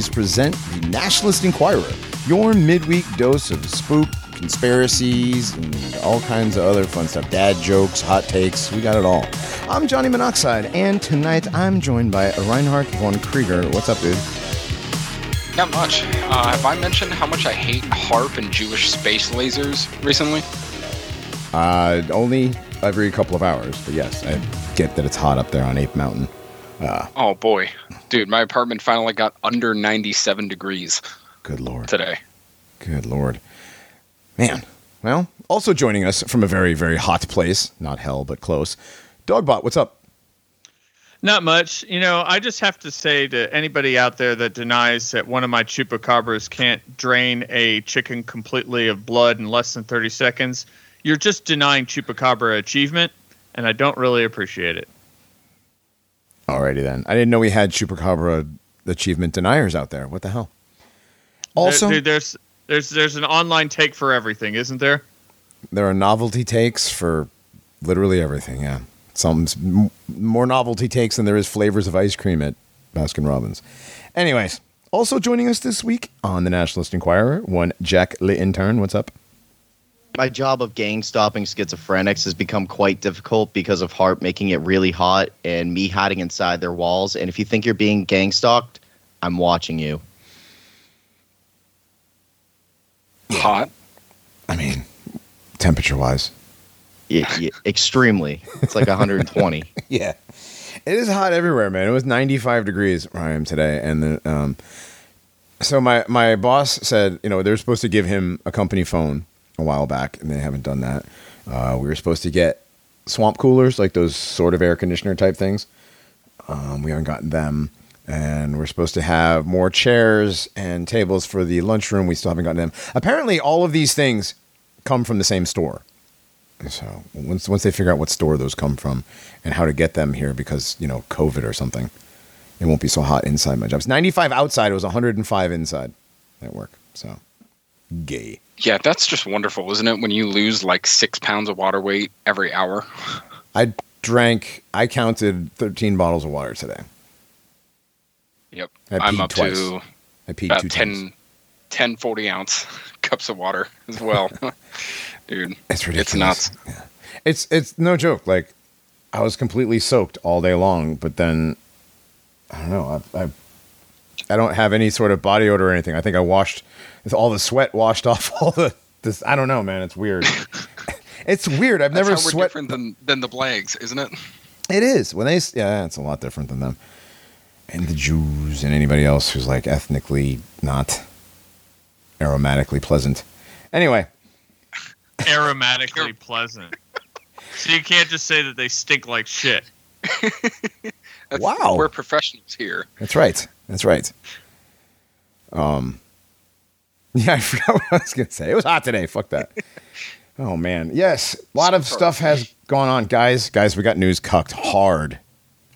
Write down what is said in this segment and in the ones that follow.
to Present the Nationalist Enquirer, your midweek dose of spook, conspiracies, and all kinds of other fun stuff. Dad jokes, hot takes, we got it all. I'm Johnny Monoxide, and tonight I'm joined by Reinhardt von Krieger. What's up, dude? Not much. Uh, have I mentioned how much I hate HAARP and Jewish space lasers recently? Uh, only every couple of hours, but yes, I get that it's hot up there on Ape Mountain. Uh, oh boy, dude, my apartment finally got under 97 degrees. Good lord. Today. Good lord. Man. Well, also joining us from a very, very hot place, not hell, but close. Dogbot, what's up? Not much. You know, I just have to say to anybody out there that denies that one of my chupacabras can't drain a chicken completely of blood in less than 30 seconds, you're just denying chupacabra achievement, and I don't really appreciate it. Alrighty then. I didn't know we had chupacabra achievement deniers out there. What the hell? Also, there, there's there's there's an online take for everything, isn't there? There are novelty takes for literally everything. Yeah some more novelty takes than there is flavors of ice cream at Baskin Robbins. Anyways, also joining us this week on the Nationalist Enquirer, one Jack Intern. What's up? My job of gang stopping schizophrenics has become quite difficult because of HAARP making it really hot and me hiding inside their walls. And if you think you're being gang stalked, I'm watching you. Hot? I mean, temperature wise. Yeah, yeah, extremely. It's like 120. yeah, it is hot everywhere, man. It was 95 degrees where I am today, and the, um, so my my boss said, you know, they're supposed to give him a company phone a while back, and they haven't done that. Uh, we were supposed to get swamp coolers, like those sort of air conditioner type things. Um, we haven't gotten them, and we're supposed to have more chairs and tables for the lunchroom. We still haven't gotten them. Apparently, all of these things come from the same store. So once once they figure out what store those come from and how to get them here, because you know COVID or something, it won't be so hot inside my job. It's 95 outside. It was 105 inside at work. So gay. Yeah, that's just wonderful, isn't it? When you lose like six pounds of water weight every hour. I drank. I counted 13 bottles of water today. Yep, I'm up twice. to I peed about two 10, times. 10, 40 ounce cups of water as well. dude. It's ridiculous. It's nuts. Yeah. It's it's no joke. Like I was completely soaked all day long, but then I don't know. I, I I don't have any sort of body odor or anything. I think I washed all the sweat washed off all the this. I don't know, man. It's weird. it's weird. I've That's never how we're sweat. different than than the Blags, isn't it? It is when they. Yeah, it's a lot different than them, and the Jews and anybody else who's like ethnically not aromatically pleasant. Anyway, aromatically pleasant. So you can't just say that they stink like shit. wow, we're professionals here. That's right. That's right. Um, yeah, I forgot what I was gonna say. It was hot today. Fuck that. oh man, yes, a lot of stuff has gone on, guys. Guys, we got news cucked hard,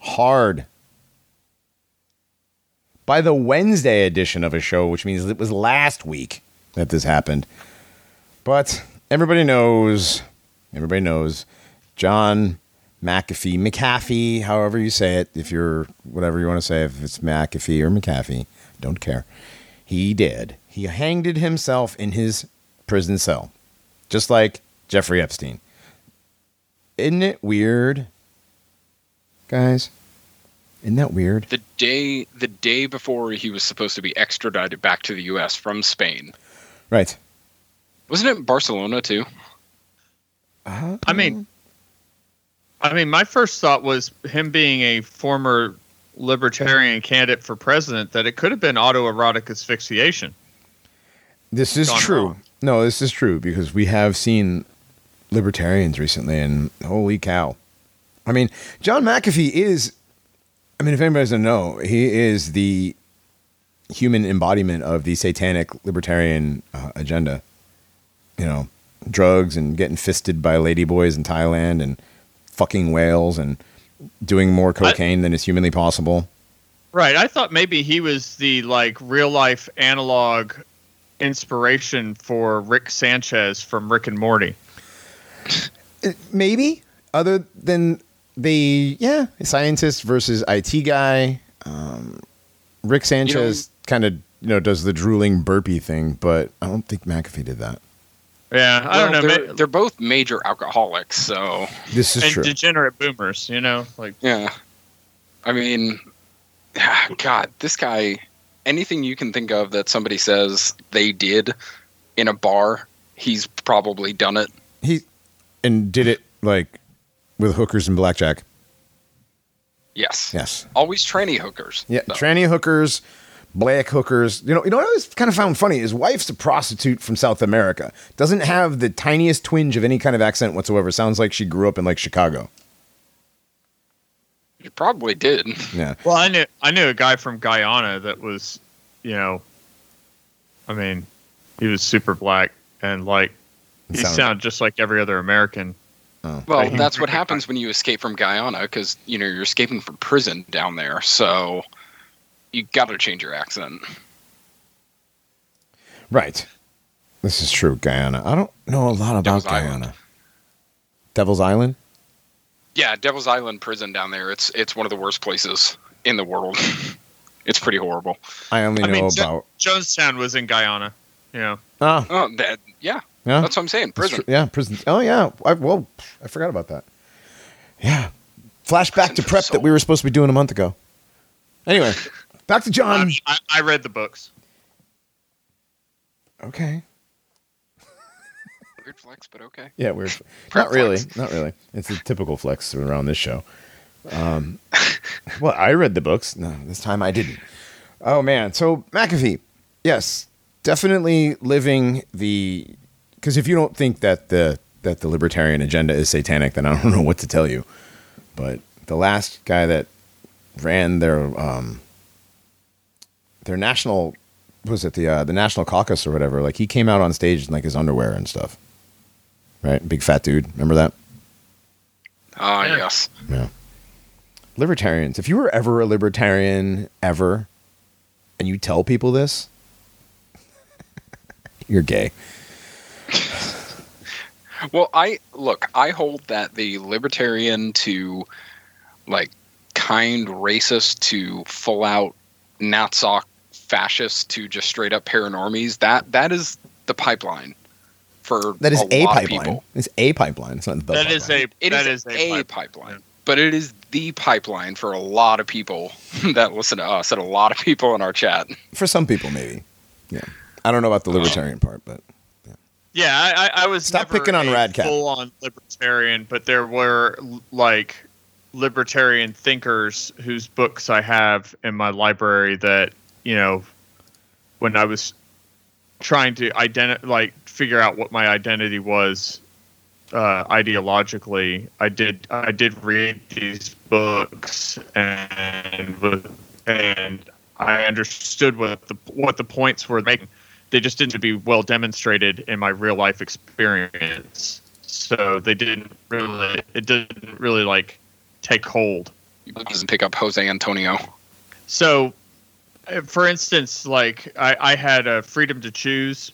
hard. By the Wednesday edition of a show, which means it was last week that this happened. But everybody knows, everybody knows, John McAfee, McAfee, however you say it, if you're whatever you want to say, if it's McAfee or McAfee, don't care. He did. He hanged himself in his prison cell, just like Jeffrey Epstein. Isn't it weird, guys? Isn't that weird? The day the day before he was supposed to be extradited back to the U.S. from Spain. Right. Wasn't it Barcelona too? Uh, I mean, I mean, my first thought was him being a former libertarian candidate for president that it could have been autoerotic asphyxiation. This is true. Wrong. No, this is true because we have seen libertarians recently, and holy cow! I mean, John McAfee is. I mean, if anybody doesn't know, he is the human embodiment of the satanic libertarian uh, agenda. You know, drugs and getting fisted by ladyboys in Thailand and fucking whales and doing more cocaine I, than is humanly possible. Right. I thought maybe he was the like real life analog inspiration for Rick Sanchez from Rick and Morty. Uh, maybe other than the yeah scientist versus IT guy. Rick Sanchez kind of you know does the drooling burpee thing, but I don't think McAfee did that. Yeah, I don't know. They're, they're both major alcoholics, so This is and true. degenerate boomers, you know, like yeah. I mean, God, this guy. Anything you can think of that somebody says they did in a bar, he's probably done it. he and did it like with hookers and blackjack. Yes. Yes. Always tranny hookers. Yeah, though. tranny hookers, black hookers. You know, you know what I always kind of found funny? His wife's a prostitute from South America. Doesn't have the tiniest twinge of any kind of accent whatsoever. Sounds like she grew up in like Chicago. He probably did. Yeah. Well, I knew I knew a guy from Guyana that was, you know, I mean, he was super black and like he Sound- sounded just like every other American. Oh. Well, that's what happens when you escape from Guyana because you know you're escaping from prison down there. So you got to change your accent. Right. This is true, Guyana. I don't know a lot about Devil's Guyana. Island. Devil's Island? Yeah, Devil's Island prison down there. It's it's one of the worst places in the world. it's pretty horrible. I only I know mean, about. Jonestown was in Guyana. Yeah. know, Oh, Oh, that yeah, yeah. that's what I'm saying. Prison. true. Yeah, prison. Oh, yeah. I, well, I forgot about that. Yeah. Flashback Prison to prep that we were supposed to be doing a month ago. Anyway, back to John. I, I read the books. Okay. Flex, but okay. Yeah, we're not really, flex. not really. It's a typical flex around this show. Um, well, I read the books. No, this time I didn't. Oh man, so McAfee, yes, definitely living the. Because if you don't think that the that the libertarian agenda is satanic, then I don't know what to tell you. But the last guy that ran their um, their national was it the uh, the national caucus or whatever? Like he came out on stage in like his underwear and stuff right? Big fat dude. Remember that? Ah, Yeah. yes. Yeah. Libertarians. If you were ever a libertarian, ever, and you tell people this, you're gay. Well, I look. I hold that the libertarian to like kind racist to full out Nazi fascist to just straight up paranormies. That that is the pipeline for That is a, lot pipeline. It's a pipeline. It's not the That is pipeline. a It that is is a, a, pipe- pipeline, but it is the pipeline for a lot of people that listen to us and a lot of people in our chat. for some people maybe. Yeah. I don't know about the uh-huh. libertarian part, but Yeah, I, I, I was Stop never picking on a Radcat. full-on libertarian, but there were like libertarian thinkers whose books I have in my library that you know when I was trying to identi- like figure out what my identity was uh, ideologically, I did I did read these books and and I understood what the what the points were making. They just didn't be well demonstrated in my real life experience. So they didn't really it didn't really like take hold. Doesn't pick up Jose Antonio. So, for instance, like I, I had a Freedom to Choose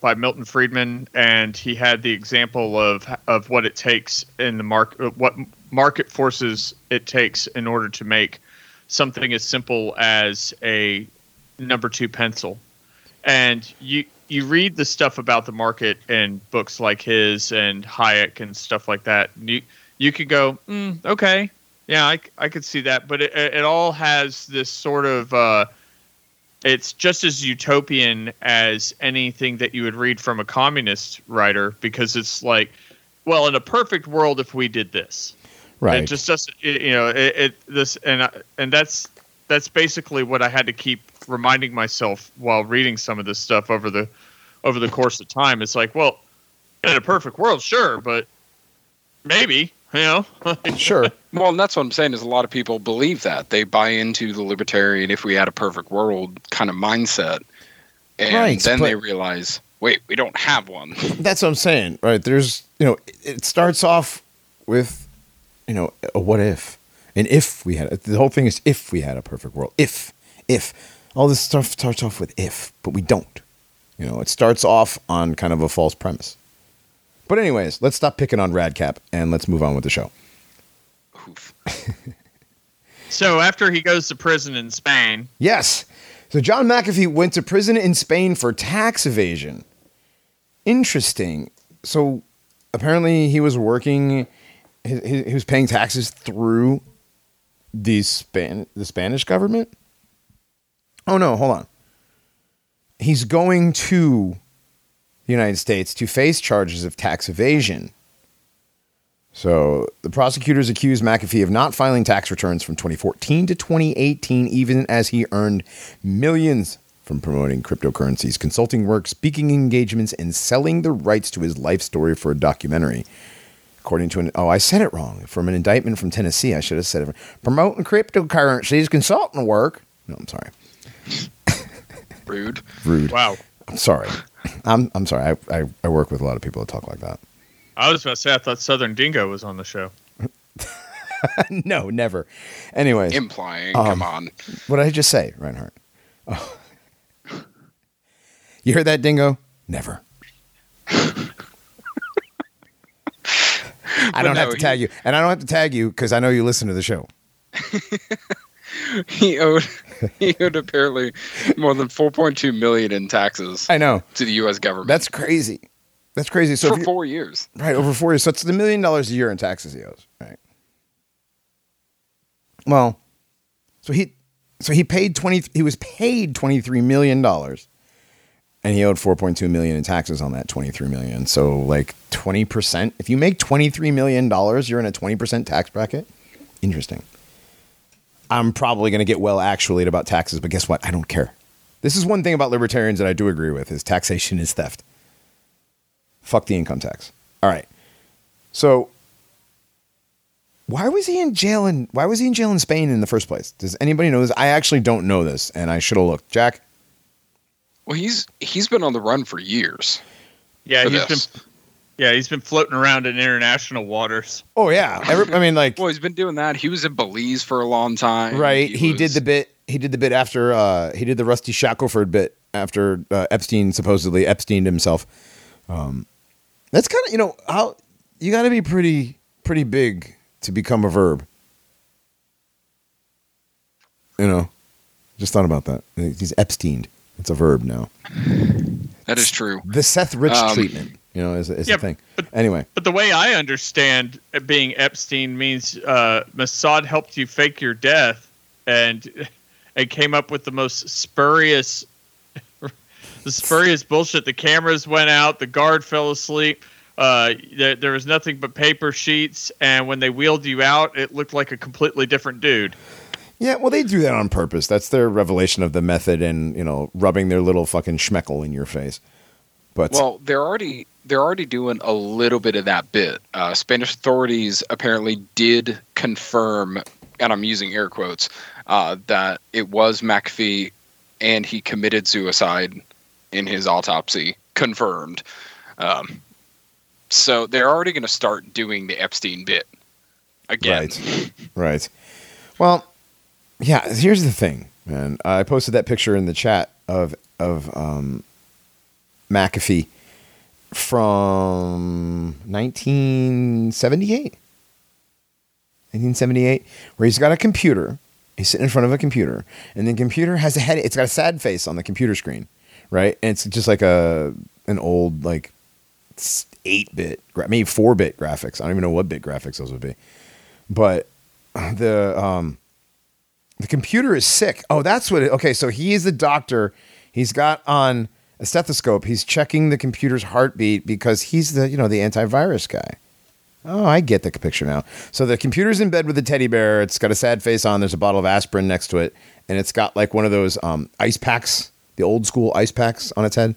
by Milton Friedman, and he had the example of of what it takes in the market, what market forces it takes in order to make something as simple as a number two pencil. And you you read the stuff about the market in books like his and Hayek and stuff like that. You you could go, mm, okay, yeah, I, I could see that, but it, it all has this sort of uh, it's just as utopian as anything that you would read from a communist writer because it's like, well, in a perfect world, if we did this, right. it just doesn't, you know, it, it this and I, and that's that's basically what I had to keep reminding myself while reading some of this stuff over the over the course of time. It's like, well, in a perfect world, sure, but maybe, you know, sure. Well, and that's what I'm saying is a lot of people believe that they buy into the libertarian if we had a perfect world kind of mindset, and Right, then they realize, wait, we don't have one. That's what I'm saying, right? There's, you know, it- it starts off with, you know, a what if, and if we had the whole thing is if we had a perfect world, if, if all this stuff starts off with if, but we don't. You know, it starts off on kind of a false premise. But anyways, let's stop picking on Radcap and let's move on with the show. So after he goes to prison in Spain, Yes. So John McAfee went to prison in Spain for tax evasion. Interesting. So apparently he was working, he, he was paying taxes through the Span the Spanish government. Oh no, hold on. He's going to United States to face charges of tax evasion. So the prosecutors accused McAfee of not filing tax returns from 2014 to 2018, even as he earned millions from promoting cryptocurrencies, consulting work, speaking engagements, and selling the rights to his life story for a documentary. According to an oh, I said it wrong. From an indictment from Tennessee, I should have said it. Promoting cryptocurrencies, consulting work. No, I'm sorry. Rude. Rude. wow. I'm sorry. I'm I'm sorry. I, I, I work with a lot of people that talk like that. I was about to say I thought Southern Dingo was on the show. no, never. Anyways, Implying. Um, come on. what did I just say, Reinhardt? Oh. You heard that, Dingo? Never. I don't no, have to he- tag you, and I don't have to tag you because I know you listen to the show. He owed he owed apparently more than 4.2 million in taxes I know to the U.S. government that's crazy. That's crazy. So for four years. Right, over four years. So it's the million dollars a year in taxes he owes. Right. Well, so he so he paid twenty he was paid twenty three million dollars. And he owed four point two million in taxes on that twenty three million. So like twenty percent. If you make twenty three million dollars, you're in a twenty percent tax bracket. Interesting. I'm probably gonna get well actuated about taxes, but guess what? I don't care. This is one thing about libertarians that I do agree with is taxation is theft. Fuck the income tax. All right. So why was he in jail in why was he in jail in Spain in the first place? Does anybody know this? I actually don't know this and I should have looked. Jack? Well, he's he's been on the run for years. Yeah, for he's this. been yeah he's been floating around in international waters. Oh yeah. Every, I mean like Well, he's been doing that. He was in Belize for a long time. right. He, did was- the bit he did the bit after uh he did the Rusty Shackleford bit after uh, Epstein supposedly Epsteined himself. Um that's kind of you know how you got to be pretty pretty big to become a verb. You know. Just thought about that. He's Epsteined. It's a verb now. That is true. The Seth Rich Um, treatment, you know, is, is Yeah, a thing. but- Anyway, But the way I understand being Epstein means uh, Mossad helped you fake your death, and and came up with the most spurious, the spurious bullshit. The cameras went out, the guard fell asleep. Uh, there, there was nothing but paper sheets, and when they wheeled you out, it looked like a completely different dude. yeah, well, they do that on purpose. That's their revelation of the method, and you know, rubbing their little fucking schmeckle in your face. But Well, they're already they're already doing a little bit of that bit. Uh, Spanish authorities apparently did confirm, and I'm using air quotes, uh, that it was McAfee, and he committed suicide in his autopsy. Confirmed. Um, so they're already going to start doing the Epstein bit again. Right. right. Well, yeah. Here's the thing, man. I posted that picture in the chat of of um, McAfee from 1978. 1978, where he's got a computer. He's sitting in front of a computer, and the computer has a head. It's got a sad face on the computer screen, right? And it's just like a an old like eight bit, maybe four bit graphics. I don't even know what bit graphics those would be, but the um the computer is sick. Oh, that's what it. Okay, so he is the doctor. He's got on a stethoscope. He's checking the computer's heartbeat because he's the you know the antivirus guy. Oh, I get the picture now. So the computer's in bed with a teddy bear. It's got a sad face on. There's a bottle of aspirin next to it, and it's got like one of those um, ice packs, the old school ice packs on its head.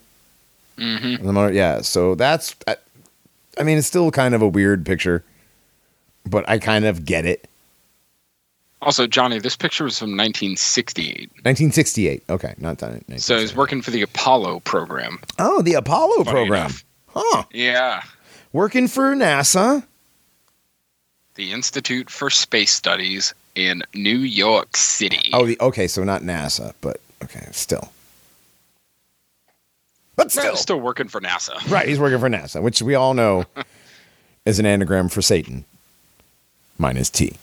Mm-hmm. Yeah. So that's. I, I mean, it's still kind of a weird picture, but I kind of get it. Also, Johnny, this picture was from 1968. 1968. Okay, not that. So he's working for the Apollo program. Oh, the Apollo Funny program. enough. Huh. Yeah. Working for NASA. The Institute for Space Studies in New York City. Oh, the okay. So not NASA, but okay, still. But still, still working for NASA. right? He's working for NASA, which we all know is an anagram for Satan, minus T.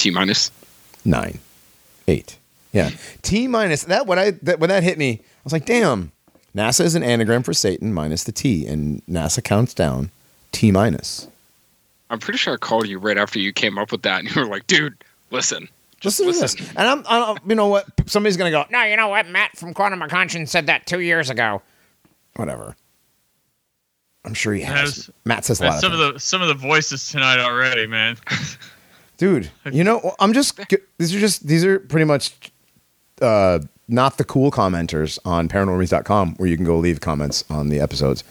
T. Nine, eight. Yeah, T minus that when I that, when that hit me, I was like, damn. NASA is an anagram for Satan minus the T, and NASA counts down T minus. I'm pretty sure I called you right after you came up with that, and you were like, "Dude, listen, just Listen to listen." this. And I'm, I'm, you know what? Somebody's gonna go, No, you know what? Matt from Quantum of Conscience said that two years ago. whatever. I'm sure he has. Has- Matt says a lot Man, of some of the some of the voices tonight already, man. dude you know i'm just these are just these are pretty much uh not the cool commenters on paranormies.com where you can go leave comments on the episodes.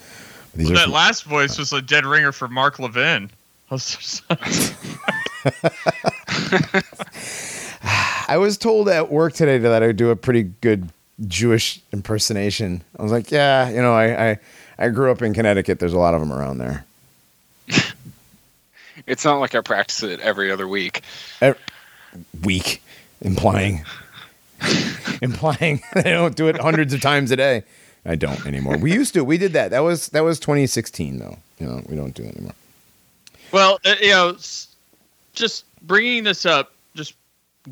Are that some- last voice was a dead ringer for Mark Levin. I was i was told at work today that i would do a pretty good jewish impersonation. I was like yeah you know i i, I grew up in connecticut. There's a lot of them around there It's not like I practice it every other week. Week implying implying i don't do it hundreds of times a day i don't anymore we used to we did that that was that was 2016 though you know we don't do it anymore well, uh, you know, s- just bringing this up. Just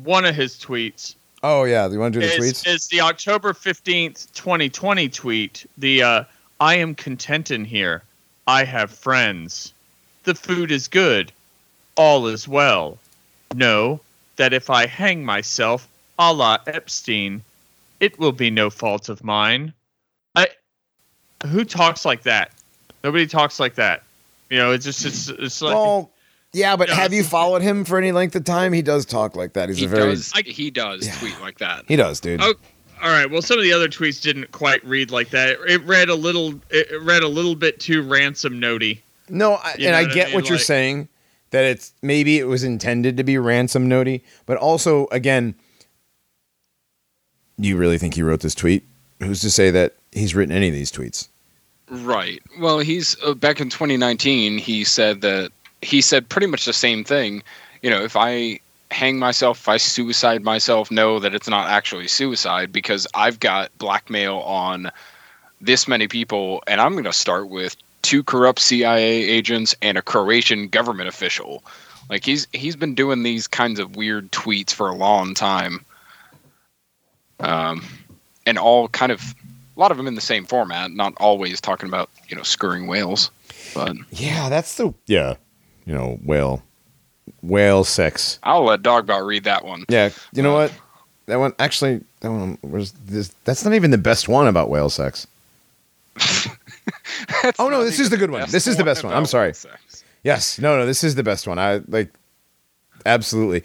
one of his tweets Oh yeah, you want to do the is, tweets? is the October fifteenth, twenty twenty tweet. The uh, I am content in here. I have friends. The food is good. All is well. Know that if I hang myself, a la Epstein, it will be no fault of mine. I who talks like that? Nobody talks like that. You know, it's just it's it's like well, yeah, but Yeah, have you followed him for any length of time? He does talk like that. He's He a very does. he does Yeah. tweet like that. he does, dude. Oh, all right. Well, some of the other tweets didn't quite read like that. It read a little. It read a little bit too ransom notey. No, I, and I what I get mean? what you're Like- saying. That it's maybe it was intended to be ransom notey, but also again, you really think he wrote this tweet? Who's to say that he's written any of these tweets? Right. Well, he's uh, back in 2019. He said that he said pretty much the same thing. You know, if I hang myself, if I suicide myself, know that it's not actually suicide because I've got blackmail on this many people, and I'm going to start with two corrupt CIA agents and a Croatian government official. Like he's he's been doing these kinds of weird tweets for a long time. Um, and all kind of a lot of them in the same format, not always talking about you know scurrying whales, but Yeah, that's the yeah, you know, whale, whale sex. I'll let Dogbot read that one. Yeah, you know what? That one actually, that one was this. That's not even the best one about whale sex. Oh, no, this is the good one. This is the best one. I'm sorry. sex. Yes, no, no, this is the best one. I like, absolutely,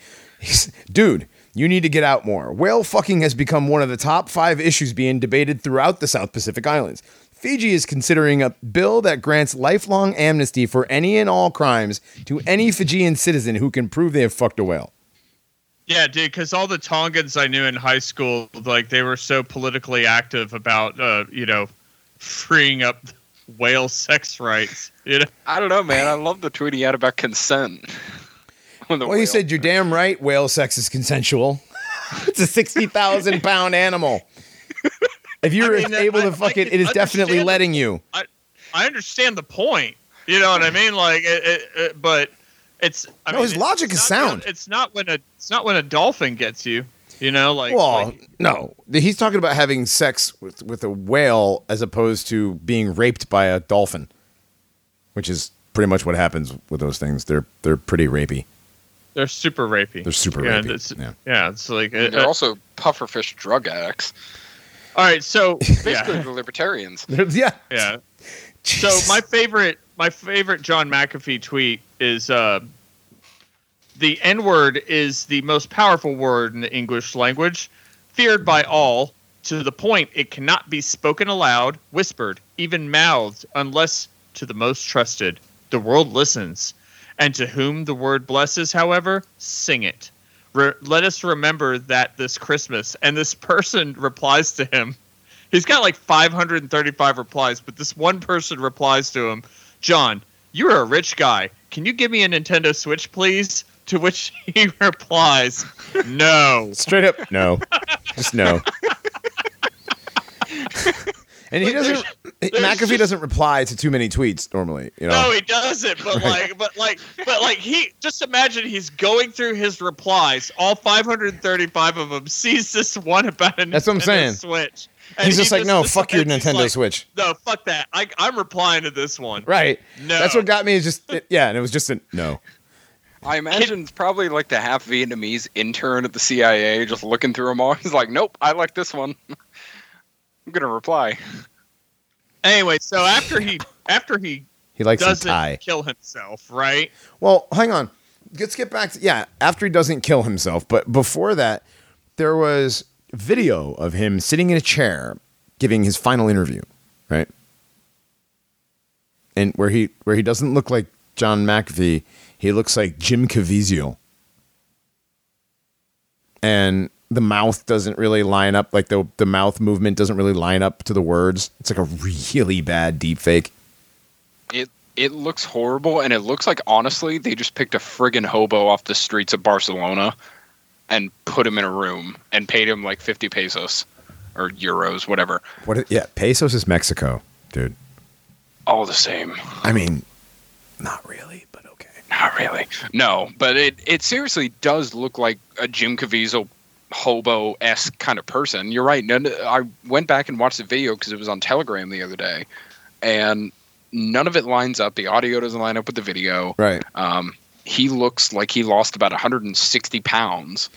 dude. You need to get out more. Whale fucking has become one of the top five issues being debated throughout the South Pacific Islands. Fiji is considering a bill that grants lifelong amnesty for any and all crimes to any Fijian citizen who can prove they have fucked a whale. Yeah, dude. Because all the Tongans I knew in high school, like they were so politically active about, uh, you know, freeing up whale sex rights. You know. I don't know, man. I love the tweet he had about consent. When the Well, you said you're damn right. Whale sex is consensual. it's a sixty thousand pound animal. If you're I mean, able I- to fuck I it, can it is definitely letting you. I understand the point. You know what I mean? Like, it, it, it, but it's. I No, mean, his it's- logic is sound. when- It's not when a. It's not when a dolphin gets you. You know, like. Well, like- no, he's talking about having sex with with a whale as opposed to being raped by a dolphin, which is pretty much what happens with those things. They're they're pretty rapey. they're super rapey. They're super yeah, rapey. It's, Yeah. yeah, it's like. And uh, they're also pufferfish drug addicts. all right, so Basically, yeah, the libertarians. yeah. yeah. So my favorite, my favorite John McAfee tweet is uh, the N word is the most powerful word in the English language, feared by all to the point it cannot be spoken aloud, whispered, even mouthed, unless to the most trusted. The world listens, and to whom the word blesses, however, sing it. Re- let us remember that this Christmas, and this person replies to him. He's got like 535 replies, but this one person replies to him, John, you're a rich guy. Can you give me a Nintendo Switch, please? To which he replies, No. Straight up, no, just no. and he doesn't. McAfee doesn't reply to too many tweets normally. You know, No, he doesn't. But like, but like, but like, he just imagine he's going through his replies, all 535 of them, sees this one about a That's what I'm saying. Switch. and he's he just like, no, decides- fuck your Nintendo like, Switch. No, fuck that. I, I'm replying to this one. Right. No. That's what got me. Is just it- yeah, and it was just a no. I imagine it's probably like the half Vietnamese intern at the CIA just looking through them all. He's like, nope, I like this one. I'm gonna reply. Anyway, so after he after he He likes a doesn't tie. kill himself, right? Well, hang on. Let's get back to yeah. After he doesn't kill himself, but before that, there was video of him sitting in a chair giving his final interview, right? And where he where he doesn't look like John McAfee, he looks like Jim Caviezel. And the mouth doesn't really line up, like the the mouth movement doesn't really line up to the words. It's like a really bad deep fake. It it looks horrible, and it looks like honestly they just picked a friggin' hobo off the streets of Barcelona and put him in a room and paid him like fifty pesos or euros, whatever. What? Yeah, pesos is Mexico, dude. All the same. I mean, not really. Not really. No, but it it seriously does look like a Jim Caviezel hobo esque kind of person. You're right. None, I went back and watched the video because it was on Telegram the other day, and none of it lines up. The audio doesn't line up with the video. Right. Um, he looks like he lost about 160 pounds.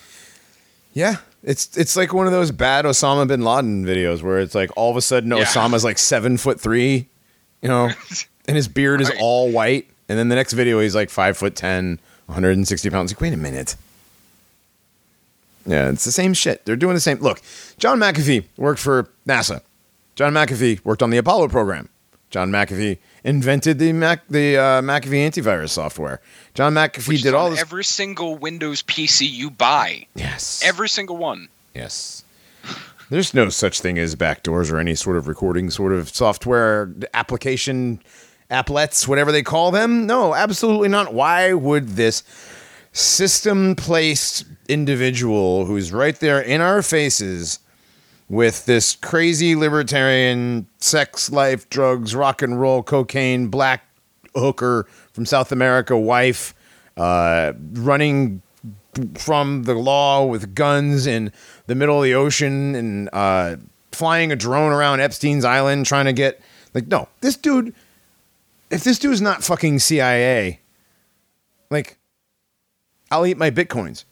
Yeah. It's it's like one of those bad Osama bin Laden videos where it's like all of a sudden Yeah. Osama's like seven foot three, you know, and his beard is Right. all white, and then the next video he's like five foot ten, 160 pounds. Like, wait a minute. Yeah, it's the same shit. They're doing the same. Look, John McAfee worked for NASA. John McAfee worked on the Apollo program. John McAfee invented the Mac the uh, McAfee antivirus software. John McAfee Which did all on this. every single Windows PC you buy. yes. Every single one. Yes. There's no such thing as backdoors or any sort of recording sort of software application applets, whatever they call them. No, absolutely not. Why would this system placed individual who's right there in our faces with this crazy libertarian sex life, drugs, rock and roll, cocaine, black hooker from South America wife uh, running from the law with guns in the middle of the ocean and uh, flying a drone around Epstein's island trying to get like no this dude if this dude's not fucking CIA like I'll eat my bitcoins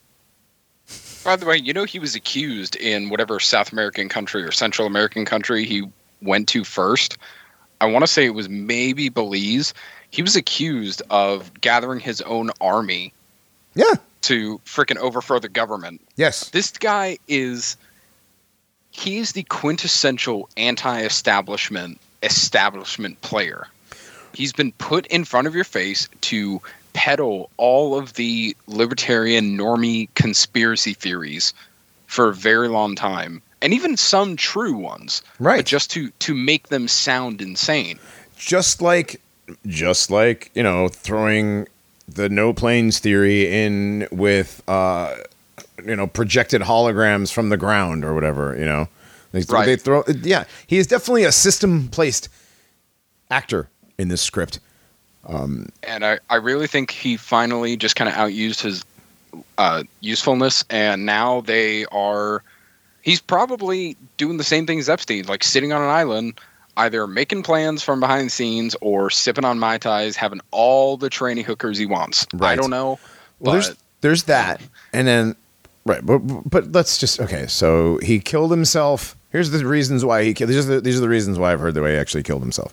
By the way, you know he was accused in whatever South American country or Central American country he went to first. I want to say it was maybe Belize. He was accused of gathering his own army yeah to freaking overthrow the government. yes This guy is he's the quintessential anti-establishment establishment player. He's been put in front of your face to peddle all of the libertarian normie conspiracy theories for a very long time and even some true ones Right. just to to make them sound insane just like just like you know throwing the no planes theory in with uh you know projected holograms from the ground or whatever you know they, Right. they throw yeah he is definitely a system placed actor in this script and I, I really think he finally just kind of outused his uh, usefulness, and now they are. He's probably doing the same thing as Epstein, like sitting on an island, either making plans from behind the scenes or sipping on mai tais, having all the tranny hookers he wants. Right. I don't know. well but there's there's that and then right but but let's just okay so he killed himself here's the reasons why he killed these are the, these are the reasons why i've heard the way he actually killed himself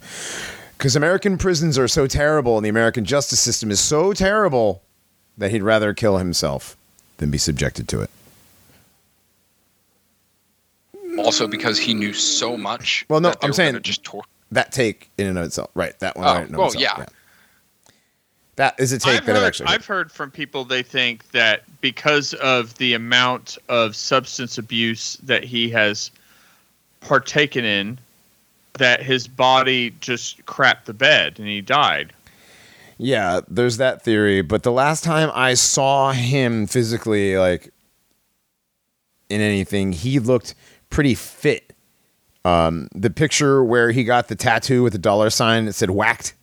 because american prisons are so terrible and the american justice system is so terrible that he'd rather kill himself than be subjected to it also because he knew so much. Well, no, I'm saying- just tor- that take in and of itself right that one Oh, right in and of well, itself, yeah. that is a take I've that heard, i've actually I've heard from people they think that because of the amount of substance abuse that he has partaken in, that his body just crapped the bed and he died. Yeah, there's that theory, but the last time I saw him physically like in anything, he looked pretty fit Um, the picture where he got the tattoo with the dollar sign that said whacked.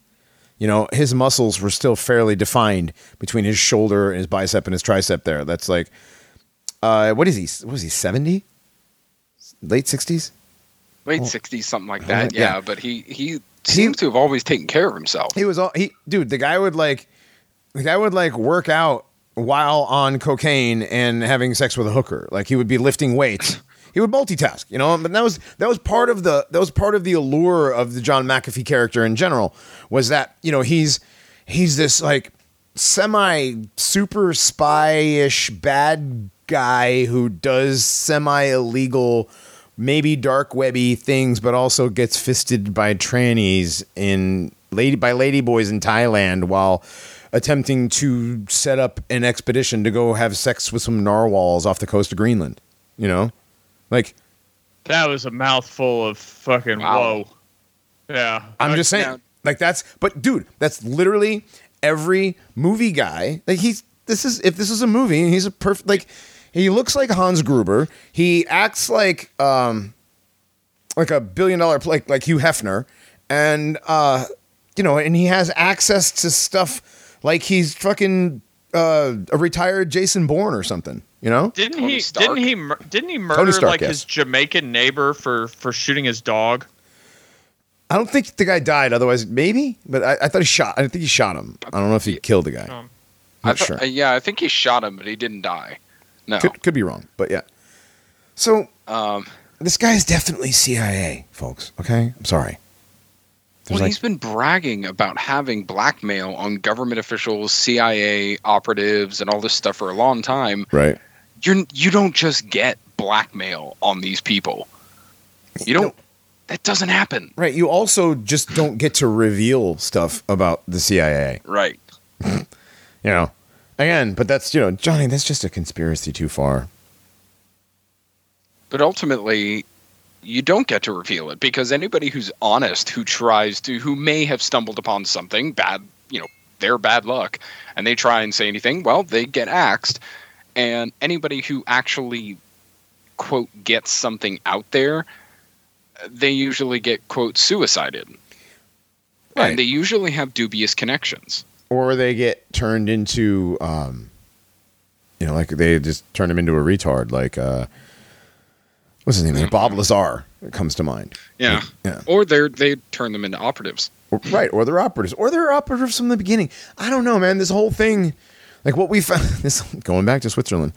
You know, his muscles were still fairly defined between his shoulder and his bicep and his tricep there. That's like, uh, what is he? What is he, 70? Late 60s? Late '60s, something like that. yeah. Yeah, but he he seems to have always taken care of himself. He was all, he, dude, the guy would like, the guy would like work out while on cocaine and having sex with a hooker. Like he would be lifting weights. He would multitask, you know, but that was that was part of the that was part of the allure of the John McAfee character in general was that you know he's he's this like semi super spy-ish bad guy who does semi illegal maybe dark webby things but also gets fisted by trannies in lady by ladyboys in Thailand while attempting to set up an expedition to go have sex with some narwhals off the coast of Greenland you know like That was a mouthful of fucking Wow. whoa. Yeah. I'm just saying, now- like that's. But dude, that's literally every movie guy. Like he's this is if this is a movie, and he's a perfect like he looks like Hans Gruber. He acts like um like a billion dollar like like Hugh Hefner, and uh you know, and he has access to stuff like he's fucking uh a retired Jason Bourne or something. You know, Didn't Tony he? Stark? Didn't he? Didn't he murder Stark, like yes. his Jamaican neighbor for for shooting his dog? I don't think the guy died. Otherwise, maybe. But I, I thought he shot. I think he shot him. I don't know if he killed the guy. Um, I Not thought- sure. uh, yeah, I think he shot him, but he didn't die. No. Could, could be wrong, but yeah. So Um, this guy is definitely CIA, folks. Okay, I'm sorry. There's well, like- he's been bragging about having blackmail on government officials, CIA operatives, and all this stuff for a long time. right. You're you don't just get blackmail on these people. You don't. That doesn't happen. Right. You also just don't get to reveal stuff about the CIA. Right. You know. Again, but that's you know, Johnny. That's just a conspiracy too far. But ultimately, you don't get to reveal it because anybody who's honest, who tries to, who may have stumbled upon something bad, you know, their bad luck, and they try and say anything, well, they get axed. And anybody who actually, quote, gets something out there, they usually get, quote, suicided. Right. And they usually have dubious connections. Or they get turned into, um, you know, like they just turn him into a retard. Like, uh, what's his name? Bob Lazar comes to mind. Yeah. Yeah. Or they they turn them into operatives. Or- right or they're operatives or they're operatives from the beginning i don't know man this whole thing like what we found this going back to switzerland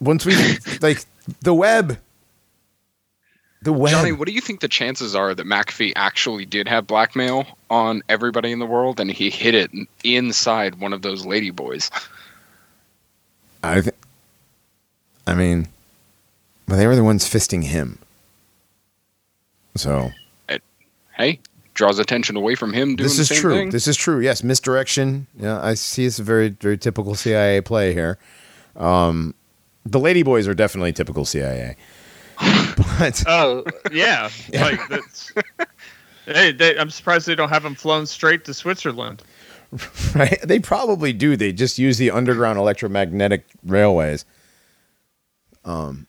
once we like the web the web. Johnny, what do you think the chances are that McAfee actually did have blackmail on everybody in the world and he hid it inside one of those lady boys? i th- i mean but they were the ones fisting him. So. It, Hey, draws attention away from him doing this the is same true. thing. this is true. Yes misdirection. Yeah i see it's a very very typical cia play here. Um the lady boys are definitely typical cia but Oh yeah, like that's. Hey, they, I'm surprised they don't have them flown straight to Switzerland. right? They probably do. They just use the underground electromagnetic railways. Um.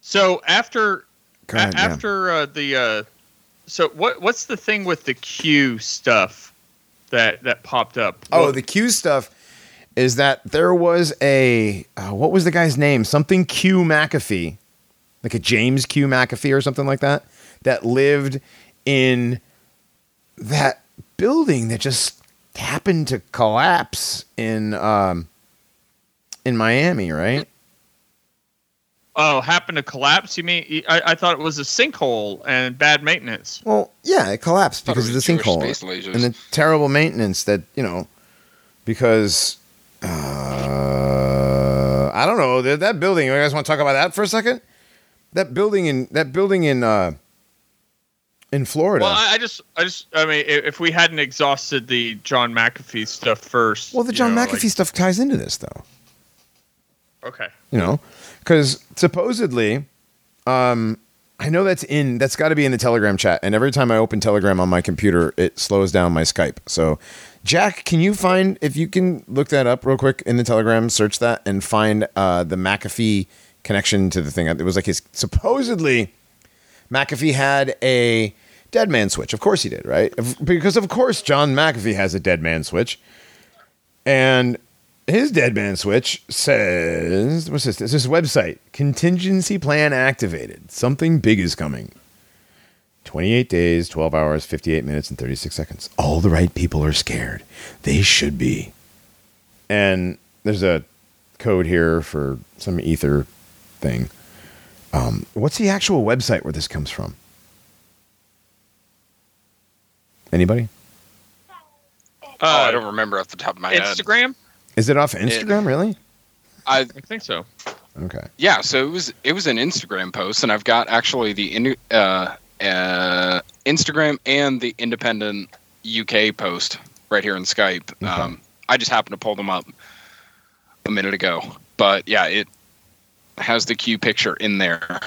So after ahead, a- yeah. after uh, the uh, so what what's the thing with the Q stuff that that popped up? Oh, Well, the Q stuff is that there was a uh, what was the guy's name? Something Q McAfee, like a James Q McAfee or something like that, that lived in that building that just happened to collapse in um, in Miami, right? oh happened to collapse. You mean I, I thought it was a sinkhole and bad maintenance. Well, yeah, it collapsed Thought it because of the Jewish sinkhole and the terrible maintenance that you know, because uh, I don't know that, that building. You guys want to talk about that for a second? That building in that building in uh, in Florida. Well, I, I just I just I mean if we hadn't exhausted the John McAfee stuff first. well, the John know, McAfee like- stuff ties into this though. okay. You know, because supposedly, um, I know that's in that's got to be in the Telegram chat, and every time I open Telegram on my computer, it slows down my Skype. So, Jack, can you find if you can look that up real quick in the Telegram, search that, and find uh, the McAfee connection to the thing? It was like his supposedly McAfee had a dead man switch. Of course he did, right? Because of course John McAfee has a dead man switch. And his dead man switch says, what's this? It's this website, contingency plan activated. Something big is coming. 28 days, 12 hours, 58 minutes, and 36 seconds. All the right people are scared. They should be. And there's a code here for some ether thing. Um, what's the actual website where this comes from? Anybody? oh, I Uh, don't remember off the top of my head. Instagram. Is it off Instagram? Really? I I think so. Okay. yeah, so it was it was an Instagram post, and I've got actually the in, uh, uh, Instagram and the Independent UK post right here in Skype. Um, I just happened to pull them up a minute ago, but yeah, it has the Q picture in there.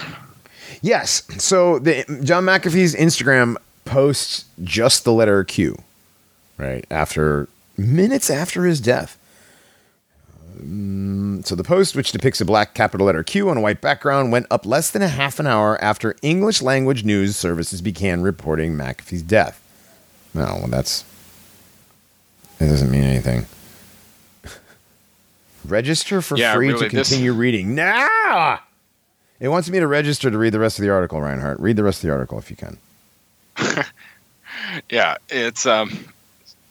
Yes. So the John McAfee's Instagram posts just the letter Q, right after minutes after his death. Um, so the post, which depicts a black capital letter Q on a white background, went up less than a half an hour after English language news services began reporting McAfee's death. No, well, that's it doesn't mean anything. Register for Yeah, free really, to this- continue reading now. It wants me to register to read the rest of the article, Reinhardt. Read the rest of the article if you can. Yeah, it's um,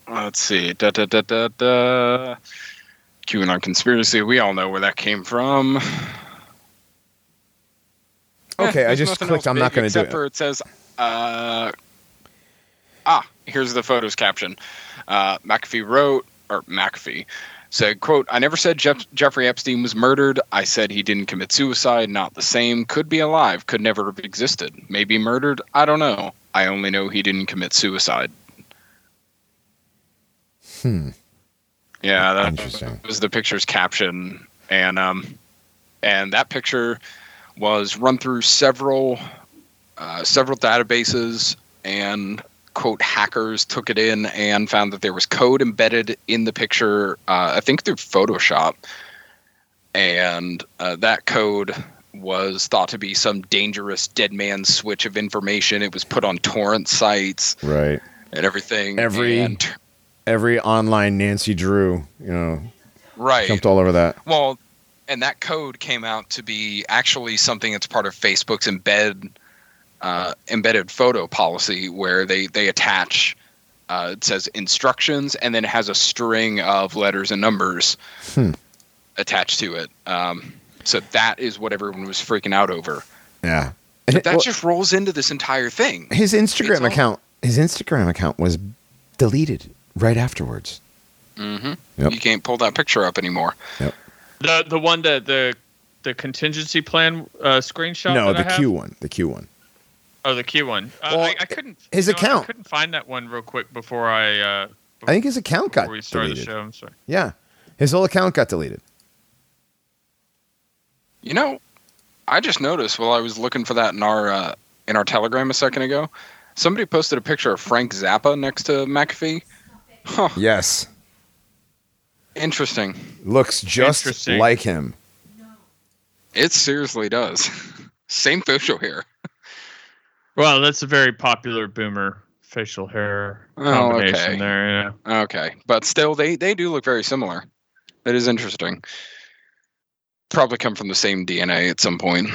let's see, da da da da da. QAnon conspiracy. We all know where that came from. Okay, I just clicked. I'm not going to do except it. for it says, uh, ah, here's the photos caption. Uh, McAfee wrote, or McAfee said, "quote I never said Jeff- Jeffrey Epstein was murdered. I said he didn't commit suicide. Not the same. Could be alive. Could never have existed. Maybe murdered. I don't know. I only know he didn't commit suicide." Hmm. Yeah, that Interesting. was the picture's caption, and um, and that picture was run through several uh, several databases, and quote hackers took it in and found that there was code embedded in the picture. Uh, I think through Photoshop, and uh, that code was thought to be some dangerous dead man switch of information. It was put on torrent sites Right. and everything. Every- and, Every online Nancy Drew, you know, right jumped all over that. Well, and that code came out to be actually something that's part of Facebook's embed uh, embedded photo policy, where they they attach. Uh, it says instructions, and then it has a string of letters and numbers Hmm. attached to it. Um, so that is what everyone was freaking out over. Yeah. But that Well, just rolls into this entire thing. his Instagram It's all- account. His Instagram account was deleted right afterwards. hmm Yep. You can't pull that picture up anymore. The the one that the the contingency plan uh, screenshot. no, that the I have? Q one. The Q one. Oh, the Q one. Uh, Well, I, I couldn't. his you know, account. I couldn't find that one real quick before I. Uh, I think his account got before we started deleted. the show. I'm sorry. Yeah, his whole account got deleted. You know, I just noticed while I was looking for that in our uh, in our Telegram a second ago, somebody posted a picture of Frank Zappa next to McAfee. Huh, Yes, interesting. looks just Interesting. like him. It seriously does. Same facial hair. Well, that's a very popular boomer facial hair Oh, combination okay. there. Yeah. Okay, but still, they they do look very similar. That is interesting. Probably come from the same DNA at some point.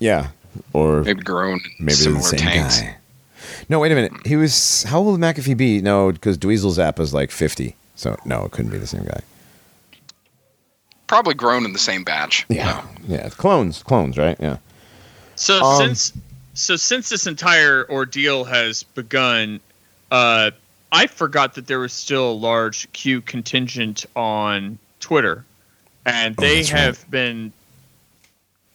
Yeah, or Maybe grown maybe similar the same tanks. guy. No, wait a minute. He was how old would McAfee be? No, because Dweezil Zappa's like fifty. So no, it couldn't be the same guy. Probably grown in the same batch. Yeah, yeah, clones, clones, right? Yeah. So Um, since so since this entire ordeal has begun, uh, I forgot that there was still a large Q contingent on Twitter, and Oh, they right. have been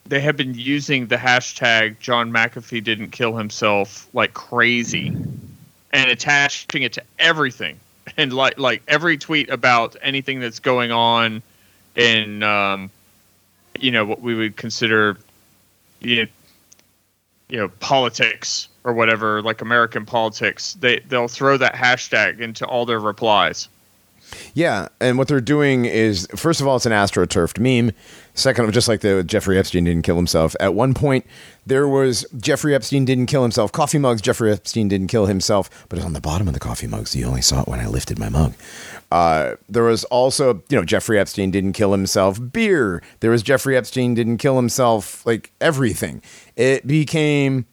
they have been using the hashtag John McAfee didn't kill himself like crazy, and attaching it to everything, and like like every tweet about anything that's going on in um, you know what we would consider you know, you know politics or whatever like american politics they they'll throw that hashtag into all their replies Yeah, and what they're doing is first of all, it's an astroturfed meme. Second, of, just like the Jeffrey Epstein didn't kill himself. At one point, there was Jeffrey Epstein didn't kill himself. Coffee mugs. Jeffrey Epstein didn't kill himself, but it's on the bottom of the coffee mugs. You only saw it when I lifted my mug. Uh, there was also, you know, Jeffrey Epstein didn't kill himself. Beer. There was Jeffrey Epstein didn't kill himself. Like everything. It became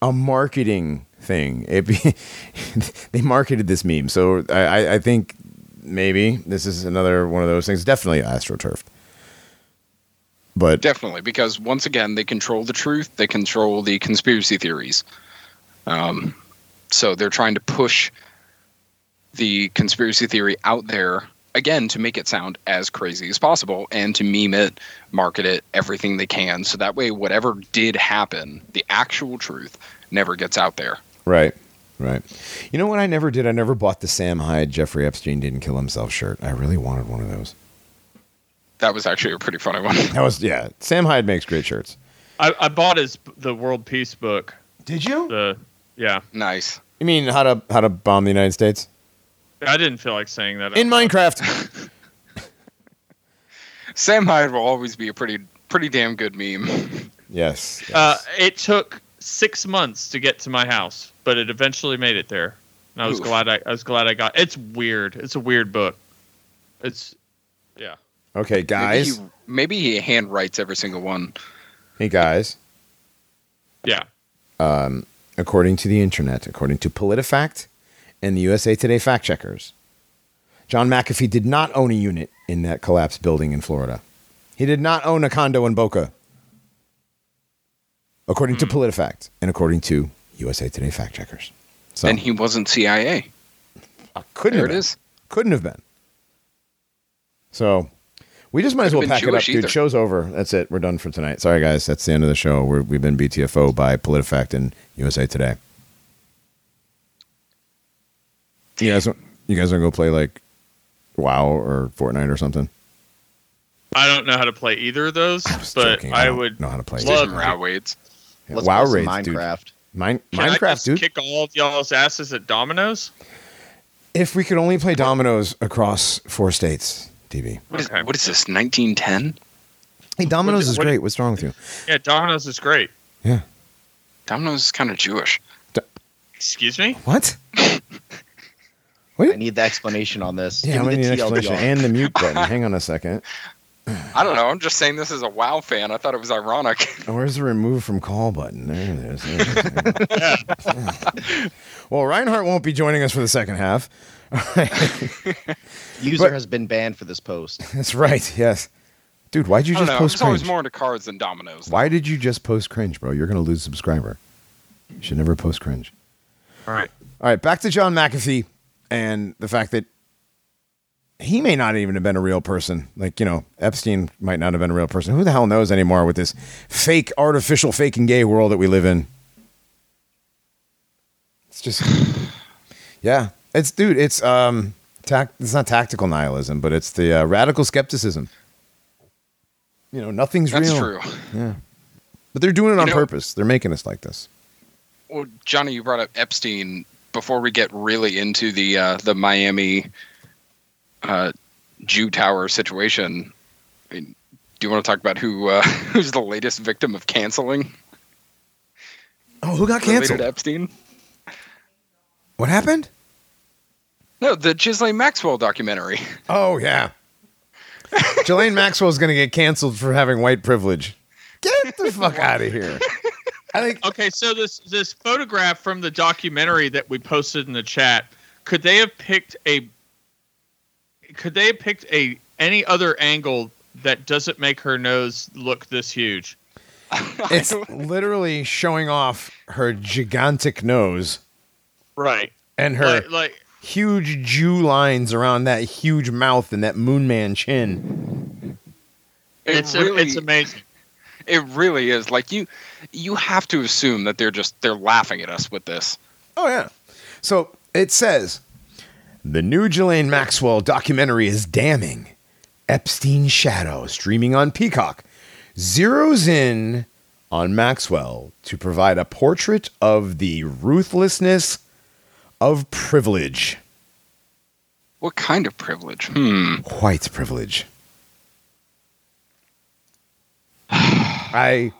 a marketing thing. It be, they marketed this meme, so I, I, think maybe this is another one of those things. Definitely astroturf. But Definitely, because once again, they control the truth. They control the conspiracy theories. Um, so they're trying to push the conspiracy theory out there again to make it sound as crazy as possible and to meme it, market it, everything they can. So that way, whatever did happen, the actual truth never gets out there. Right. Right. You know what I never did? I never bought the Sam Hyde Jeffrey Epstein didn't kill himself shirt. I really wanted one of those. That was actually a pretty funny one. That was yeah. Sam Hyde makes great shirts. I, I bought his the World Peace book. Did you? The yeah, nice. You mean how to how to bomb the United States I didn't feel like saying that. in. Minecraft? Sam Hyde will always be a pretty pretty damn good meme. yes. yes. Uh, it took six months to get to my house, but it eventually made it there. And I was Oof. glad I, I was glad I got. It's weird. It's a weird book. It's yeah. okay, guys. Maybe he, maybe he hand writes every single one. Hey guys. Yeah. Um, according to the internet, according to PolitiFact and the USA Today fact checkers, John McAfee did not own a unit in that collapsed building in Florida. He did not own a condo in Boca, according to hmm. PolitiFact and according to USA Today fact checkers. So And he wasn't CIA. Uh, couldn't There have it been. is. Couldn't have been. So we just might as well pack it up, Jewish dude. either. Show's over. That's it. We're done for tonight. Sorry, guys. That's the end of the show. We're, we've been BTFO by PolitiFact and USA Today. You guys, you guys want to go play like WoW or Fortnite or something? I don't know how to play either of those, I but joking. I, don't would know how to play. love- Some row weights. Yeah, Let's WoW play some raids, dude. Minecraft. Mine, Can I Minecraft, just dude. Kick all of y'all's asses at Domino's. if we could only play dominoes across four states, DB. What is, Okay. what is this? 1910? Hey, dominoes What- is what- great. What's wrong with you? Yeah, Domino's is great. Yeah. Domino's is kind of Jewish. Excuse me. What? I need the explanation on this. Yeah, Give I'm me the explanation and the mute button. Hang on a second. I don't know. I'm just saying this is a WoW fan. I thought it was ironic. Oh, Where's the remove from call button? There it is. There it is. well, Reinhardt won't be joining us for the second half. User But- has been banned for this post. That's right. Yes, dude. Why'd you just know. post There's always cringe? more into cards than Domino's. Why did you just post cringe, bro? You're gonna lose a subscriber. You should never post cringe. All right. All right, back to John McAfee and the fact that he may not even have been a real person. Like, you know, Epstein might not have been a real person. Who the hell knows anymore with this fake, artificial, fake and gay world that we live in? It's just, yeah. It's, dude, it's, um, tac- it's not tactical nihilism, but it's the uh, radical skepticism. You know, nothing's That's real. true. Yeah. But they're doing it on know- purpose. They're making us like this. Well, Johnny, you brought up Epstein. Before we get really into the uh, the Miami uh, Jew Tower situation, I mean, do you want to talk about who uh, who's the latest victim of canceling Oh, who got canceled? Epstein? What happened? No, the Ghislaine Maxwell documentary. Oh yeah. Ghislaine Maxwell's gonna get canceled for having white privilege. Get the fuck out of here. I think Okay, so this this photograph from the documentary that we posted in the chat, could they have picked a could they have picked a any other angle that doesn't make her nose look this huge? it's literally showing off her gigantic nose Right. and her Like, like huge Jew lines around that huge mouth and that moon man chin. It it's really, it's amazing. it really is. Like you, you have to assume that they're just they're laughing at us with this. Oh yeah. So it says the new Ghislaine Maxwell documentary is damning. Epstein's Shadow, streaming on Peacock, zeroes in on Maxwell to provide a portrait of the ruthlessness of privilege. What kind of privilege? Hmm. White privilege. I,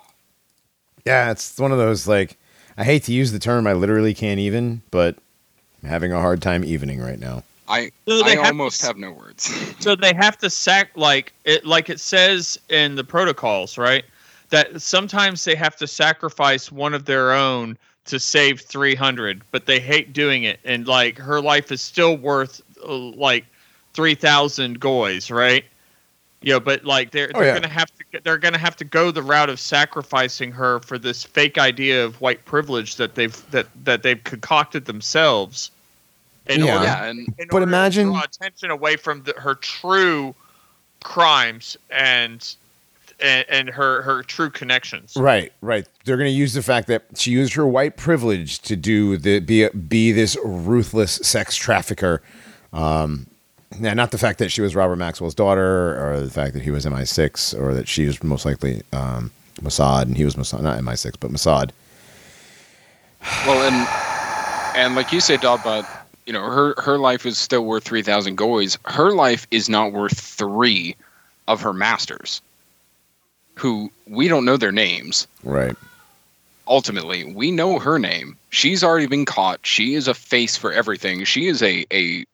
yeah, it's one of those like I hate to use the term. I literally can't even, but I'm having a hard time evening right now. I So they I have almost s- have no words. So they have to sack like it like it says in the protocols, right? That sometimes they have to sacrifice one of their own to save 300, but they hate doing it and like her life is still worth uh, like 3000 goys, right? Yeah, but like they're Oh, they're yeah. going to have to they're going to have to go the route of sacrificing her for this fake idea of white privilege that they've that that they've concocted themselves. In Yeah. order yeah, and in But order imagine- to draw attention away from the, her true crimes and, and and her her true connections. Right, right. They're going to use the fact that she used her white privilege to do the be be this ruthless sex trafficker. Um, now, not the fact that she was Robert Maxwell's daughter, or the fact that he was MI6, or that she was most likely um, Mossad and he was Mossad, not MI6, but Mossad. well, and and like you say, Dodd, you know, her her life is still worth three thousand goys. Her life is not worth three of her masters, who we don't know their names. Right. ultimately we know her name she's already been caught she is a face for everything she is a a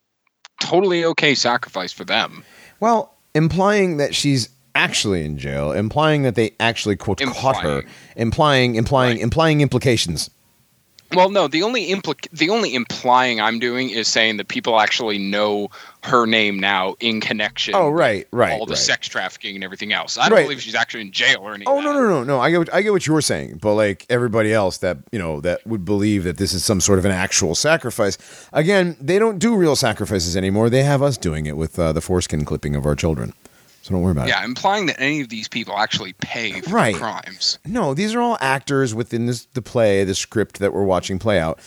totally okay sacrifice for them Well, implying that she's actually in jail, implying that they actually quote caught her, implying, implying, Right. implying implications. Well no the only implic- the only implying i'm doing is saying that people actually know her name now in connection Oh, right, right, all the right. sex trafficking and everything else i don't Right. believe she's actually in jail or anything Oh no no no no! I get what, I get what you're saying, but like everybody else that you know that would believe that this is some sort of an actual sacrifice. Again, they don't do real sacrifices anymore. They have us doing it with uh, the foreskin clipping of our children. So don't worry about it. yeah implying that any of these people actually pay for Right. crimes. No, these are all actors within this the play, the script that we're watching play out.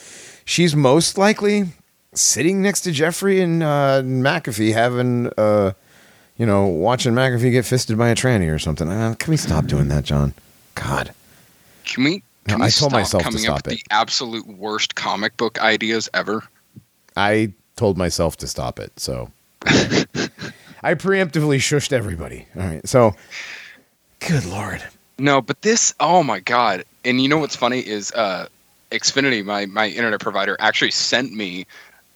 She's most likely sitting next to Jeffrey and uh, McAfee, having uh, you know, watching McAfee get fisted by a tranny or something. Uh, can we stop doing that, John? God. can we No, can I told stop myself to coming stop up with it. the absolute worst comic book ideas ever I told myself to stop it, so I preemptively shushed everybody. All right, so good lord, No, but this, oh my god! And you know what's funny is, uh, Xfinity, my my internet provider, actually sent me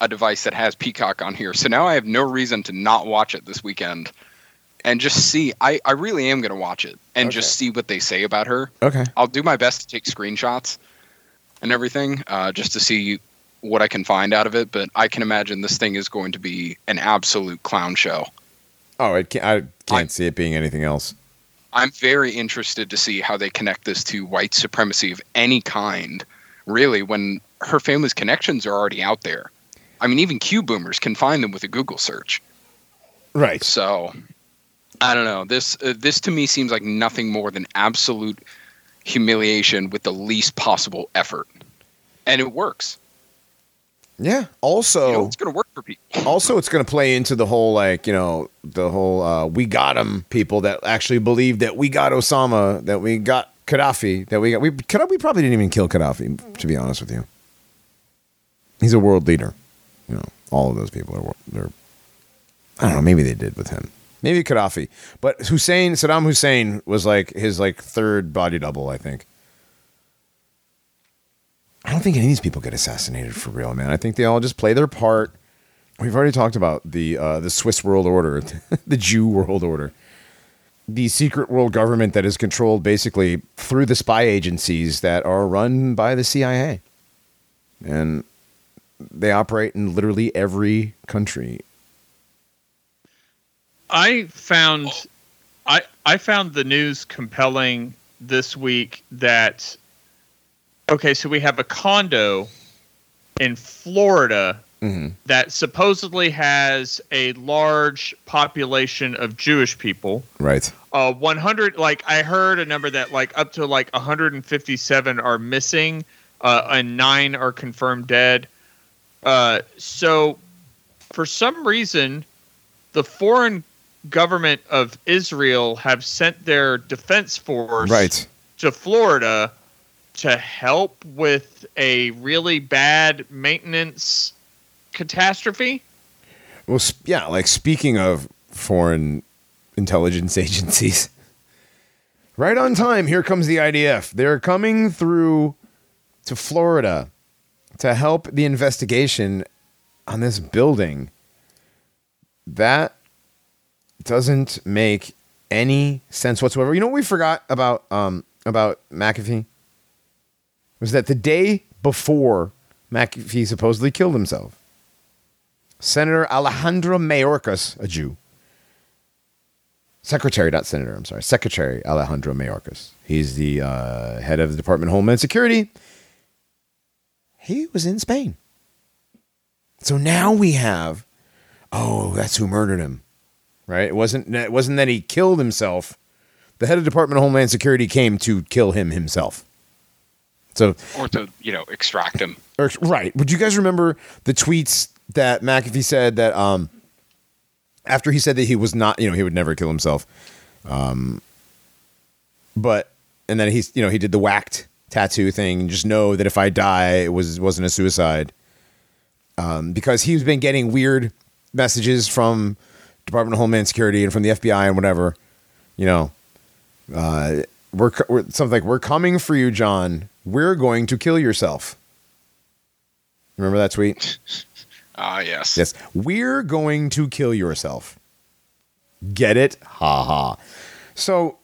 a device that has Peacock on here. So now I have no reason to not watch it this weekend, and just see. I I really am going to watch it and just see what they say about her. okay, I'll do my best to take screenshots and everything, uh, just to see what I can find out of it. But I can imagine this thing is going to be an absolute clown show. Oh, it can't, I can't I- see it being anything else. I'm very interested to see how they connect this to white supremacy of any kind, really, when her family's connections are already out there. I mean, even Q boomers can find them with a Google search. Right. So, I don't know. This uh, this to me seems like nothing more than absolute humiliation with the least possible effort, and it works. Yeah. You Also, know, it's going to work for people. also, it's going to play into the whole like you know the whole uh, we got him people that actually believe that we got Osama, that we got Gaddafi, that we got we Gaddafi probably didn't even kill Gaddafi. To be honest with you, he's a world leader. You know, all of those people are they're. I don't know. Maybe they did with him. Maybe Gaddafi, but Hussein, Saddam Hussein was like his like third body double. I think. I don't think any of these people get assassinated for real, man. I think they all just play their part. We've already talked about the uh, the Swiss world order, the Jew world order, the secret world government that is controlled basically through the spy agencies that are run by the CIA, and they operate in literally every country. I found I I found the news compelling this week that okay, so we have a condo in Florida Mhm. that supposedly has a large population of Jewish people. Right. Uh, 100 like I heard a number that like up to like 157 are missing uh, and 9 are confirmed dead. Uh, so for some reason the foreign government of Israel have sent their defense force Right. to Florida to help with a really bad maintenance catastrophe. Well, yeah. Like speaking of foreign intelligence agencies, right on time, here comes the IDF. They're coming through to Florida to help the investigation on this building. That doesn't make any sense whatsoever. You know what we forgot about um about McAfee? Was that the day before McAfee supposedly killed himself? Senator Alejandro Mayorkas, a Jew, Secretary, not Senator, I'm sorry, Secretary Alejandro Mayorkas. He's the uh, head of the Department of Homeland Security. He was in Spain. So now we have, oh, that's who murdered him, right? It wasn't, it wasn't that he killed himself. The head of Department of Homeland Security came to kill him himself. So, or to you know extract him. or, right. Would you guys remember the tweets that McAfee said that um, after he said that he was not, you know, he would never kill himself, um, but and then he's, you know, he did the whacked tattoo thing. Just know that if I die, it was wasn't a suicide, um, because he's been getting weird messages from Department of Homeland Security and from the FBI and whatever, you know. Uh, we're, we're something like we're coming for you, John. We're going to kill yourself. Remember that tweet? Ah, yes. Yes. We're going to kill yourself. Get it? Ha ha. So,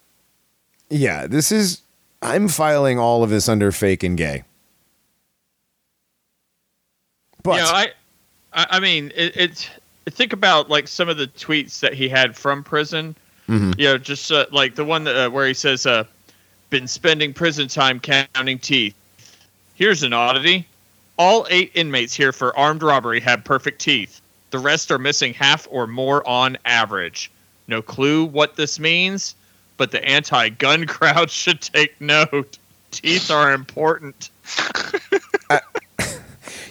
yeah, this is. I'm filing all of this under fake and gay. But you know, I, I, mean, it, it's think about like some of the tweets that he had from prison. Mhm. You know, just uh, like the one that, uh, where he says, uh, "Been spending prison time counting teeth." Here's an oddity: all eight inmates here for armed robbery have perfect teeth. The rest are missing half or more on average. No clue what this means, but the anti-gun crowd should take note. Teeth are important.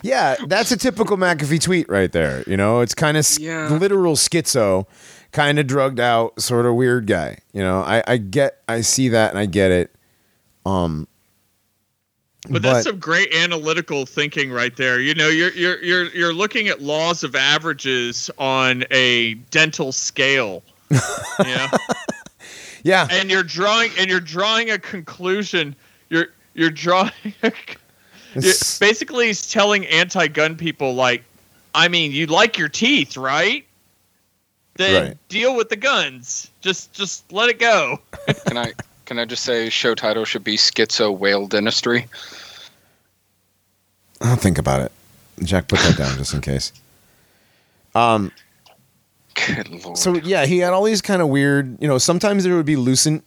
yeah, that's a typical McAfee tweet right there. You know, it's kind of Yeah. literal schizo, kind of drugged out, sort of weird guy. You know, I, I get, I see that, and I get it. Um, But that's some great analytical thinking right there. You know, you're you're you're you're looking at laws of averages on a dental scale. yeah. yeah, And you're drawing and you're drawing a conclusion. You're you're drawing a, you're, basically he's telling anti-gun people like I mean, you like your teeth, right? Then Right. deal with the guns. Just just let it go. Can I can I just say show title should be Schizo Whale Dentistry? I'll think about it. Jack, put that down just in case. Um, Good lord. so yeah, he had all these kind of weird, you know, sometimes there would be lucid,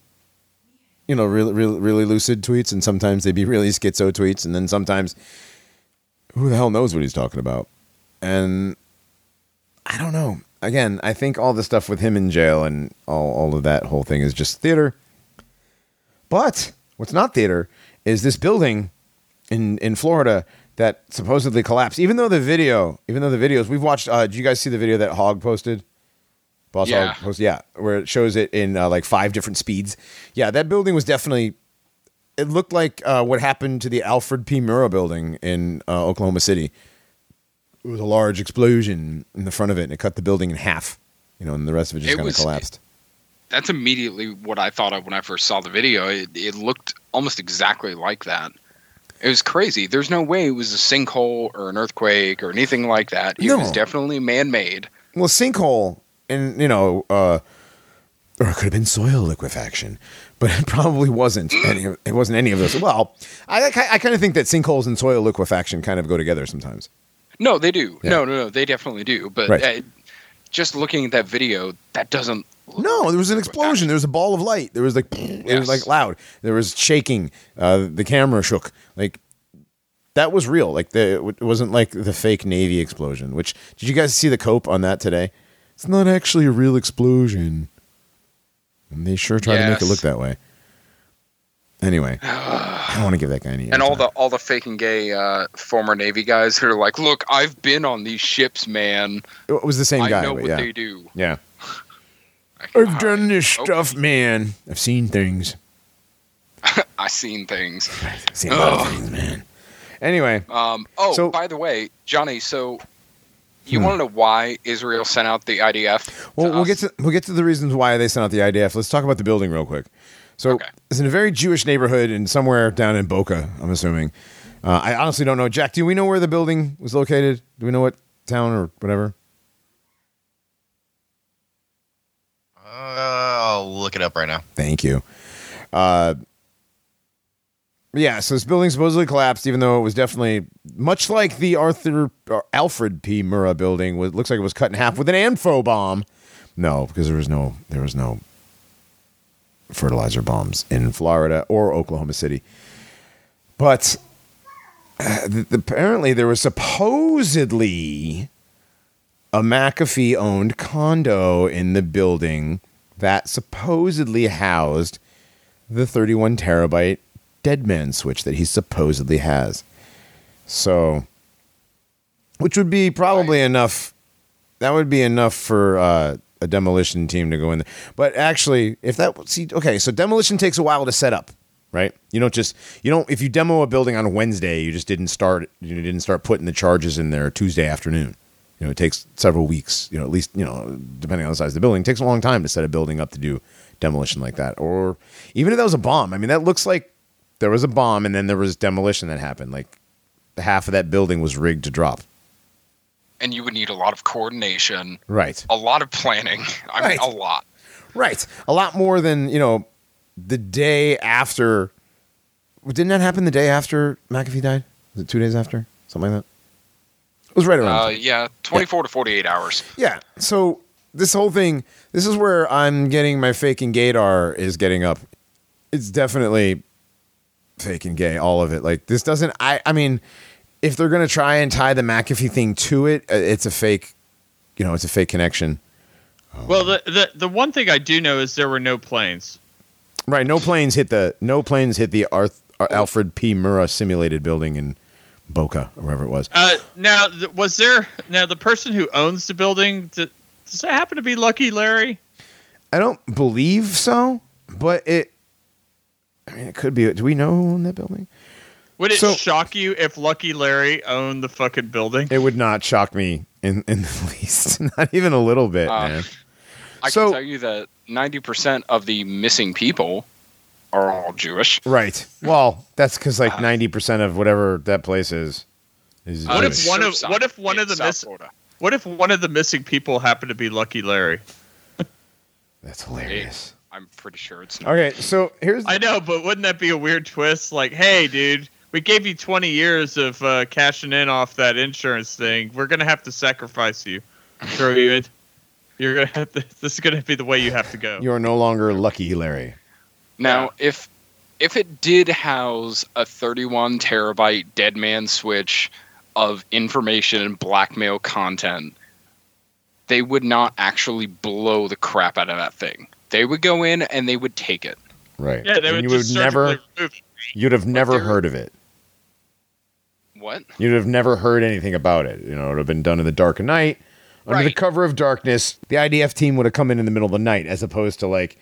you know, really, really, really lucid tweets, and sometimes they'd be really schizo tweets, and then sometimes who the hell knows what he's talking about? And I don't know. Again, I think all the stuff with him in jail and all, all of that whole thing is just theater. But what's not theater is this building in in Florida that supposedly collapsed. Even though the video, even though the videos we've watched, uh, did you guys see the video that Hog posted? Boss Yeah. Hog posted, yeah, where it shows it in uh, like five different speeds. Yeah, that building was definitely. It looked like uh, what happened to the Alfred P. Murrah building in uh, Oklahoma City. It was a large explosion in the front of it, and it cut the building in half. You know, and the rest of it just kind of collapsed. That's immediately what I thought of when I first saw the video. It, it looked almost exactly like that. It was crazy. There's no way it was a sinkhole or an earthquake or anything like that. It No. was definitely man-made. well, sinkhole, and you know, uh, or it could have been soil liquefaction, but it probably wasn't. Any of, it wasn't any of those. Well, I, I kind of think that sinkholes and soil liquefaction kind of go together sometimes. No, they do. Yeah. No, no, no, they definitely do. But Right. uh, just looking at that video, that doesn't. look No, there was an explosion. There was a ball of light. There was like it was like loud. There was shaking. Uh, the camera shook. Like that was real. Like the it wasn't like the fake Navy explosion. Which did you guys see the cope on that today? It's not actually a real explosion. And they sure try to make it look that way. Anyway, I don't want to give that guy any. and all the all the fake and gay uh, former Navy guys who are like, "Look, I've been on these ships, man. it was the same I guy. know but what yeah, they do." yeah. I've done this stuff, man. I've seen things. I seen things. I've seen a lot of things, man. Anyway, Um, oh, So- by the way, Johnny, so you Hmm. want to know why Israel sent out the IDF? Well, we'll us? get to we'll get to the reasons why they sent out the IDF. Let's talk about the building real quick. So Okay. it's in a very Jewish neighborhood and somewhere down in Boca, I'm assuming. Uh, I honestly don't know. Jack, do we know where the building was located? Do we know what town or whatever? Uh, I'll look it up right now. Thank you. Uh, yeah, so this building supposedly collapsed, even though it was definitely much like the Arthur or Alfred P. Murrah building. Was looks like it was cut in half with an Anfo bomb. No, because there was no there was no fertilizer bombs in Florida or Oklahoma City. But uh, th- apparently, there was supposedly a McAfee owned condo in the building that supposedly housed the 31 terabyte dead man switch that he supposedly has. So, which would be probably enough. That would be enough for uh, a demolition team to go in there. But actually, if that see, okay, so demolition takes a while to set up, right? You don't just you don't if you demo a building on Wednesday, you just didn't start you didn't start putting the charges in there Tuesday afternoon. You know, it takes several weeks. You know, at least you know, depending on the size of the building, it takes a long time to set a building up to do demolition like that. Or even if that was a bomb, I mean, that looks like there was a bomb and then there was demolition that happened. Like half of that building was rigged to drop. And you would need a lot of coordination, Right. a lot of planning. I Right. mean, a lot. Right. A lot more than, you know, the day after. Didn't that happen the day after McAfee died? Was it two days after? Something like that? It was right around. Uh, yeah, 24 to 48 hours. Yeah. So this whole thing, this is where I'm getting my fake and gaydar is getting up. It's definitely fake and gay, all of it. Like this doesn't. I. I mean, if they're gonna try and tie the McAfee thing to it, uh, it's a fake. You know, it's a fake connection. Well, the, the the one thing I do know is there were no planes. Right. No planes hit the. No planes hit the Arth, uh, Alfred P. Murrah simulated building in Boca or wherever it was. Uh, now, was there now the person who owns the building? Th- does that happen to be Lucky Larry? I don't believe so, but it. I mean, it could be. Do we know who owned that building? Would it So- shock you if Lucky Larry owned the fucking building? It would not shock me in, in the least. Not even a little bit, Uh, man. I So- can tell you that 90% of the missing people are all Jewish. Right. Well, that's because like Uh, ninety percent of whatever that place is is What if one of- what if one of the South miss- What if one of the missing people happened to be Lucky Larry? That's hilarious. I'm pretty sure it's not. Okay, so here's I know, but wouldn't that be a weird twist? Like, hey, dude, we gave you 20 years of uh, cashing in off that insurance thing. We're gonna have to sacrifice you, throw you in. You're gonna have to. This is gonna be the way you have to go. you are no longer lucky, Larry. Now, if if it did house a 31 terabyte dead man switch of information and blackmail content, they would not actually blow the crap out of that thing. They would go in and they would take it. Right. yeah, they and would you just would never it. you'd have never heard of it. What? You'd have never heard anything about it. You know, it would have been done in the dark of night, under the cover of darkness. The IDF team would have come in in the middle of the night, as opposed to like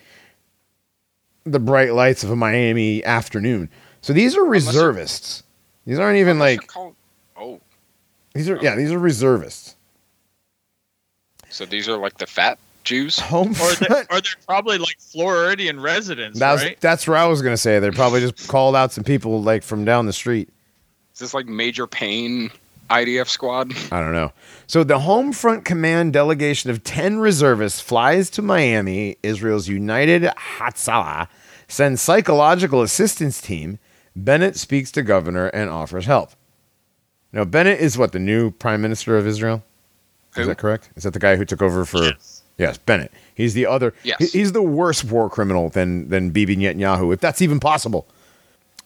the bright lights of a Miami afternoon. So these are reservists. These aren't even like called- oh, these are oh. yeah these are reservists. so these are like the fat Jews? Home Or they're, or they're probably like Floridian residents, That was, right? That's where I was gonna say. They're probably just called out some people like from down the street. Is this like Major Payne IDF squad? I don't know. So the home front command delegation of 10 reservists flies to Miami. Israel's United Hatzalah sends psychological assistance team. Bennett speaks to governor and offers help. Now Bennett is what the new prime minister of Israel. Is that correct? Is that the guy who took over for? Yes. Yes, Bennett. He's the other. Yes. He's the worse war criminal than than Bibi Netanyahu, if that's even possible.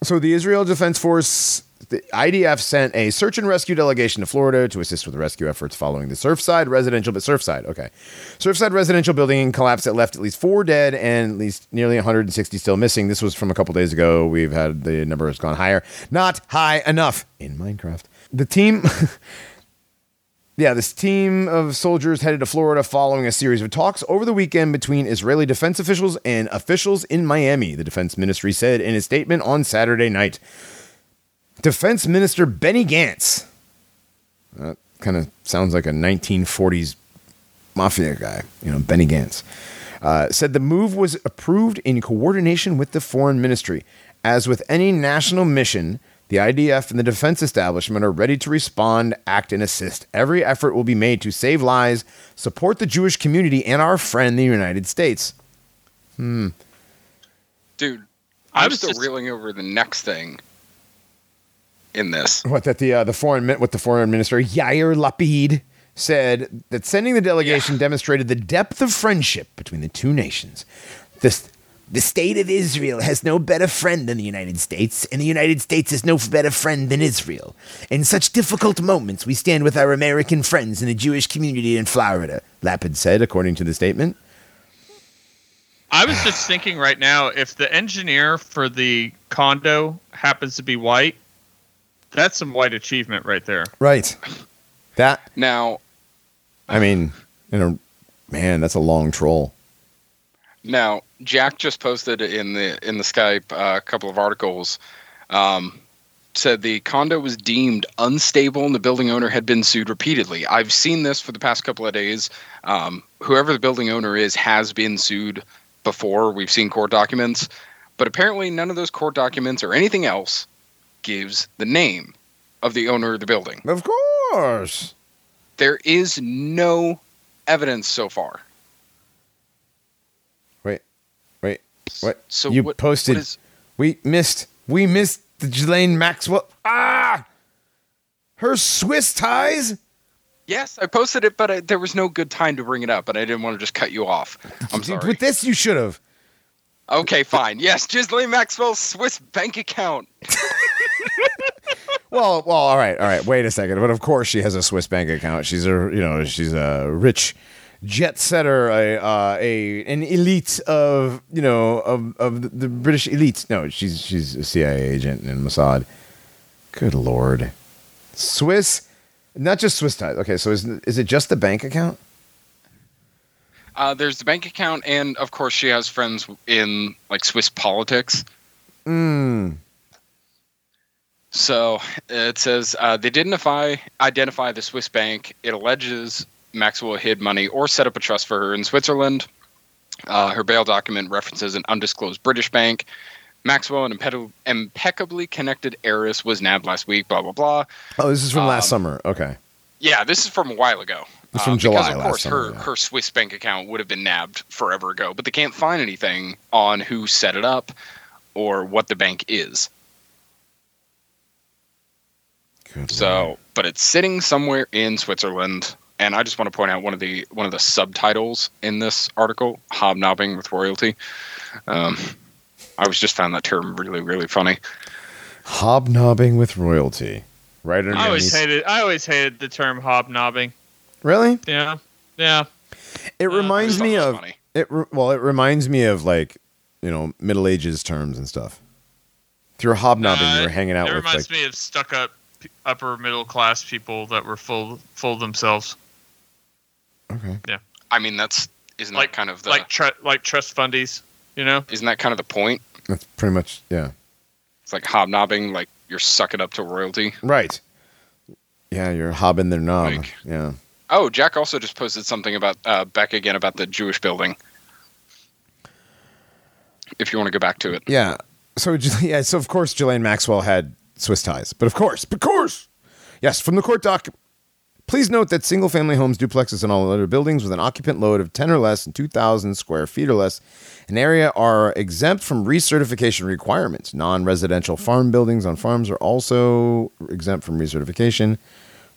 So the Israel Defense Force, the IDF sent a search and rescue delegation to Florida to assist with the rescue efforts following the Surfside residential, but Surfside, okay, Surfside residential building collapse that left at least four dead and at least nearly 160 still missing. This was from a couple days ago. We've had the number has gone higher, not high enough in Minecraft. The team. Yeah, this team of soldiers headed to Florida following a series of talks over the weekend between Israeli defense officials and officials in Miami, the defense ministry said in a statement on Saturday night. Defense Minister Benny Gantz, that kind of sounds like a 1940s mafia guy, you know, Benny Gantz, Uh, said the move was approved in coordination with the foreign ministry. As with any national mission, the IDF and the defense establishment are ready to respond, act, and assist. Every effort will be made to save lives, support the Jewish community, and our friend, the United States. Hmm. Dude, I I'm still just- reeling over the next thing in this. What that the uh, the foreign min- what the foreign minister Yair Lapid said that sending the delegation demonstrated the depth of friendship between the two nations. This the state of Israel has no better friend than the United States, and the United States has no better friend than Israel. In such difficult moments, we stand with our American friends in the Jewish community in Florida, Lapid said, according to the statement. I was just thinking right now, if the engineer for the condo happens to be white, that's some white achievement right there. Right. That Now, I mean, you know, man, that's a long troll. Now, Jack just posted in the in the Skype uh, a couple of articles. Um, said the condo was deemed unstable and the building owner had been sued repeatedly. I've seen this for the past couple of days. Um, whoever the building owner is has been sued before. We've seen court documents, but apparently none of those court documents or anything else gives the name of the owner of the building. Of course. There is no evidence so far. Wait, wait, what? So you what- posted? what is- we missed. We missed the Ghislaine Maxwell. Ah, her Swiss ties. Yes, I posted it, but I, there was no good time to bring it up, and I didn't want to just cut you off. I'm sorry. With this, you should have. Okay, fine. Yes, Ghislaine Maxwell's Swiss bank account. Well, well, all right, all right. Wait a second. But of course, she has a Swiss bank account. She's a, you know, she's a rich jet setter, a, uh, a an elite of, you know, of of the, British elite. No, she's she's a CIA agent in Mossad. Good lord, Swiss, not just Swiss ties. Okay, so is is it just the bank account? Uh, there's the bank account, and of course, she has friends in like Swiss politics. Hmm. So it says uh, they didn't identify, identify the Swiss bank. It alleges Maxwell hid money or set up a trust for her in Switzerland. Uh, her bail document references an undisclosed British bank. Maxwell, an impe- impeccably connected heiress, was nabbed last week. Blah blah blah. Oh, this is from last Um, summer. Okay. Yeah, this is from a while ago. It's from Um, July Because of course summer, her yeah. her Swiss bank account would have been nabbed forever ago, but they can't find anything on who set it up or what the bank is. Good So, but it's sitting somewhere in Switzerland, and I just want to point out one of the one of the subtitles in this article: "Hobnobbing with royalty." Um, I was just found that term really, really funny. hobnobbing with royalty. Right underneath. I always hated. I always hated the term hobnobbing. Really? Yeah, yeah. It Uh, reminds just me of funny. it. Re- well, it reminds me of like you know Middle Ages terms and stuff. If you're hobnobbing, Uh, you were hanging out It with reminds like me of stuck-up p- upper middle class people that were full full themselves, okay. Yeah. I mean, that's isn't Like- that kind of the like tr- like trust fundies. You know, isn't that kind of the point? That's pretty much yeah. It's like hobnobbing, like you're sucking up to royalty. Right. Yeah, you're hobbing their knob. Like- yeah. Oh, Jack also just posted something about uh, back again about the Jewish building. If you want to go back to it, Yeah. So yeah, so of course Ghislaine Maxwell had Swiss ties, but of course, of course, yes, from the court doc. Please note that single-family homes, duplexes, and all other buildings with an occupant load of ten or less and two thousand square feet or less an area are exempt from recertification requirements. Non-residential farm buildings on farms are also exempt from recertification.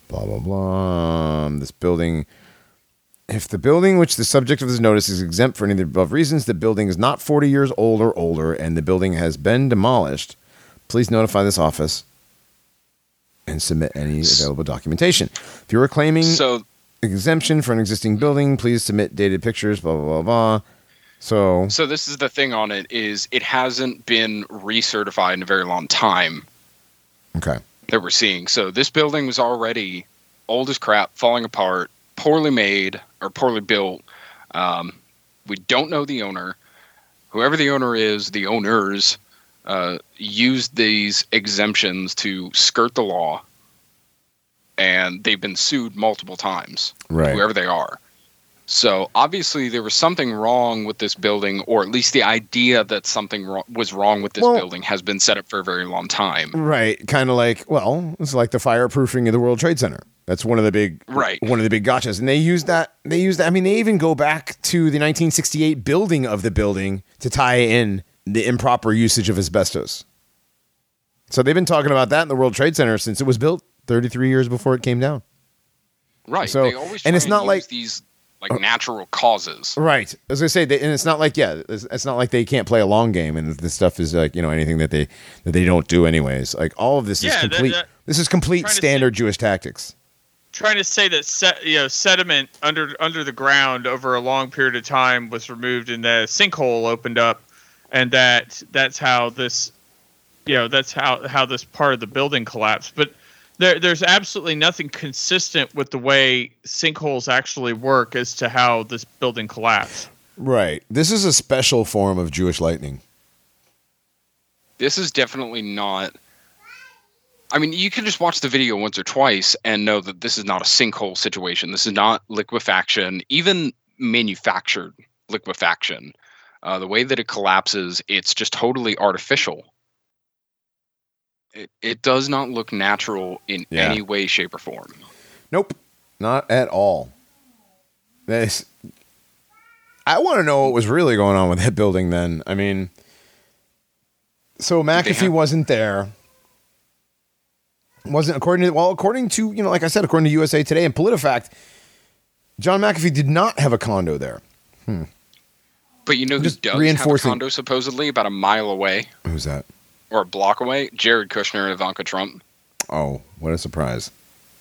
Blah blah blah. Um, This building if the building which the subject of this notice is exempt for any of the above reasons, the building is not 40 years old or older, and the building has been demolished, please notify this office and submit any available documentation. If you are claiming so exemption for an existing building, please submit dated pictures, blah, blah, blah, blah. So, so this is the thing on it is it hasn't been recertified in a very long time okay. that we're seeing. So this building was already old as crap, falling apart, poorly made or poorly built. Um, we don't know the owner. Whoever the owner is, the owners uh, used these exemptions to skirt the law, and they've been sued multiple times. Right. Whoever they are. So obviously there was something wrong with this building, or at least the idea that something wro- was wrong with this Well- building has been set up for a very long time. Right, kind of like well, it's like the fireproofing of the World Trade Center. That's one of the big Right. one of the big gotchas, and they use that. They use that. I mean, they even go back to the 1968 building of the building to tie in the improper usage of asbestos. So they've been talking about that in the World Trade Center since it was built 33 years before it came down. Right. So- they always and it's try not use like- these like natural causes. Right. As I say, they, and it's not like yeah, it's, it's not like they can't play a long game, and this stuff is like you know anything that they that they don't do anyways. Like all of this Yeah, is complete. that- this is complete trying to standard Jewish tactics. trying to say that set, you know sediment under under the ground over a long period of time was removed and the sinkhole opened up and that that's how this you know that's how how this part of the building collapsed but there there's absolutely nothing consistent with the way sinkholes actually work as to how this building collapsed Right. This is a special form of Jewish lightning. This is definitely not. I mean, you can just watch the video once or twice and know that this is not a sinkhole situation. This is not liquefaction, even manufactured liquefaction. Uh, the way that it collapses, it's just totally artificial. It, it does not look natural in Yeah. any way, shape, or form. Nope. Not at all. This. I want to know what was really going on with that building then. I mean, so McAfee have- wasn't there. Wasn't according to well, according to you know, like I said, according to USA Today and PolitiFact, John McAfee did not have a condo there. But you know who Just does have a reinforcing- condo supposedly about a mile away Who's that? or a block away? Jared Kushner and Ivanka Trump. Oh, what a surprise!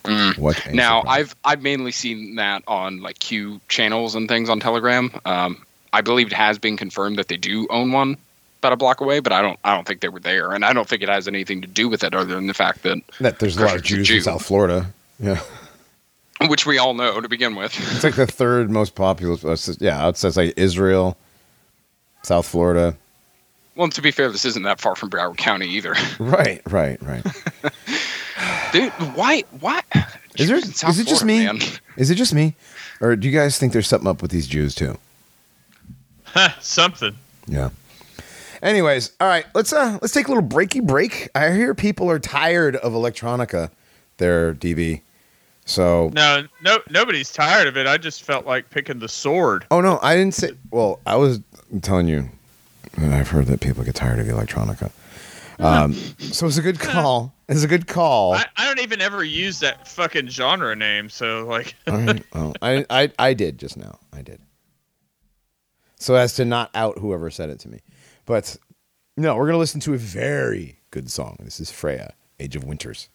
Mm. What a Now surprise. I've I've mainly seen that on like Q channels and things on Telegram. Um, I believe it has been confirmed that they do own one about a block away, but I don't I don't think they were there, and I don't think it has anything to do with it other than the fact that that there's a lot of Jews in South Florida. Yeah. which we all know to begin with. It's like the third most populous. uh, Yeah, it says like Israel, South Florida. Well, to be fair, this isn't that far from Broward County either, Right, right, right. dude. Why why? Is there? Jews in South Is it just me? man. Is it just me, or do you guys think there's something up with these Jews too? something Yeah. Anyways, all right. Let's uh let's take a little breaky break. I hear people are tired of electronica, their DB. So no no nobody's tired of it i just felt like picking the sword oh no, I didn't say. Well, I was telling you. I've heard that people get tired of the electronica. Um, so it's a good call. It's a good call. I, I don't even ever use that fucking genre name so like right. Well, I, I I did just now. I did. So as to not out whoever said it to me, but no, we're gonna listen to a very good song. This is Freya, Age of Winters,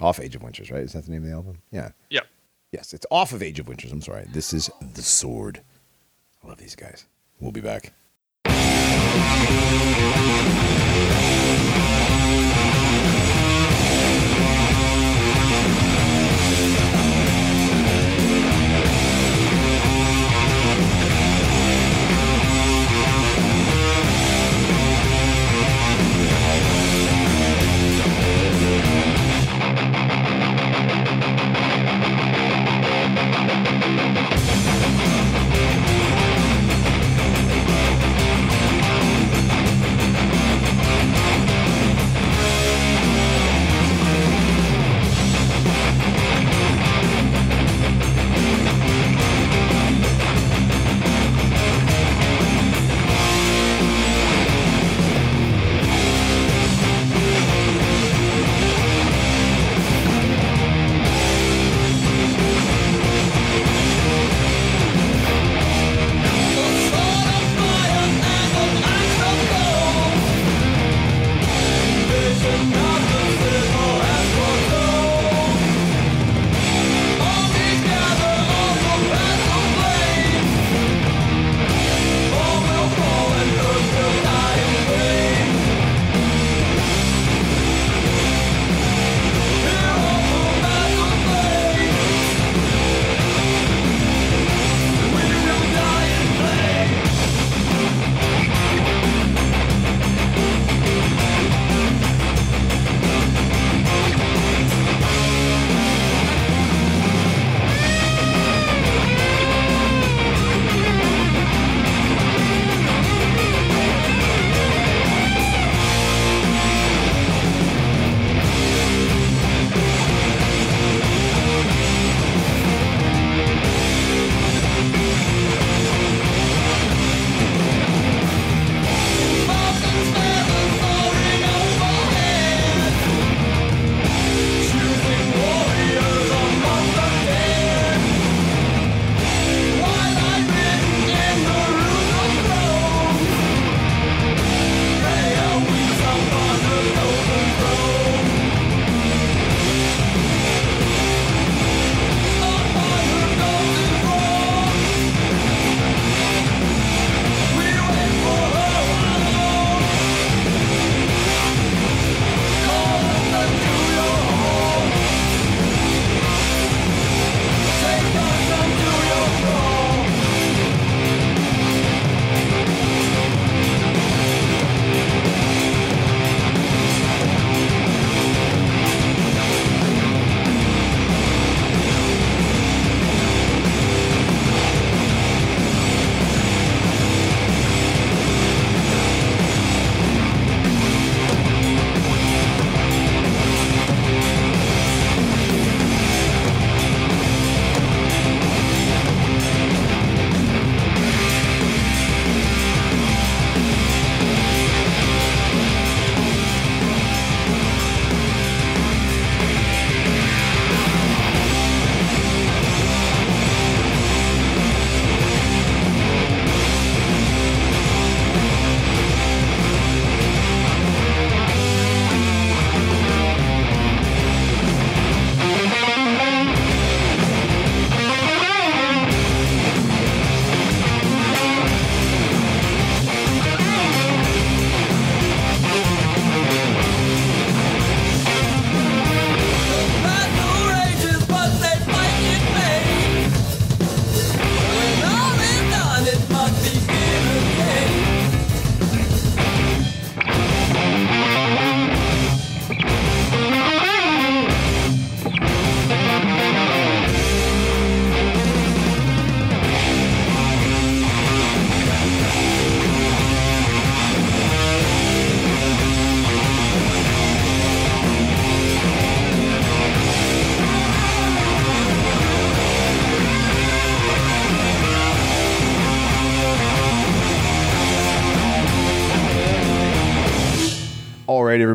off Age of Winters, right? Is that the name of the album? Yeah. Yep. Yes, it's off of Age of Winters. I'm sorry. This is The Sword. I love these guys. We'll be back.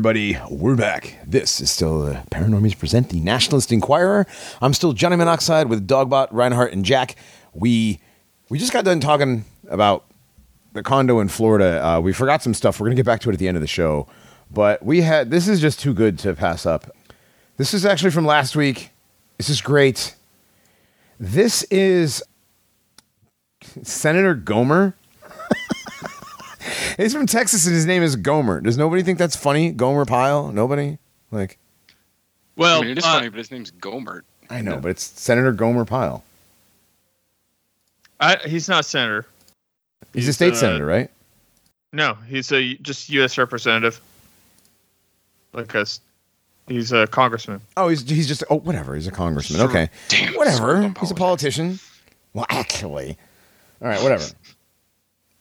Everybody. We're back. This is still uh, Paranormies Present, the Nationalist Enquirer. I'm still Johnny Monoxide with Dogbot, Reinhardt, and Jack. We we just got done talking about the condo in Florida. Uh, we forgot some stuff. We're gonna get back to it at the end of the show, but we had this is just too good to pass up. This is actually from last week. This is great. This is Senator Gomer. He's from Texas and his name is Gomer. Does nobody think that's funny? Gomer Pyle? Nobody? Like, Well, I mean, it is uh, funny, but his name's Gohmert. I know, but it's Senator Gomer Pyle. I, he's not senator. He's, a state uh, senator, right? No, he's a just U.S. representative. Like us, he's a congressman. Oh, he's he's just oh whatever. He's a congressman. Sure. Okay, Damn, whatever. He's a politician. Well, actually, all right, whatever.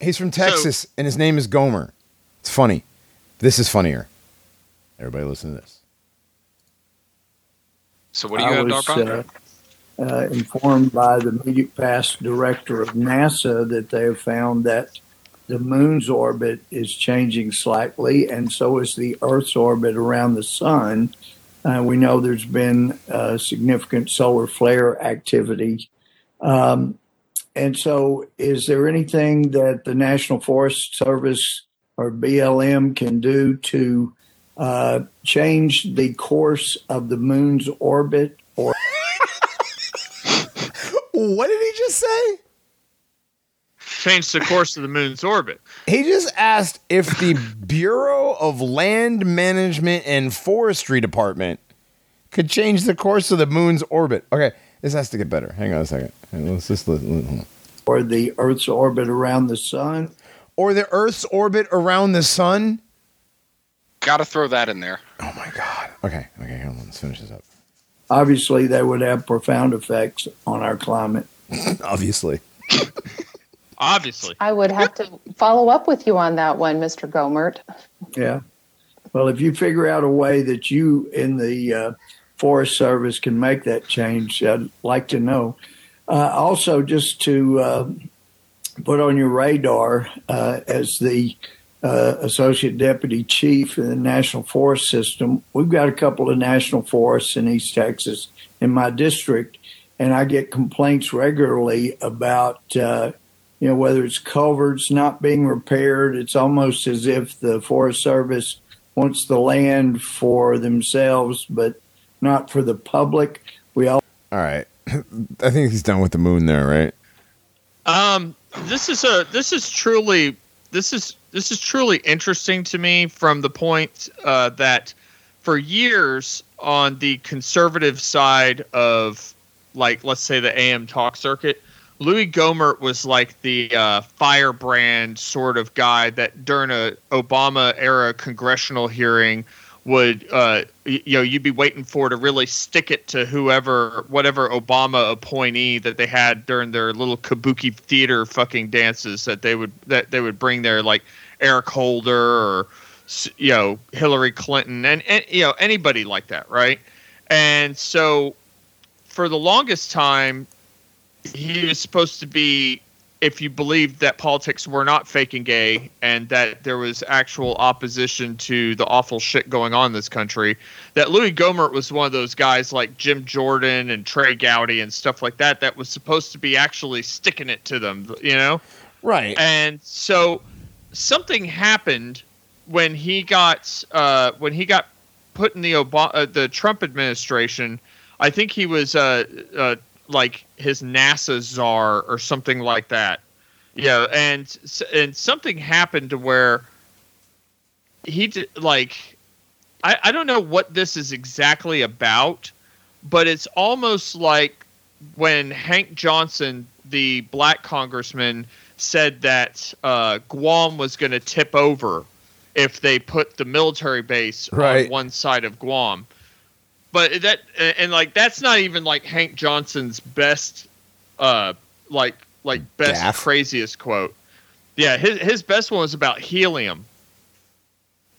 He's from Texas and his name is Gomer. It's funny. This is funnier. Everybody, listen to this. So what do you I have, was Doc? uh, uh, informed by the immediate past director of NASA that they have found that the moon's orbit is changing slightly, and so is the Earth's orbit around the sun. Uh, we know there's been uh, significant solar flare activity. Um, and so, is there anything that the National Forest Service or BLM can do to uh, change the course of the moon's orbit or What did he just say? Change the course of the moon's orbit. He just asked if the Bureau of Land Management and Forestry Department could change the course of the moon's orbit. Okay, this has to get better. Hang on a second. Hang Let's just listen. or the Earth's orbit around the sun? Or the Earth's orbit around the sun. Got to throw that in there. Oh my God. Okay. Okay. Hold on. Let's finish this up. Obviously, they would have profound effects on our climate. Obviously. Obviously, I would have to follow up with you on that one, Mr. Gohmert. Yeah. Well, if you figure out a way that you in the uh, Forest Service can make that change, I'd like to know. Uh, also, just to uh, put on your radar uh, as the uh, Associate Deputy Chief in the National Forest System, we've got a couple of national forests in East Texas in my district, and I get complaints regularly about. Uh, you know, whether it's culverts not being repaired, it's almost as if the Forest Service wants the land for themselves, but not for the public. We all All right. I think he's done with the moon there, right? um, this is a this is truly this is this is truly interesting to me from the point uh, that for years on the conservative side of like let's say the AM talk circuit, Louis Gohmert was like the uh, firebrand sort of guy that during a Obama era congressional hearing would uh, you know you'd be waiting for to really stick it to whoever whatever Obama appointee that they had during their little kabuki theater fucking dances that they would that they would bring there like Eric Holder or you know Hillary Clinton and, and you know anybody like that right? And so for the longest time he was supposed to be if you believed that politics were not fake and gay and that there was actual opposition to the awful shit going on in this country, that Louis Gohmert was one of those guys like Jim Jordan and Trey Gowdy and stuff like that that was supposed to be actually sticking it to them, you know? Right. And so something happened when he got uh, when he got put in the Obama, uh, the Trump administration. I think he was uh, uh, like his NASA czar or something like that. Yeah, and and something happened to where he did like I, I don't know what this is exactly about, but it's almost like when Hank Johnson, the black congressman, said that uh, Guam was going to tip over if they put the military base Right. on one side of Guam. But that and, like that's not even like Hank Johnson's best, uh, like like best Gaffe. craziest quote. Yeah, his his best one was about helium.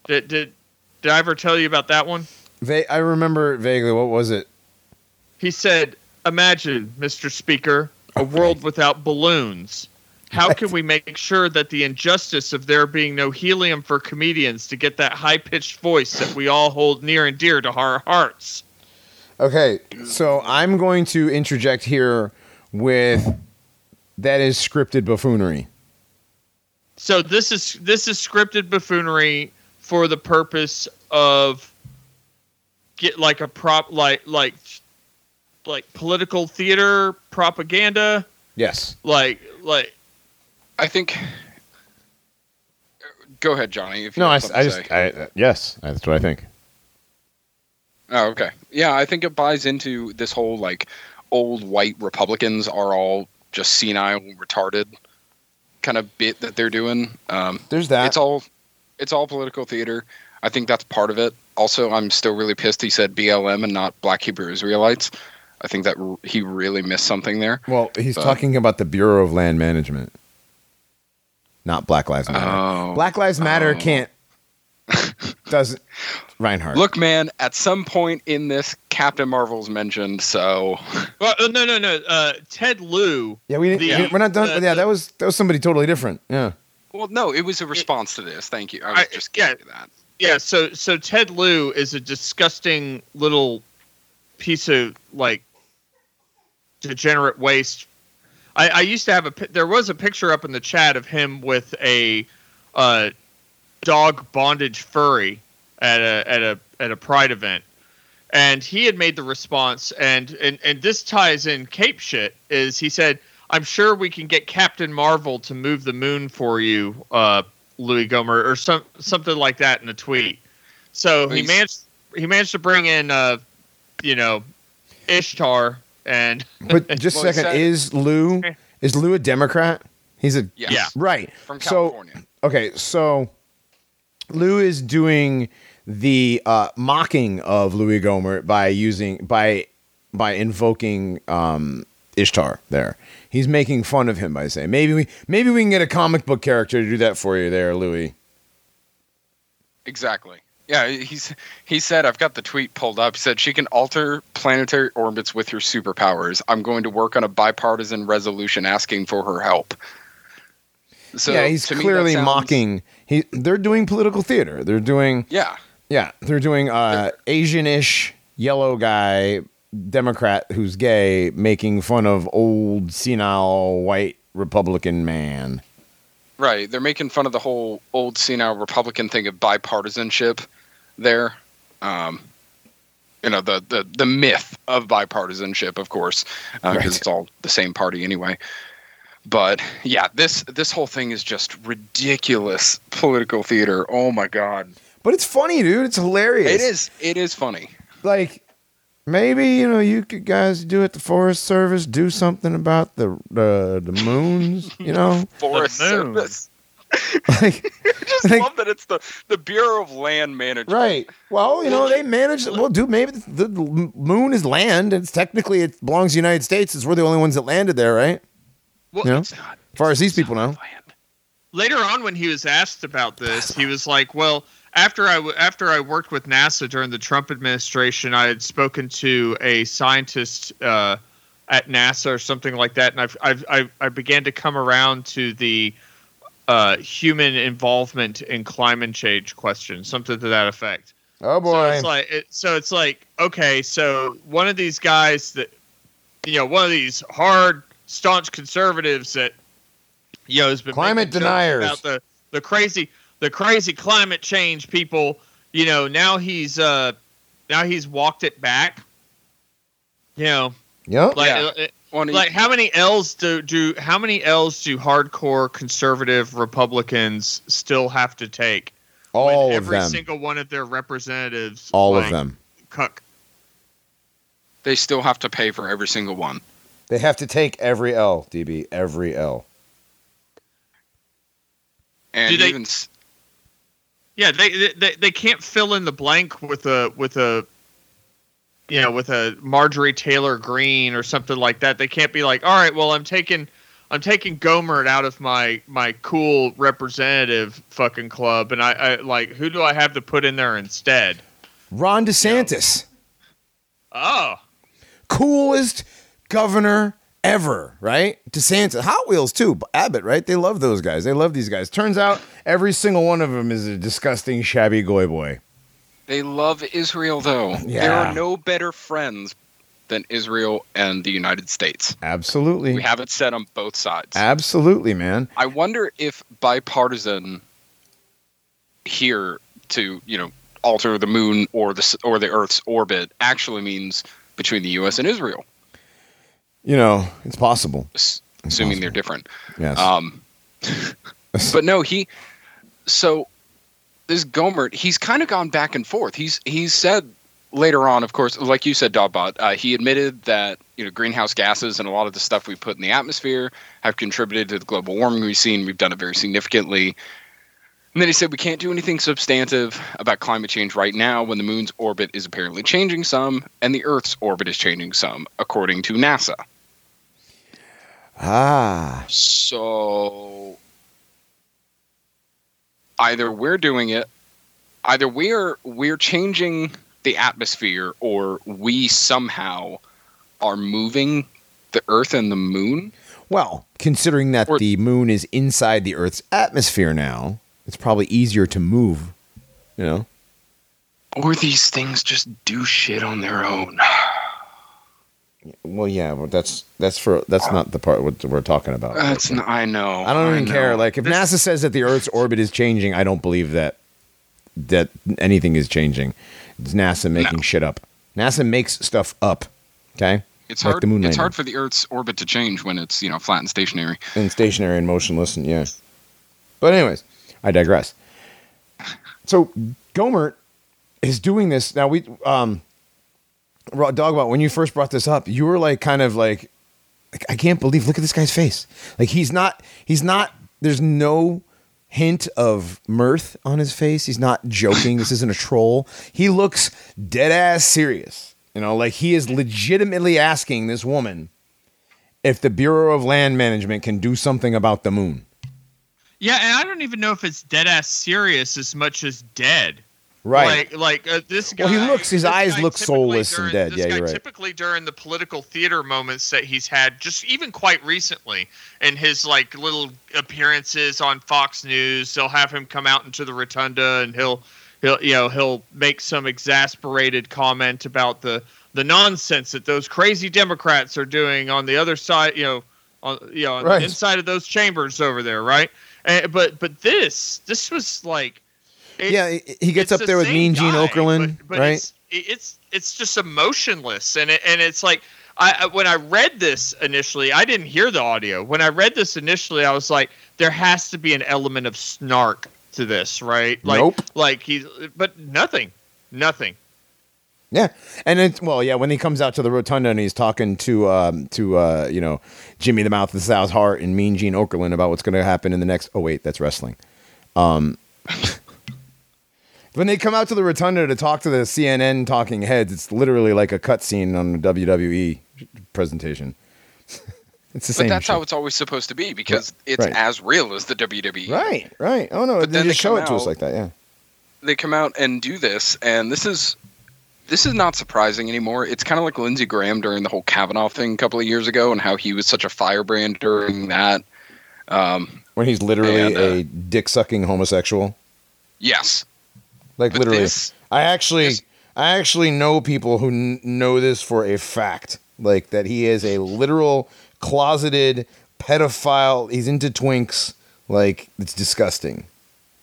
Did did did I ever tell you about that one? Va- I remember vaguely. What was it? He said, "Imagine, Mr. Speaker, a world without balloons. How can we make sure that the injustice of there being no helium for comedians to get that high pitched voice that we all hold near and dear to our hearts? Okay, so I'm going to interject here with that is scripted buffoonery. So this is this is scripted buffoonery for the purpose of get like a prop like like like political theater propaganda Yes. like like I think. Go ahead, Johnny. If you No, I, I just. I, uh, yes, that's what I think. Oh, okay. Yeah, I think it buys into this whole like old white Republicans are all just senile, retarded kind of bit that they're doing. Um, There's that. it's all it's all political theater. I think that's part of it. Also, I'm still really pissed he said BLM and not Black Hebrew Israelites. I think that r- he really missed something there. well, he's Uh, talking about the Bureau of Land Management, not Black Lives Matter. Oh. Black Lives Matter Oh. can't. Doesn't Reinhardt? Look, man, at some point in this, Captain Marvel's mentioned, so well, uh, no no no uh, Ted Lieu yeah, we didn't. the- we're not done. the- yeah, that was that was somebody totally different. Yeah. well, no, it was a response to this. Thank you. I was I- just yeah. getting to that. yeah so so Ted Lieu is a disgusting little piece of like degenerate waste. I, I used to have a there was a picture up in the chat of him with a uh, dog bondage furry at a at a at a pride event, and he had made the response, and and and this ties in Cape shit. Is he said, "I'm sure we can get Captain Marvel to move the moon for you, uh, Louis Gomer, or some something like that in a tweet." So he managed he managed to bring in, uh, you know, Ishtar and But just Well, a second, said- is Lou is Lou a Democrat? He's a Yes. Yeah. right From So- California. Okay, so Lou is doing the uh, mocking of Louis Gomer by using by by invoking um, Ishtar. There, he's making fun of him by saying maybe we maybe we can get a comic book character to do that for you, there, Louis. Exactly. Yeah, he's he said I've got the tweet pulled up. He said she can alter planetary orbits with her superpowers. I'm going to work on a bipartisan resolution asking for her help. So yeah, he's to me, clearly sounds- mocking. He they're doing political theater. They're doing Yeah, yeah, they're doing uh, Asian-ish yellow guy Democrat who's gay making fun of old senile white Republican man. right. They're making fun of the whole old senile Republican thing of bipartisanship. There, um, you know the the the myth of bipartisanship, of course, because Right. it's all the same party anyway. But yeah, this this whole thing is just ridiculous political theater. Oh my god. But it's funny, dude. It's hilarious. It is. It is funny. Like maybe you know you could guys do at the Forest Service do something about the the the moons. You know, Forest moon. Service. Like I just Like- love that it's the the Bureau of Land Management. right. Well, you know they manage. Well, dude, maybe the, the moon is land. It's technically it belongs to the United States. It's we're the only ones that landed there, right? well, Yeah. It's not. As far as these people know. Land. later on when he was asked about this, he was like, "Well, after I w- after I worked with NASA during the Trump administration, I had spoken to a scientist uh, at NASA or something like that, and I've, I've, I I began to come around to the uh, human involvement in climate change question, something to that effect." Oh So boy. it's like it, so it's like okay, so one of these guys that you know, one of these hard, staunch conservatives that you know has been Climate deniers. about the the crazy the crazy climate change people. You know, now he's uh now he's walked it back. You know, yep. like Yeah. uh, Well, and he- like how many L's do do how many L's do hardcore conservative Republicans still have to take? when All of every them. single one of their representatives All like, of them. cuck. they still have to pay for every single one. They have to take every L, DB. Every L. And Do they- even Yeah, they, they they can't fill in the blank with a with a you know with a Marjorie Taylor Greene or something like that. They can't be like, all right, well, I'm taking I'm taking Gohmert out of my my cool representative fucking club, and I, I like who do I have to put in there instead? Ron DeSantis. Oh, coolest governor ever, right? DeSantis, Hot Wheels too, Abbott, right? They love those guys. They love these guys. Turns out every single one of them is a disgusting, shabby goy boy. They love Israel, though. Yeah. There are no better friends than Israel and the United States. Absolutely. We have it set on both sides. Absolutely, man. I wonder if bipartisan here to you know alter the moon or the or the Earth's orbit actually means between the U.S. and Israel, You know, it's possible. s- assuming they're different. Yes. Um, but no, he. So this Gohmert, he's kind of gone back and forth. He's he's said later on, of course, like you said, Dogbot, uh, he admitted that you know greenhouse gases and a lot of the stuff we put in the atmosphere have contributed to the global warming we've seen. We've done it very significantly. And then he said we can't do anything substantive about climate change right now when the moon's orbit is apparently changing some and the Earth's orbit is changing some, according to NASA. ah. So either we're doing it, either we're we're changing the atmosphere, or we somehow are moving the Earth and the Moon. Well, considering that Or- the moon is inside the Earth's atmosphere now, it's probably easier to move. You know? Or these things just do shit on their own. Well, yeah, but that's that's for that's not the part what we're talking about. That's n- I know. I don't even care. Like if This- NASA says that the Earth's orbit is changing, I don't believe that that anything is changing. It's NASA making shit up. NASA makes stuff up. Okay, it's like hard. it's landing. hard for the Earth's orbit to change when it's you know flat and stationary. and stationary and motionless, and yeah. But anyways, I digress. So Gohmert is doing this now. We um, Dogbot, when you first brought this up, you were like kind of like, like I can't believe. Look at this guy's face. Like he's not. He's not. There's no hint of mirth on his face. He's not joking. this isn't a troll. He looks dead ass serious. You know, like he is legitimately asking this woman if the Bureau of Land Management can do something about the moon. Yeah, and I don't even know if it's dead ass serious as much as dead. Right. Like, like uh, this guy. Well, he looks- his eyes look soulless and dead. Yeah, you're right. Typically during the political theater moments that he's had, just even quite recently, in his like little appearances on Fox News, they'll have him come out into the rotunda and he'll he'll you know he'll make some exasperated comment about the the nonsense that those crazy Democrats are doing on the other side. You know, on you know on Right. the inside of those chambers over there, right? And, but but this this was like. It- yeah, he- gets up the there with Mean Gene guy, Okerlund, but, but right? It's, it's it's just emotionless, and it, and it's like I when I read this initially, I didn't hear the audio. When I read this initially, I was like, there has to be an element of snark to this, right? Like, Nope. Like he's, but nothing, nothing. Yeah, and it's well, yeah. When he comes out to the rotunda and he's talking to um, to uh, you know Jimmy the Mouth of the South Heart and Mean Gene Okerlund about what's going to happen in the next. Oh wait, that's wrestling. Um, when they come out to the rotunda to talk to the CNN talking heads, it's literally like a cutscene on a WWE presentation. it's the But same. But that's shit. how it's always supposed to be because it's Right. as real as the WWE. Right, right. Oh no, But they then just they show it to us like that. Yeah. they come out and do this, and this is this is not surprising anymore. It's kind of like Lindsey Graham during the whole Kavanaugh thing a couple of years ago, and how he was such a firebrand during that. Um, When he's literally And, uh, a dick sucking homosexual. yes, Like but literally. this- I actually, this- I actually know people who n- know this for a fact, like that he is a literal closeted pedophile. He's into twinks. Like it's disgusting.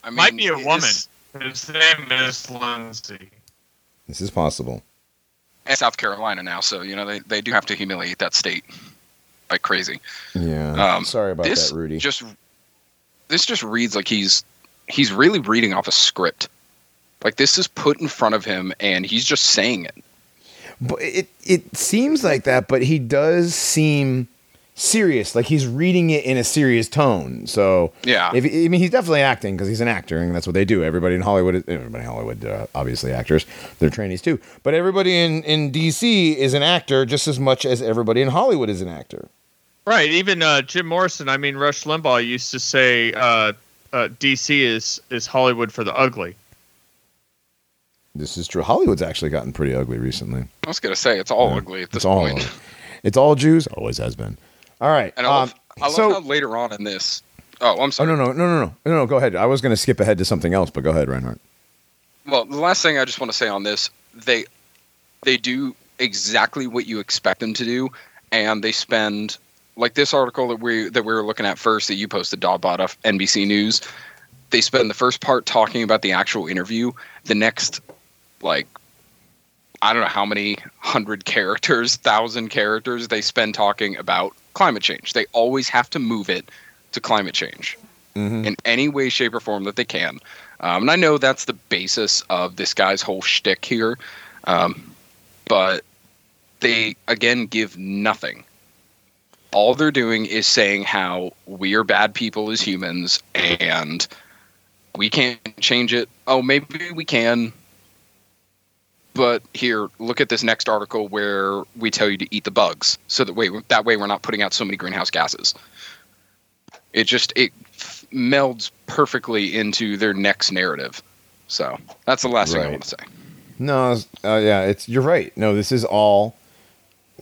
I mean, Might be a this- woman. His name is Lindsey. This is possible. and South Carolina now, so you know they, they do have to humiliate that state like crazy. Yeah. Um, Sorry about this that, Rudy. Just this just reads like he's he's really reading off a script. Like this is put in front of him, and he's just saying it. But it it seems like that, but he does seem serious. Like he's reading it in a serious tone. So Yeah. if, I mean, he's definitely acting because he's an actor, and that's what they do. Everybody in Hollywood, is, everybody in Hollywood, uh, obviously actors. They're trainees too. But everybody in in DC is an actor just as much as everybody in Hollywood is an actor. Right. Even uh, Jim Morrison. I mean, Rush Limbaugh used to say uh, uh, DC is is Hollywood for the ugly. This is true. Hollywood's actually gotten pretty ugly recently. I was gonna say it's all Yeah. ugly at this It's all it's all Jews. Always has been. All right. And I love, um, I love so, how later on in this. Oh, I'm oh sorry. no, no, no, no, no, no, no. Go ahead. I was going to skip ahead to something else, but go ahead, Reinhardt. Well, the last thing I just want to say on this, they they do exactly what you expect them to do, and they spend like this article that we that we were looking at first that you posted, Dogbot of NBC News. They spend the first part talking about the actual interview. The next, like, I don't know how many hundred characters, thousand characters they spend talking about climate change. They always have to move it to climate change in any way, shape, or form that they can. Um, and I know that's the basis of this guy's whole shtick here, um, but they again give nothing. All they're doing is saying how we are bad people as humans and we can't change it. Oh, maybe we can. But here, look at this next article where we tell you to eat the bugs, so that way that way we're not putting out so many greenhouse gases. It just it f- melds perfectly into their next narrative. So that's the last thing I want to say. No, uh, yeah, it's you're right. No, this is all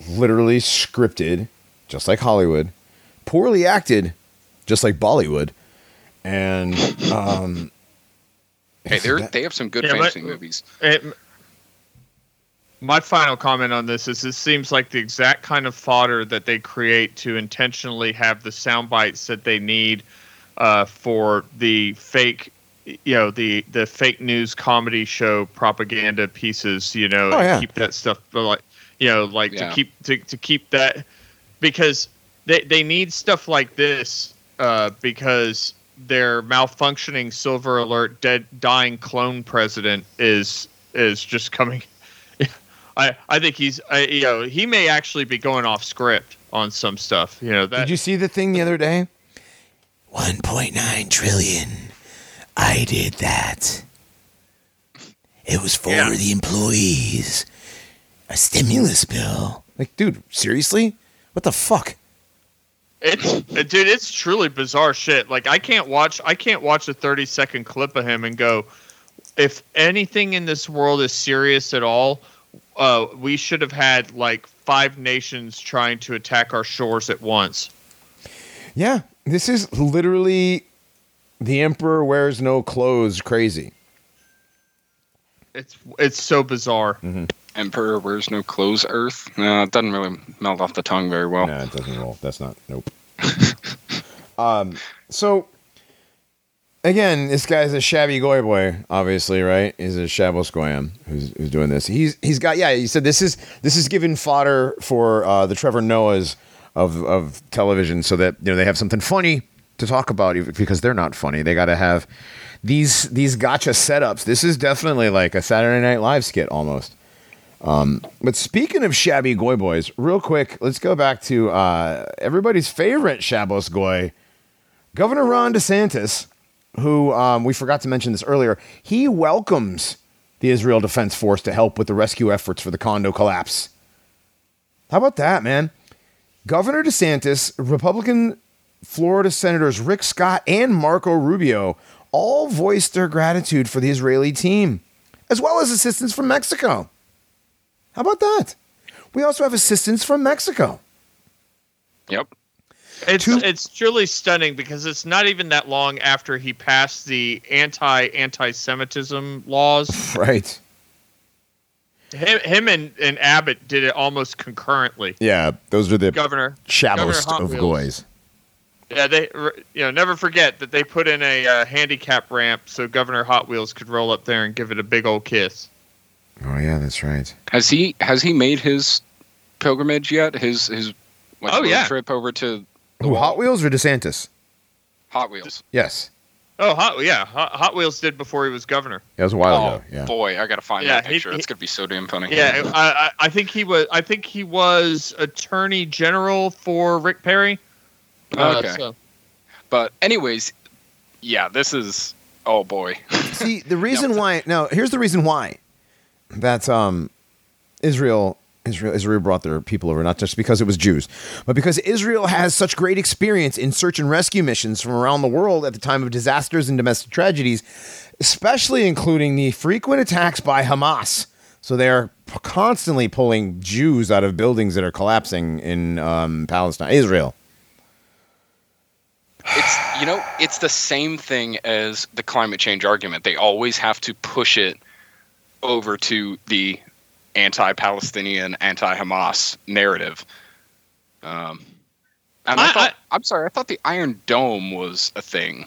literally scripted, just like Hollywood, poorly acted, just like Bollywood, and um, Hey, they they have some good Yeah, fantasy but- movies. It, my final comment on this is this seems like the exact kind of fodder that they create to intentionally have the sound bites that they need uh, for the fake you know the the fake news comedy show propaganda pieces you know Oh, and yeah. keep that stuff but like you know like Yeah. to keep to, to keep that because they they need stuff like this uh, because their malfunctioning silver alert dead dying clone president is is just coming I, I think he's I, you know he may actually be going off script on some stuff you know that did you see the thing the other day? 1.9 trillion. I did that. It was for Yeah. the employees. A stimulus bill. Like, dude, seriously? What the fuck? It's dude, it's truly bizarre shit. Like I can't watch I can't watch a 30 second clip of him and go if anything in this world is serious at all, uh, we should have had like five nations trying to attack our shores at once. Yeah, this is literally the emperor wears no clothes. Crazy. It's it's so bizarre. Emperor wears no clothes. Earth. No, it doesn't really melt off the tongue very well. No, it doesn't roll. That's not. Nope. um. So again, this guy's a shabby goy boy. Obviously, right? He's a shabos goyam who's who's doing this. He's he's got yeah. He said this is this is given fodder for uh, the Trevor Noahs of of television, so that you know they have something funny to talk about because they're not funny. They got to have these these gotcha setups. This is definitely like a Saturday Night Live skit almost. Um, but speaking of shabby goy boys, real quick, let's go back to uh, everybody's favorite shabos goy, Governor Ron DeSantis, who um, we forgot to mention this earlier. He welcomes the Israel Defense Force to help with the rescue efforts for the condo collapse. How about that, man? Governor DeSantis, Republican Florida Senators Rick Scott and Marco Rubio all voiced their gratitude for the Israeli team, as well as assistance from Mexico. How about that? We also have assistance from Mexico. Yep. It's Two- it's truly stunning because it's not even that long after he passed the anti anti Semitism laws. Right. Him, him and, and Abbott did it almost concurrently. Yeah, those are the Governor shabbos Governor Hot of Wheels. goys. Yeah, they you know never forget that they put in a uh, handicap ramp so Governor Hot Wheels could roll up there and give it a big old kiss. Oh yeah, that's right. Has he has he made his pilgrimage yet? His his like, Oh, yeah. trip over to Who, Hot Wheels or DeSantis? Hot Wheels. Yes. Oh, Hot yeah, Hot, Hot Wheels did before he was governor. That was a while Oh ago. Yeah. boy, I gotta find Yeah, that picture. he- That's gonna be so damn funny. Yeah, I, I I think he was I think he was Attorney General for Rick Perry. Uh, Okay. so- But anyways, yeah, this is oh boy. See, the reason why now here's the reason why that um Israel Israel Israel brought their people over not just because it was Jews, but because Israel has such great experience in search and rescue missions from around the world at the time of disasters and domestic tragedies, especially including the frequent attacks by Hamas. So they are constantly pulling Jews out of buildings that are collapsing in um, Palestine, Israel. it's you know it's the same thing as the climate change argument. They always have to push it over to the anti-Palestinian, anti-Hamas narrative. Um, and I, I- thought, I, am sorry, I thought the Iron Dome was a thing.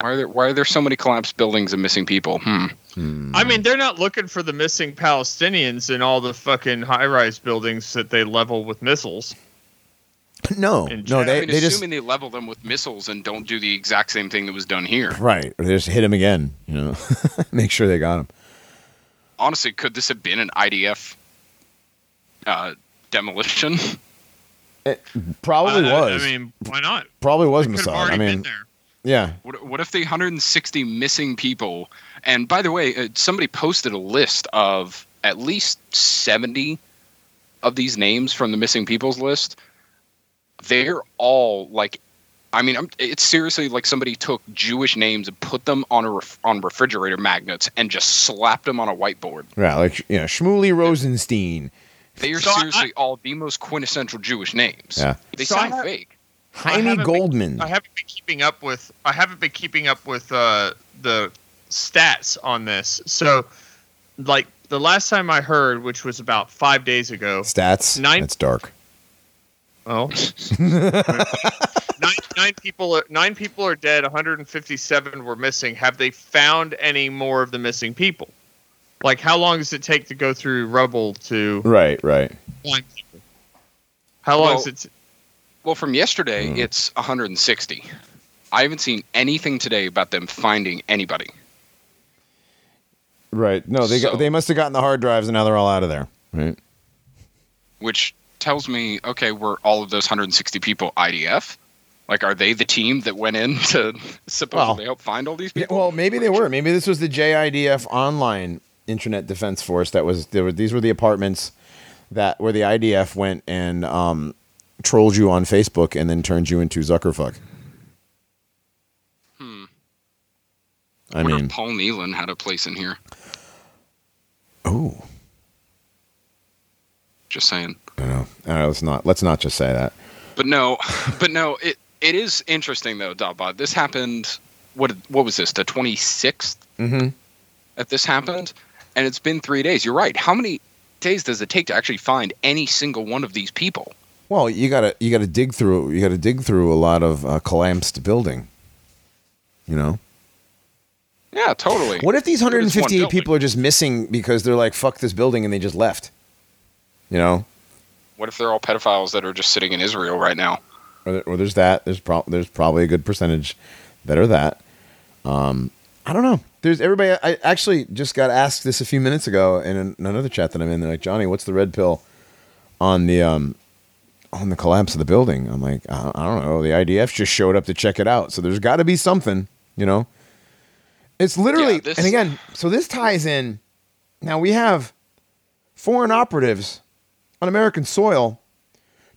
Why are there Why are there so many collapsed buildings and missing people? Hmm. I mean, they're not looking for the missing Palestinians in all the fucking high-rise buildings that they level with missiles. No, no, they I mean, they just assuming they level them with missiles and don't do the exact same thing that was done here. right. Or they just hit him again. You know, make sure they got him. Honestly, could this have been an IDF uh, demolition? It probably I- was. I mean, why not? Probably was Could Mossad. I mean, there. yeah. What, what if the 160 missing people? And by the way, uh, somebody posted a list of at least 70 of these names from the missing people's list. They're all like, I mean, I'm, it's seriously like somebody took Jewish names and put them on a ref, on refrigerator magnets and just slapped them on a whiteboard. Yeah, like you know, Shmuley Rosenstein, They are So I- seriously all the most quintessential Jewish names. Yeah. They So sound have- fake. Jaime haven't been- Goldman. I haven't been keeping up with. I haven't been keeping up with uh, the stats on this. So, like the last time I heard, which was about five days ago. Stats. Nine- That's dark. Well, nine, nine people. Are, nine people are dead. 157 were missing. Have they found any more of the missing people? Like, how long does it take to go through rubble to Right, right. How long Well, does it? Well, from yesterday, Hmm. it's 160. I haven't seen anything today about them finding anybody. Right. No, they got, they must have gotten the hard drives and now they're all out of there. Right. which tells me, okay, were all of those 160 people IDF? Like, are they the team that went in to supposedly help find all these Yeah, people? well, maybe they were. Maybe this was the JIDF online Internet Defense Force. That was there were these were the apartments that where the IDF went and um, trolled you on Facebook and then turned you into Zuckerfuck. Hmm. I wonder mean, Paul Nehlen had a place in here. oh, Just saying. I know. All right, let's not let's not just say that. But no, but no, it it is interesting though, Dogbot. This happened. What what was this? The 26th Mm-hmm. that this happened, and it's been three days. You're right. How many days does it take to actually find any single one of these people? Well, you gotta you gotta dig through you gotta dig through a lot of uh, collapsed building. You know. Yeah, totally. What if these Look at this one 158 people are just missing because they're like fuck this building and they just left? You know, What if they're all pedophiles that are just sitting in Israel right now? Or, or there's that. There's pro- there's probably a good percentage that are that. Um, I don't know. There's everybody. I actually just got asked this a few minutes ago in an, another chat that I'm in. They're like, Johnny, what's the red pill on the um on the collapse of the building? I'm like, I, I don't know. The IDF just showed up to check it out, so there's got to be something. You know, it's literally. Yeah, this- and again, so this ties in. Now we have foreign operatives on American soil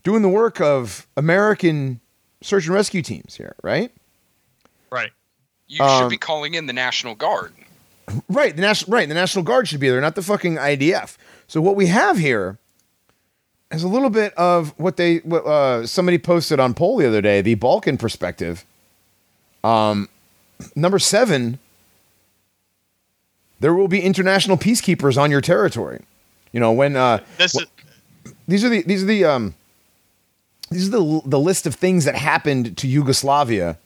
doing the work of American search and rescue teams here, right? Right. You Um, should be calling in the National Guard. Right, the national right, the National Guard should be there, not the fucking IDF. So what we have here is a little bit of what they what, uh, somebody posted on poll the other day, the Balkan perspective. Um, number seven, there will be international peacekeepers on your territory. You know when uh, This is these are the these are the um these are the the list of things that happened to Yugoslavia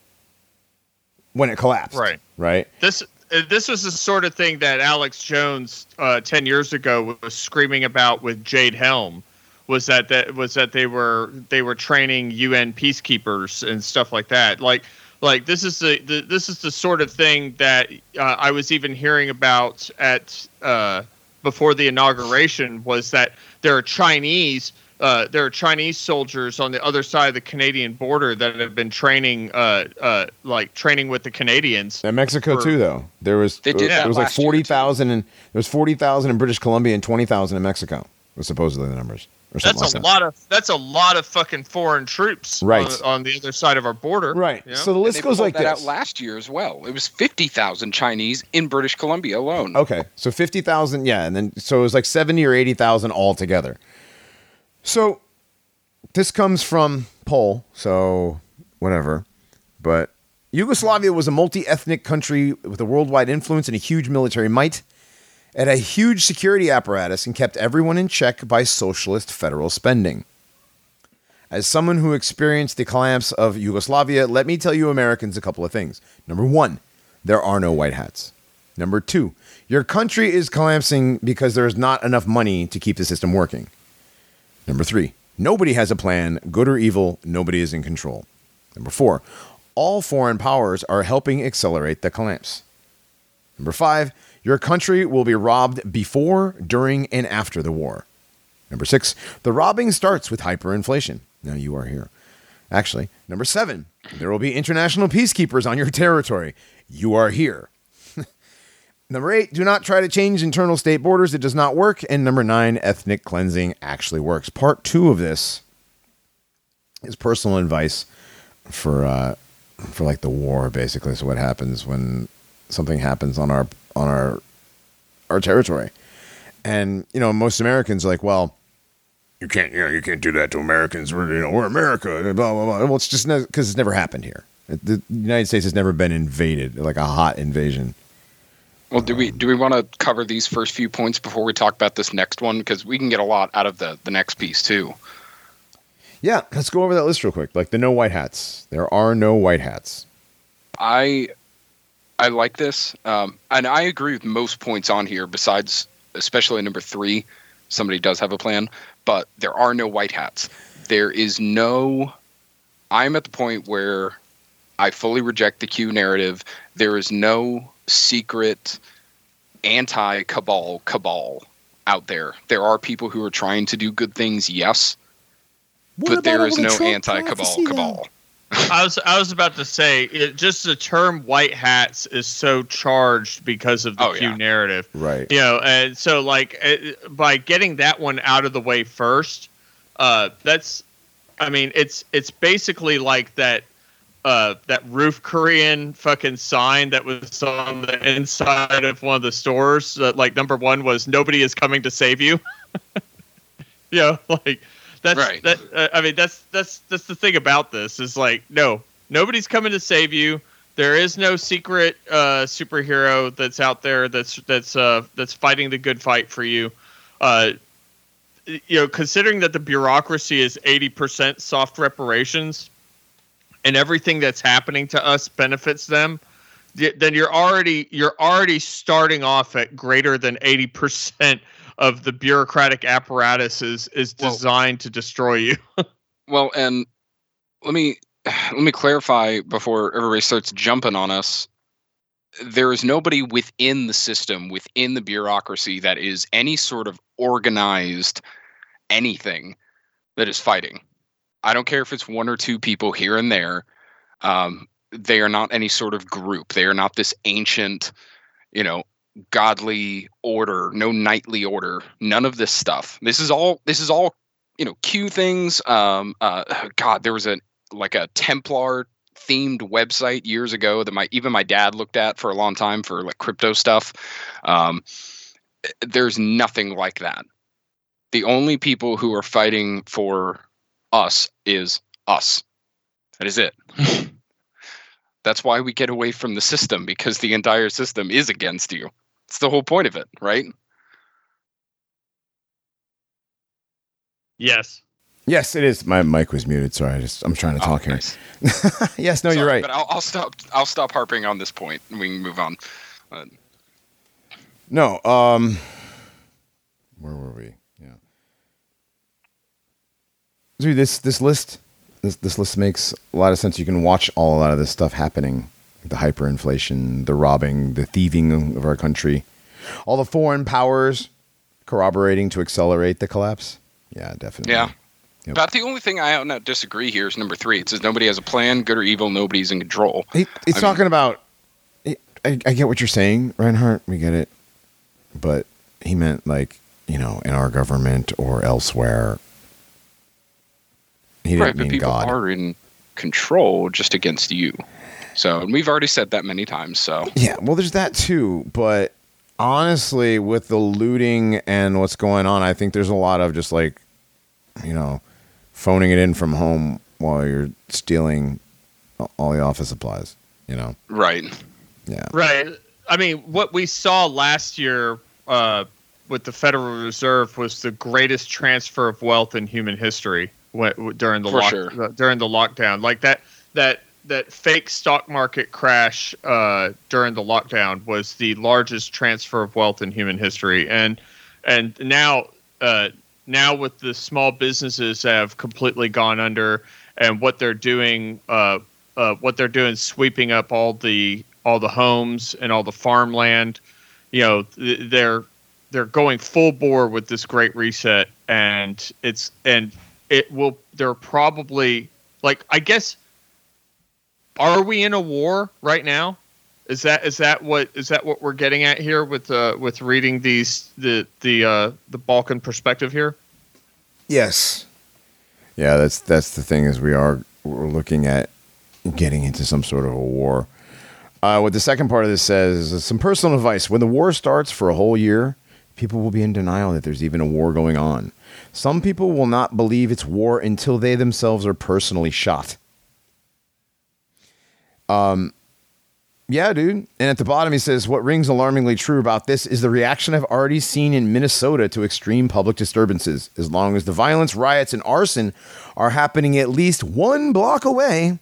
when it collapsed. Right. Right. this uh, this was the sort of thing that Alex Jones uh, ten years ago was screaming about with Jade Helm. Was that that was that they were they were training UN peacekeepers and stuff like that. Like like this is the, the this is the sort of thing that uh, I was even hearing about at uh, before the inauguration was that there are Chinese uh, there are Chinese soldiers on the other side of the Canadian border that have been training uh, uh, like training with the Canadians. And Mexico For- too, though. There was They did there was like forty thousand and there was forty thousand in British Columbia and twenty thousand in Mexico. Was supposedly the numbers That's like a that. lot of that's a lot of fucking foreign troops Right. on, on the other side of our border. Right. you know? So the And list they goes like that this. out last year as well. It was 50,000 Chinese in British Columbia alone. Okay, so fifty thousand, yeah, and then so it was like seventy or eighty thousand altogether. So this comes from poll, so whatever. but Yugoslavia was a multi ethnic country with a worldwide influence and a huge military might. Had a huge security apparatus and kept everyone in check by socialist federal spending. As someone who experienced the collapse of Yugoslavia, let me tell you Americans a couple of things. Number one, there are no white hats. Number two, your country is collapsing because there is not enough money to keep the system working. Number three, nobody has a plan, good or evil, nobody is in control. Number four, all foreign powers are helping accelerate the collapse. Number five, your country will be robbed before, during, and after the war. Number six, the robbing starts with hyperinflation. Now you are here. Actually, number seven, there will be international peacekeepers on your territory. You are here. Number eight, do not try to change internal state borders. It does not work. And number nine, ethnic cleansing actually works. Part two of this is personal advice for uh, for like the war, basically. So what happens when something happens on our on our our territory? And you know, most Americans are like, well, you can't, you know, you can't do that to Americans. We're, you know, we're America. Blah blah blah. Well, it's just because it's never happened here. The United States has never been invaded, like a hot invasion. Well, do we do we want to cover these first few points before we talk about this next one? Because we can get a lot out of the the next piece too. Yeah, let's go over that list real quick. Like the no white hats. There are no white hats. I I like this, um, and I agree with most points on here. Besides, especially number three, somebody does have a plan, but there are no white hats. There is no. I'm at the point where I fully reject the Q narrative. There is no secret anti cabal cabal out there. There are people who are trying to do good things, yes, but there is no anti cabal cabal. I was I was about to say it, just the term white hats is so charged because of the Oh, Q yeah. narrative. Right. You know, and so like uh, by getting that one out of the way first, uh, that's, I mean, it's it's basically like that, uh, that roof Korean fucking sign that was on the inside of one of the stores. That like number one was nobody is coming to save you. you know, like that's Right. that. Uh, I mean, that's that's that's the thing about this is like no, nobody's coming to save you. There is no secret uh, superhero that's out there that's that's uh, that's fighting the good fight for you. Uh, you know, considering that the bureaucracy is eighty percent soft reparations, and everything that's happening to us benefits them, then you're already you're already starting off at greater than eighty percent of the bureaucratic apparatus is is Well- designed to destroy you. Well, and let me let me clarify before everybody starts jumping on us. There is nobody within the system, within the bureaucracy, that is any sort of organized anything that is fighting. I don't care if it's one or two people here and there. Um, they are not any sort of group. They are not this ancient, you know, godly order, no knightly order, none of this stuff. This is all this is all, you know, Q things. Um uh God, there was a like a Templar themed website years ago that my even my dad looked at for a long time for like crypto stuff. Um there's nothing like that. The only people who are fighting for us is us. That is it. That's why we get away from the system because the entire system is against you. It's the whole point of it, right? yes. Yes, it is. My mic was muted. Sorry, I just I'm trying to talk Oh, here. nice. yes, no, you're right. But I'll, I'll stop. I'll stop harping on this point, and we can move on. Uh, No, um, where were we? This this list, this this list makes a lot of sense. You can watch all a lot of this stuff happening, the hyperinflation, the robbing, the thieving of our country, all the foreign powers corroborating to accelerate the collapse. Yeah, definitely. yeah. Yep. But the only thing I don't disagree here is number three. It says nobody has a plan, good or evil, nobody's in control. He, he's I talking about. I, I get what you're saying, Reinhardt. We get it, but he meant like you know in our government or elsewhere. He didn't right, but mean people God. are in control just against you. So, and we've already said that many times. So, Yeah, well, there's that too. But honestly, with the looting and what's going on, I think there's a lot of just like, you know, phoning it in from home while you're stealing all the office supplies. You know, Right. yeah, Right. I mean, what we saw last year uh, with the Federal Reserve was the greatest transfer of wealth in human history when, during the For lock, sure. uh, during the lockdown. Like that that that fake stock market crash uh, during the lockdown was the largest transfer of wealth in human history, and and now uh, now with the small businesses have completely gone under, and what they're doing, uh, uh, what they're doing, sweeping up all the all the homes and all the farmland. You know, th- they're they're going full bore with this great reset, and it's and it will. They're probably like I guess. Are we in a war right now? Is that is that what is that what we're getting at here with uh, with reading these the the uh, the Balkan perspective here? yes, yeah. That's that's the thing is we are we're looking at getting into some sort of a war. Uh, what the second part of this says is some personal advice. When the war starts for a whole year, people will be in denial that there's even a war going on. Some people will not believe it's war until they themselves are personally shot. Um, yeah, dude. And at the bottom, he says, What rings alarmingly true about this is the reaction I've already seen in Minnesota to extreme public disturbances. As long as the violence, riots, and arson are happening at least one block away,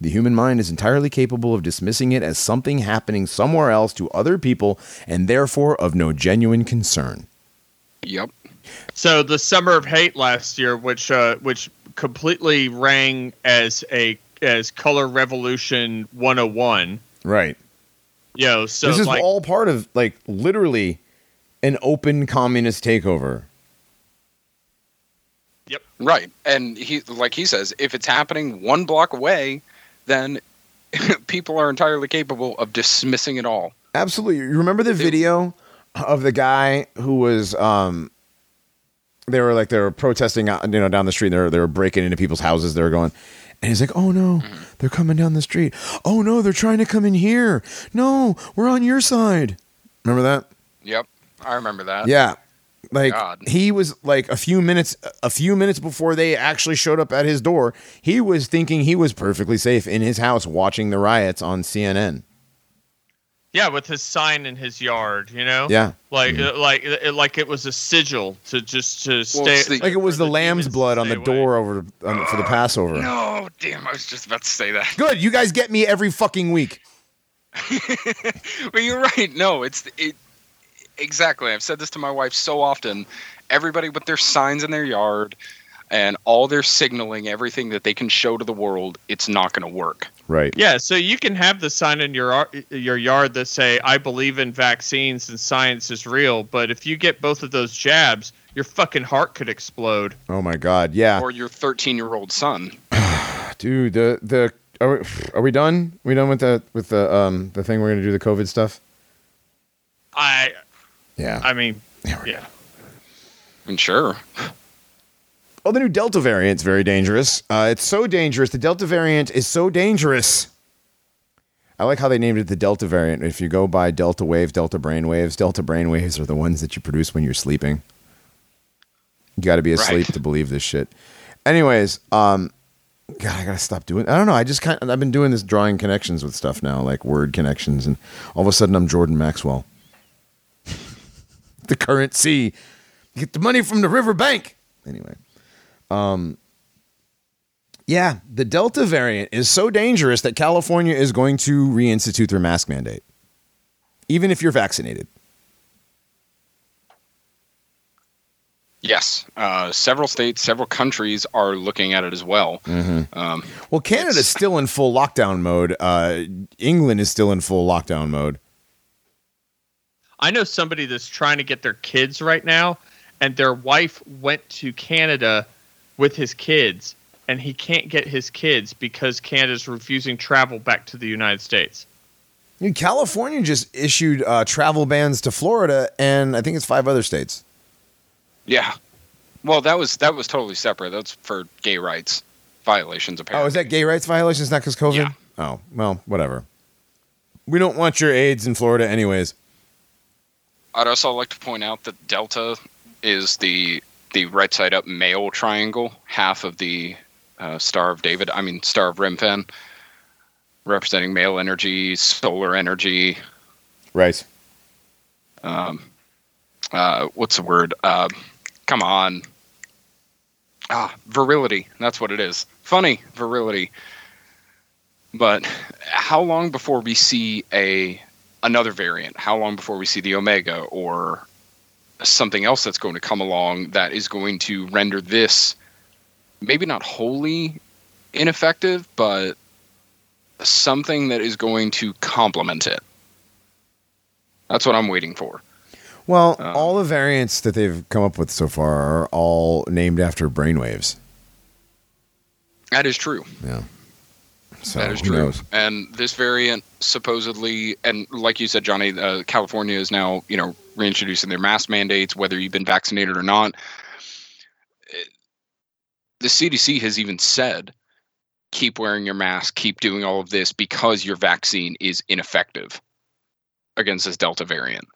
the human mind is entirely capable of dismissing it as something happening somewhere else to other people and therefore of no genuine concern. Yep. So the Summer of Hate last year, which uh, which completely rang as a as Color Revolution 101. Right. You know, so this is like all part of, like, literally an open communist takeover. Yep. Right. And he like he says, if it's happening one block away, then people are entirely capable of dismissing it all. Absolutely. You remember the video of the guy who was um they were like they were protesting out you know down the street they were they were breaking into people's houses they were going and he's like, "Oh no, mm-hmm. they're coming down the street. Oh no, they're trying to come in here. No, we're on your side." Remember that? Yep. I remember that. Yeah. Like God. he was like a few minutes a few minutes before they actually showed up at his door, he was thinking he was perfectly safe in his house watching the riots on CNN. Yeah, with his sign in his yard, you know? Yeah. Like uh, like like it was a sigil to just to Well, stay it's the- Like it was for the lamb's blood on the stay away. door over um, for the Passover. No, damn, I was just about to say that. Good, you guys get me every fucking week. but you're right. No, it's it exactly. I've said this to my wife so often. Everybody with their signs in their yard and all their signaling, everything that they can show to the world, it's not going to work. Right. Yeah, so you can have the sign in your your yard that say "I believe in vaccines and science is real," but if you get both of those jabs, your fucking heart could explode. Oh my god. Yeah. Or your 13 year old son. Dude, the the are we, are we done? we done with the with the um the thing we're going to do the COVID stuff? I Yeah. I mean, There we yeah. And sure. Oh, the new Delta variant's very dangerous. Uh, it's so dangerous. The Delta variant is so dangerous. I like how they named it the Delta variant. If you go by Delta waves, Delta brain waves, Delta brain waves are the ones that you produce when you're sleeping. You got to be asleep Right. to believe this shit. Anyways, um, God, I gotta stop doing. I don't know. I just kind. of I've been doing this drawing connections with stuff now, like word connections, and all of a sudden I'm Jordan Maxwell. the currency. You get the money from the riverbank. Anyway. Um, yeah, the Delta variant is so dangerous that California is going to reinstitute their mask mandate, even if you're vaccinated. Yes. Uh, several states, several countries are looking at it as well. Um, Well, Canada's still in full lockdown mode. Uh, England is still in full lockdown mode. I know somebody that's trying to get their kids right now, and their wife went to Canada with his kids, and he can't get his kids because Canada's refusing travel back to the United States. Dude, California just issued uh, travel bans to Florida, and I think it's five other states. yeah. Well, that was that was totally separate. That's for gay rights violations. Apparently. Oh, is that gay rights violations? Not because COVID? Yeah. Oh, well, whatever. We don't want your AIDS in Florida, anyways. I'd also like to point out that Delta is the the right side up male triangle, half of the uh, Star of David. I mean, Star of Remphan. representing male energy, solar energy. Right. Um, uh, what's the word? Uh, come on. Ah, virility. That's what it is. Funny virility. But how long before we see a another variant? How long before we see the Omega or something else that's going to come along that is going to render this maybe not wholly ineffective, but something that is going to complement it. That's what I'm waiting for. Well, Um, all the variants that they've come up with so far are all named after brainwaves. That is true. Yeah. So that is true. And this variant supposedly, and like you said, Johnny, uh, California is now you know reintroducing their mask mandates, whether you've been vaccinated or not. The CDC has even said, keep wearing your mask, keep doing all of this because your vaccine is ineffective against this Delta variant.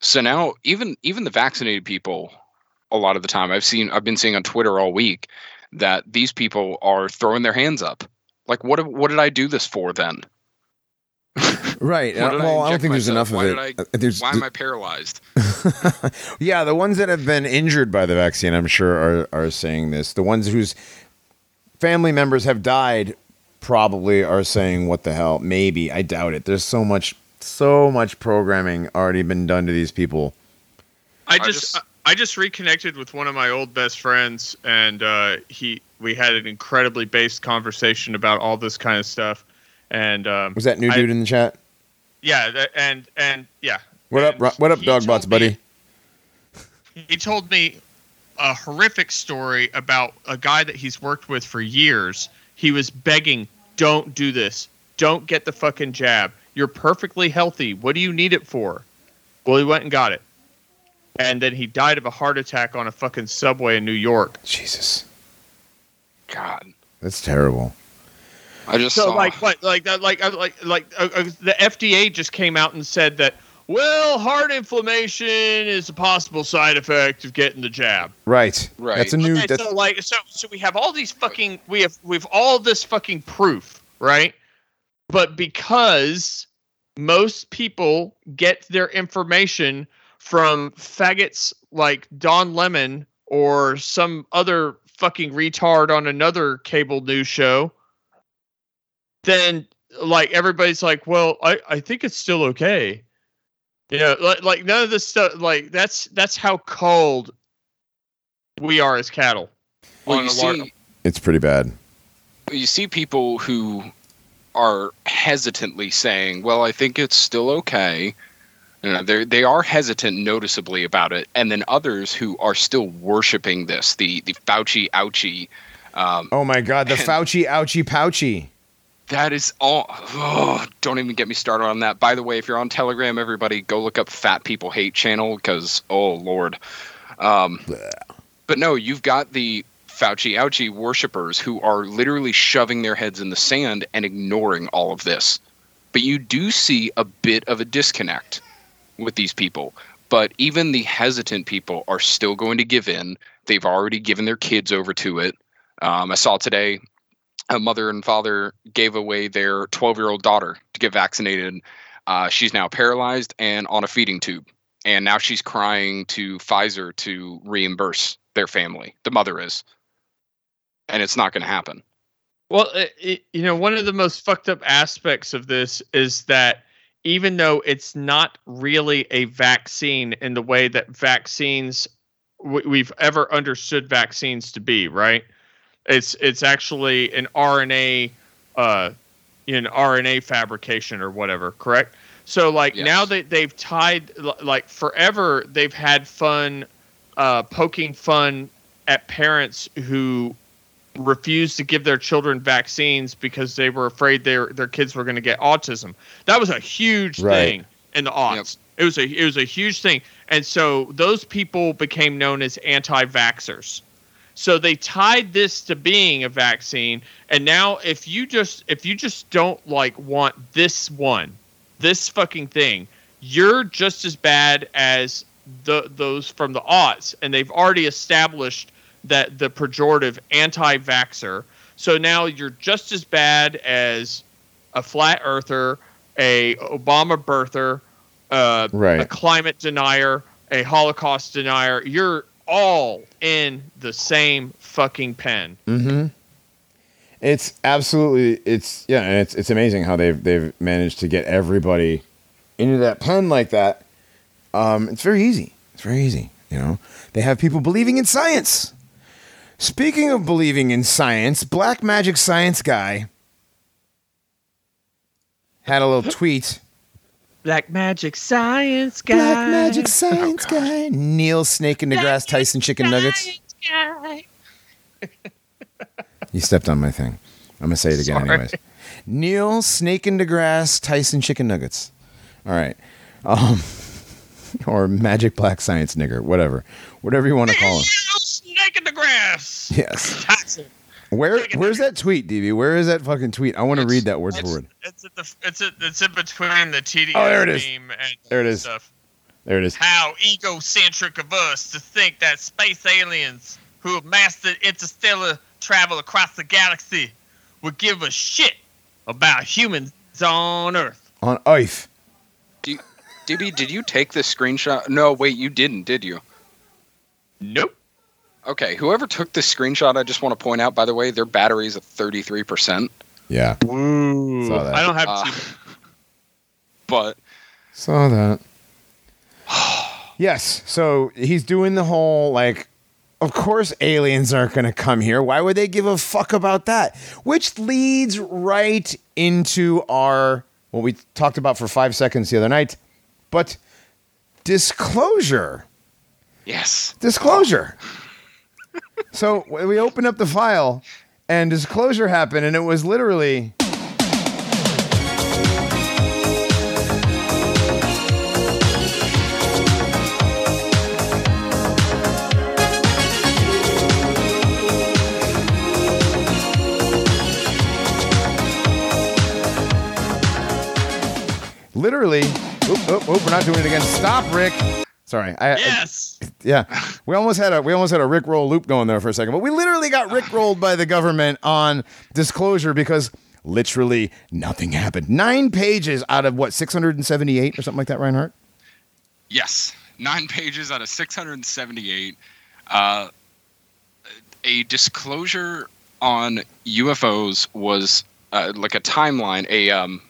So now, even even the vaccinated people, a lot of the time, I've seen, I've been seeing on Twitter all week that these people are throwing their hands up. Like, what? What did I do this for then? Right. Uh, did I well, I, don't inject think there's myself? enough Why of did it. I- Uh, there's, Why am I paralyzed? yeah, the ones that have been injured by the vaccine, I'm sure, are are saying this. The ones whose family members have died probably are saying, "What the hell?" Maybe I doubt it. There's so much, so much programming already been done to these people. I I just, just- I just reconnected with one of my old best friends, and uh, he we had an incredibly based conversation about all this kind of stuff. And um, Was that new I- dude in the chat? yeah, and and yeah. What up? And Ro- What up, he dog bots, me- buddy? he told me a horrific story about a guy that he's worked with for years. He was begging, "Don't do this. Don't get the fucking jab. You're perfectly healthy. What do you need it for?" Well, he went and got it, and then he died of a heart attack on a fucking subway in New York. Jesus, God, that's terrible. I just So saw. like what like that like like like uh, uh, the FDA just came out and said that well heart inflammation is a possible side effect of getting the jab. Right. Right. That's a new. Okay, That's, so like so so we have all these fucking we have we've all this fucking proof, right? But because most people get their information from faggots like Don Lemon or some other fucking retard on another cable news show, then like everybody's like, well, I, I think it's still okay. You know, like, like none of this stuff like that's that's how cold we are as cattle. well, you see, it's pretty bad. you see people who are hesitantly saying, "Well, I think it's still okay." They they are hesitant noticeably about it, and then others who are still worshiping this, the the Fauci ouchie. Um, Oh my God, the Fauci ouchie pouchy. That is all. Oh, don't even get me started on that. By the way, if you're on Telegram, everybody go look up Fat People Hate channel because oh lord. Um, but no, you've got the Fauci ouchie worshippers who are literally shoving their heads in the sand and ignoring all of this. But you do see a bit of a disconnect with these people. But even the hesitant people are still going to give in. They've already given their kids over to it. Um, I saw today a mother and father gave away their 12 year old daughter to get vaccinated. Uh, she's now paralyzed and on a feeding tube. And now she's crying to Pfizer to reimburse their family. The mother is. And it's not going to happen. Well, it, it, you know, one of the most fucked up aspects of this is that even though it's not really a vaccine in the way that vaccines we've ever understood vaccines to be, right? It's it's actually an RNA, uh, an RNA fabrication or whatever, correct? So like Yes. now that they've tied like forever, they've had fun, uh, poking fun at parents who refused to give their children vaccines because they were afraid their their kids were going to get autism. That was a huge Right. thing in the aughts. It was a it was a huge thing, and so those people became known as anti-vaxxers. So they tied this to being a vaccine, and now if you just if you just don't like want this one, this fucking thing, you're just as bad as the those from the aughts, and they've already established that the pejorative anti-vaxer. So now you're just as bad as a flat earther, a Obama birther, uh, Right. a climate denier, a Holocaust denier. You're all in the same fucking pen. Mm-hmm. It's absolutely it's yeah, and it's it's amazing how they've they've managed to get everybody into that pen like that. Um, it's very easy. It's very easy. You know, they have people believing in science. Speaking of believing in science, Black Magic Science guy had a little tweet. Black magic science guy. Black Magic Science guy, Neil Snake in the Grass, Tyson Chicken Nuggets. You stepped on my thing. I'm gonna say it again, Sorry. anyways. Neil Snake in the Grass, Tyson Chicken Nuggets. All right, um, or Magic Black Science Nigger, whatever, whatever you want to call him. Snake in the grass. Yes. Tyson. Where Where's that tweet, DB? Where is that fucking tweet? I want to read that word for It's, word. it's, at the, it's, at, it's in between the TDS Oh, there it is. meme and There it is. stuff. There it is. How egocentric of us to think that space aliens who have mastered interstellar travel across the galaxy would give a shit about humans on Earth. On Earth. DB, did you take this screenshot? No, wait, you didn't, did you? Nope. Okay, whoever took this screenshot, I just want to point out, by the way, their battery is at 33%. Yeah, Woo. Saw that. I don't have Uh, to. but saw that. yes. So he's doing the whole like. Of course, aliens aren't going to come here. Why would they give a fuck about that? Which leads right into our what we talked about for five seconds the other night. But disclosure. yes. disclosure. so we opened up the file, and disclosure happened, and it was literally. Literally, oop, oop, oop, we're not doing it again. Stop, Rick. Sorry, I, I- Yes. yeah, we almost had a we almost had a Rick roll loop going there for a second, but we literally got Rick rolled by the government on disclosure because literally nothing happened. Nine pages out of what six hundred and seventy eight or something like that, Reinhardt. Yes. Nine pages out of 678. Uh, a disclosure on UFOs was uh, like a timeline, a um,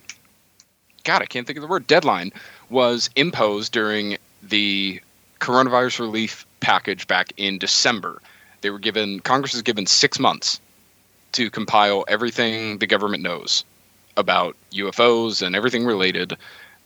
God, I can't think of the word. Deadline was imposed during the coronavirus relief package back in December. They were given Congress is given six months to compile everything the government knows about UFOs and everything related,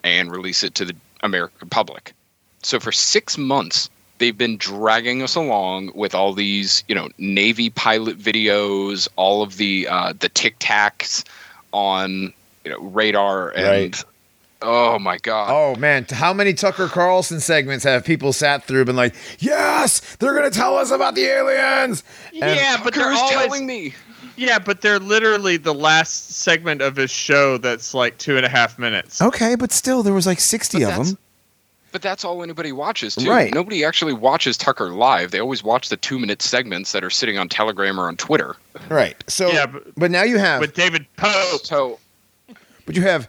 and release it to the American public. So for six months, they've been dragging us along with all these, you know, Navy pilot videos, all of the uh, the tic tacs on you know radar, and Right. Oh my god, Oh man, how many Tucker Carlson segments have people sat through been like, yes, they're gonna tell us about the aliens? And- yeah, but they're always telling me. yeah, but they're literally the last segment of his show that's like two and a half minutes. Okay, but still, there was like sixty But of them. But that's all anybody watches too. Right. Nobody actually watches Tucker live. They always watch the two minute segments that are sitting on Telegram or on Twitter. Right. So, Yeah, but, but- now you have With David Pope. So But you have,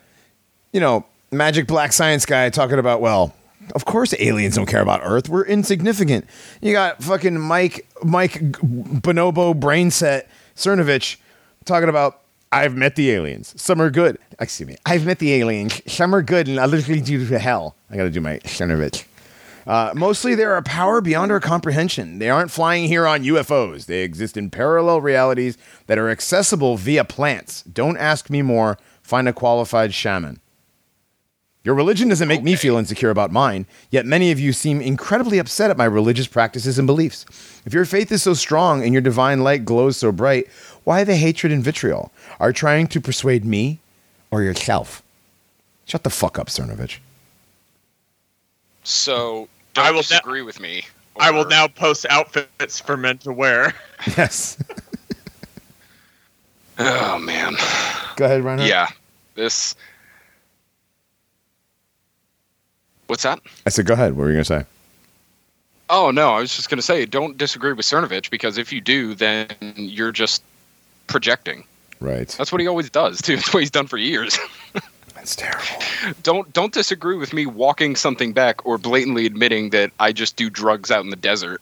you know, Magic Black Science guy talking about, well, of course aliens don't care about Earth. We're insignificant. You got fucking Mike Mike Bonobo Brainset Cernovich talking about I've met the aliens. Some are good. Excuse me. I've met the aliens. Some are good and others lead you to hell. I got to do my Cernovich. Uh, mostly they're a power beyond our comprehension. They aren't flying here on UFOs. They exist in parallel realities that are accessible via plants. Don't ask me more. Find a qualified shaman. Your religion doesn't make me feel insecure about mine, yet many of you seem incredibly upset at my religious practices and beliefs. If your faith is so strong and your divine light glows so bright, why the hatred and vitriol? Are you trying to persuade me or yourself? Shut the fuck up, Cernovich. so don't I will ne- disagree with me. I will now post outfits for men to wear. Yes. Oh man. Go ahead, Reinhardt. Yeah. This. What's that? I said, go ahead. What were you going to say? Oh no, I was just gonna say, don't disagree with Cernovich because if you do, then you're just projecting. Right. That's what he always does too. That's what he's done for years. That's terrible. don't don't disagree with me walking something back or blatantly admitting that I just do drugs out in the desert.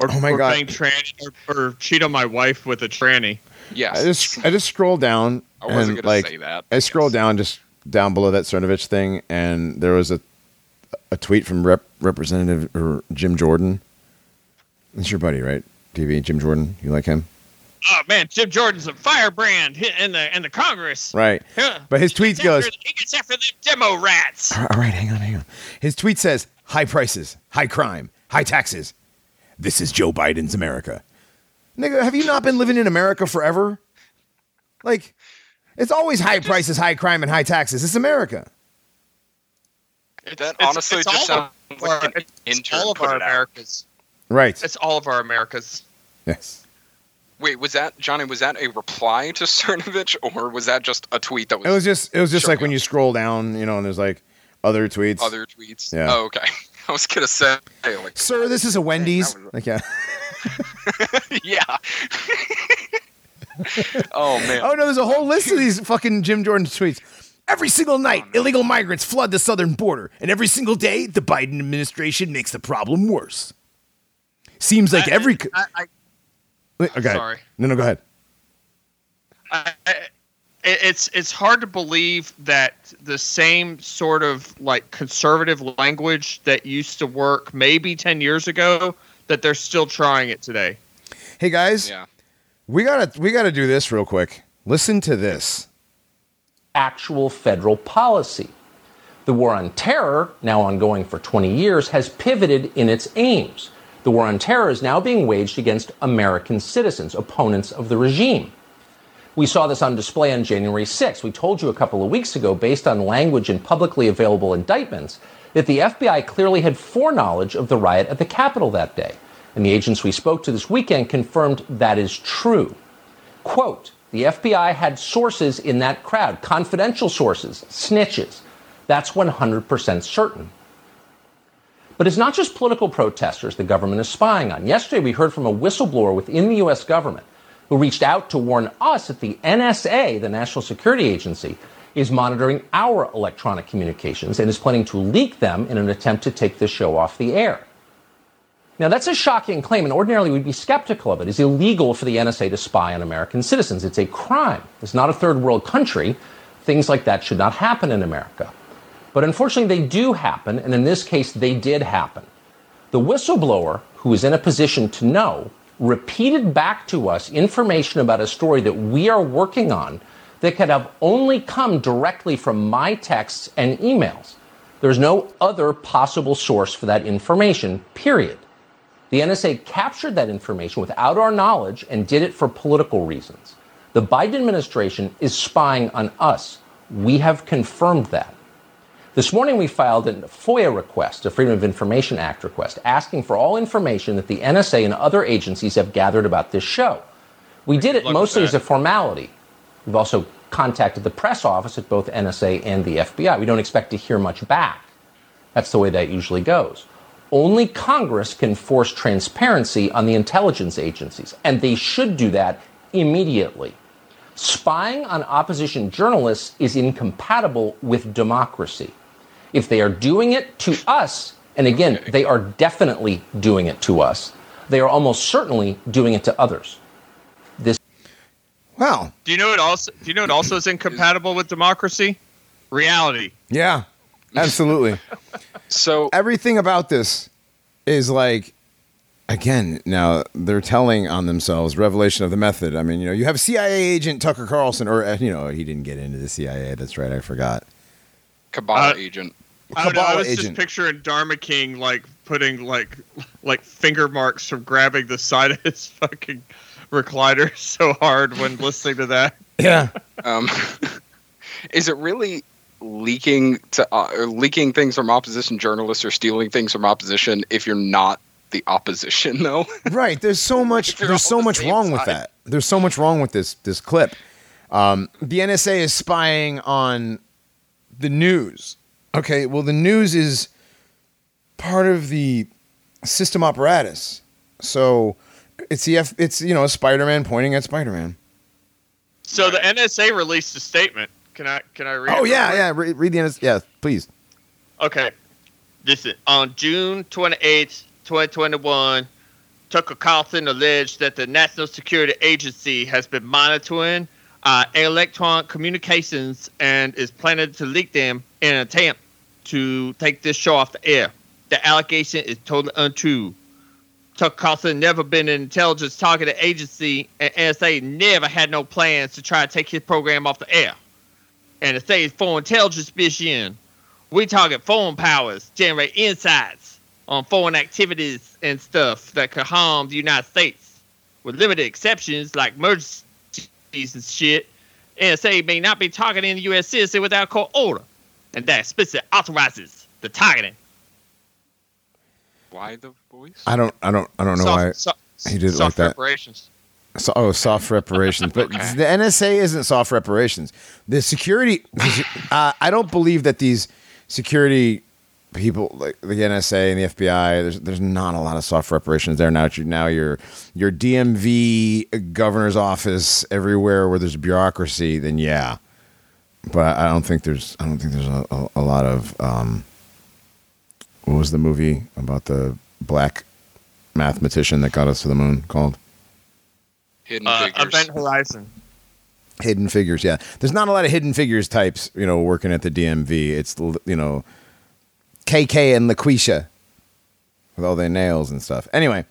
Or, Oh my or God. tranny, or, or cheat on my wife with a tranny. Yes. I just I just scrolled down I wasn't and gonna like say that. I scrolled down just down below that Cernovich thing, and there was a a tweet from Rep, Representative Jim Jordan. That's your buddy, right? TV Jim Jordan. You like him, Oh man, Jim Jordan's a firebrand in the in the Congress. right? Yeah. But his tweet goes, after- he gets after the demo rats. All right, hang on, hang on. His tweet says, high prices, high crime, high taxes. This is Joe Biden's America. Nigga, have you not been living in America forever? Like, it's always high prices, high crime, and high taxes. It's America. That It's- honestly it's just sounds like our- an it's intern all of put our it out. Right. It's all of our Americas. yes. Wait, was that Johnny? Was that a reply to Cernovich, or was that just a tweet that was, It was just, it was just Sure, like when you scroll down, you know, and there's like other tweets. other tweets? Yeah. Oh, okay. I was gonna say, like, Sir, this is a Wendy's. that was- Like, yeah. yeah. oh man. Oh no, there's a whole list of these fucking Jim Jordan tweets. Every single oh, night, illegal migrants flood the southern border, and every single day, the Biden administration makes the problem worse. Seems like I- every. I, I, Wait, oh, go sorry. No, no, go ahead. I, I, it's it's hard to believe that the same sort of like conservative language that used to work maybe 10 years ago that they're still trying it today. Hey guys, Yeah. we gotta we gotta do this real quick. Listen to this. Actual federal policy. The war on terror, now ongoing for 20 years, has pivoted in its aims. The war on terror is now being waged against American citizens, opponents of the regime. We saw this on display on January 6th. We told you a couple of weeks ago, based on language in publicly available indictments, that the FBI clearly had foreknowledge of the riot at the Capitol that day. And the agents we spoke to this weekend confirmed that is true. Quote, the FBI had sources in that crowd, confidential sources, snitches. That's 100% certain. But it's not just political protesters the government is spying on. Yesterday, we heard from a whistleblower within the U.S. government who reached out to warn us that the NSA, the National Security Agency, is monitoring our electronic communications and is planning to leak them in an attempt to take this show off the air. Now, that's a shocking claim, and ordinarily we'd be skeptical of it. It's illegal for the NSA to spy on American citizens. It's a crime. It's not a third world country. Things like that should not happen in America. But unfortunately, they do happen, and in this case, they did happen. The whistleblower, who is in a position to know, repeated back to us information about a story that we are working on that could have only come directly from my texts and emails. There's no other possible source for that information, period. The NSA captured that information without our knowledge and did it for political reasons. The Biden administration is spying on us. We have confirmed that. This morning, we filed a FOIA request, a Freedom of Information Act request, asking for all information that the NSA and other agencies have gathered about this show. We did it mostly as a formality. We've also contacted the press office at both NSA and the FBI. We don't expect to hear much back. That's the way that usually goes. Only Congress can force transparency on the intelligence agencies, and they should do that immediately. Spying on opposition journalists is incompatible with democracy. If they are doing it to us, and again, they are definitely doing it to us, they are almost certainly doing it to others. This Wow. Do you know it also do you know it also is incompatible with democracy? Reality. Yeah. Absolutely. So Everything about this is like again, now they're telling on themselves revelation of the method. I mean, you know, you have CIA agent Tucker Carlson or uh, you know, he didn't get into the CIA. That's right. I forgot. Kabbalah Uh, agent. I don't know. I Kabbalah was just picturing Dharma King like putting like like finger marks from grabbing the side of his fucking recliner so hard when listening to that. Yeah. Um, is it really leaking to uh, or leaking things from opposition journalists or stealing things from opposition if you're not the opposition though? right. There's so much. There's so the much same wrong with that. There's so much wrong with this this clip. Um, the NSA is spying on the news. Okay. Well, the news is part of the system apparatus. So it's the F, it's you know Spider-Man pointing at Spider-Man. So the NSA released a statement. Can I can I read? Oh yeah, yeah. Read, read the NS- yeah, please. Okay. This is on June 28th, 2021. Tucker Carlson alleged that the National Security Agency has been monitoring uh, electronic communications and is planning to leak them in an attempt to take this show off the air. The allegation is totally untrue. Tucker Carlson never been an intelligence targeted agency, and NSA never had no plans to try to take his program off the air. NSA is foreign intelligence mission. We target foreign powers, generate insights on foreign activities and stuff that could harm the United States. With limited exceptions like emergencies and shit, NSA may not be targeting the U.S. citizen without court order, and that explicitly authorizes the targeting. Why the voice? I don't, I don't, I don't know Soft- why so- he did it like that. reparations. So, oh, soft reparations. But Okay. the NSA isn't soft reparations. The security, uh, I don't believe that these security people, like the NSA and the FBI, there's there's not a lot of soft reparations there now. You now your your DMV governor's office everywhere where there's bureaucracy, then yeah. But I don't think there's I don't think there's a, a, a lot of um, what was the movie about the black mathematician that got us to the moon called? Hidden Uh, figures. Event Horizon. Hidden figures, yeah. There's not a lot of hidden figures types, you know, working at the DMV. It's you know, KK and LaQuisha with all their nails and stuff. Anyway,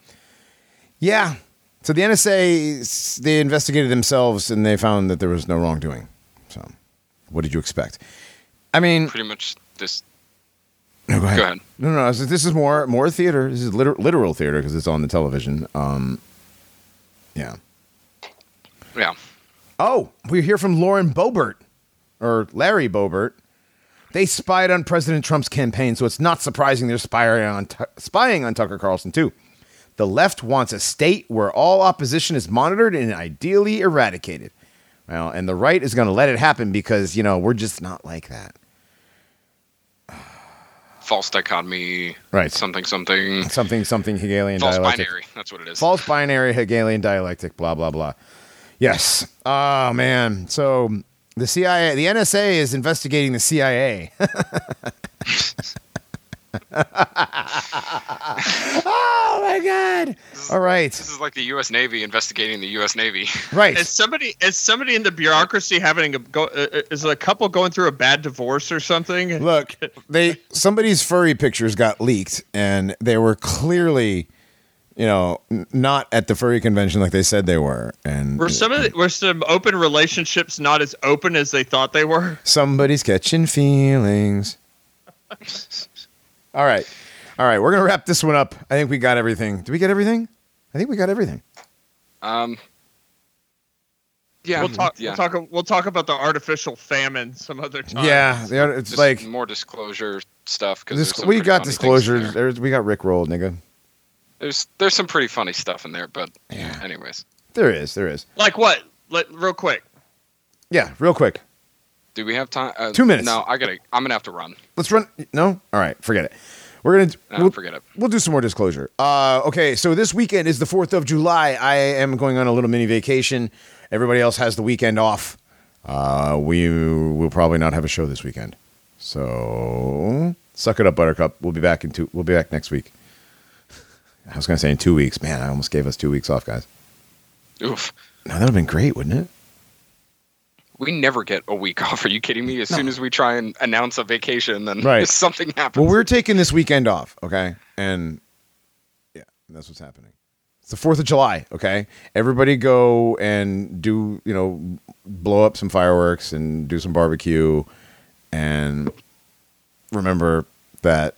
yeah. So the NSA they investigated themselves and they found that there was no wrongdoing. So, what did you expect? I mean, Pretty much this. no, go ahead. Go ahead. No, no, this is- this is more more theater. This is liter- literal theater because it's on the television. Um, yeah. Yeah. Oh, we hear from Lauren Boebert or Larry Boebert. They spied on President Trump's campaign, so it's not surprising they're spying on spying on Tucker Carlson too. The left wants a state where all opposition is monitored and ideally eradicated. Well, and the right is going to let it happen because you know we're just not like that. False dichotomy. Right. Something something. Something something Hegelian False dialectic. binary. That's what it is. False binary Hegelian dialectic, blah, blah, blah. Yes. Oh, man. So the CIA, the NSA is investigating the CIA. oh, my God. All right. This is like the U.S. Navy investigating the U.S. Navy. Right. Is somebody is somebody in the bureaucracy having a go? Uh, uh, is a couple going through a bad divorce or something? Look, they somebody's furry pictures got leaked, and they were clearly, you know, not at the furry convention like they said they were. And Were some of the, were some open relationships not as open as they thought they were? Somebody's catching feelings. All right. All right. We're going to wrap this one up. I think we got everything. Did we get everything? I think we got everything. Um. Yeah. we'll talk. Yeah. We'll talk. We'll talk about the artificial famine some other time. Yeah. the It's Just like more disclosure stuff because this, we got disclosures. There's, we got Rick rolled, nigga. There's there's some pretty funny stuff in there, but Yeah. anyways, There is. There is. Like what? Let, real quick. Yeah. Real quick. do we have time? Uh, Two minutes. No, I gotta. I'm gonna have to run. Let's run. No? All right. Forget it. We're going to. No, we'll, forget it. We'll do some more disclosure. Uh, okay, so this weekend is the 4th of July. I am going on a little mini vacation. Everybody else has the weekend off. Uh, we will probably not have a show this weekend. So suck it up, Buttercup. We'll be back in two. We'll be back next week. I was going to say in two weeks. Man, I almost gave us two weeks off, guys. Oof. No, that would have been great, wouldn't it? We never get a week off. Are you kidding me? As soon as we try and announce a vacation, then Right. something happens. Well, we're taking this weekend off, okay? And yeah, that's what's happening. It's the 4th of July, okay? Everybody go and do, you know, blow up some fireworks and do some barbecue and remember that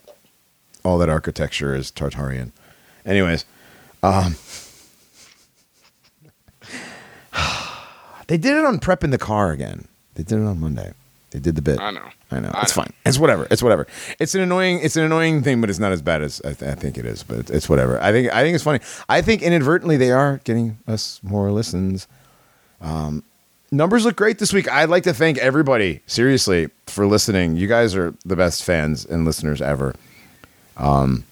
all that architecture is Tartarian. Anyways, um They did it on prep in the car again. They did it on Monday. They did the bit. I know. I know. I It's know. fine. It's whatever. It's whatever. It's an annoying. It's an annoying thing, but it's not as bad as I, th- I think it is. But it's, it's whatever. I think. I think it's funny. I think inadvertently they are getting us more listens. Um, numbers look great this week. I'd like to thank everybody seriously for listening. You guys are the best fans and listeners ever. Um,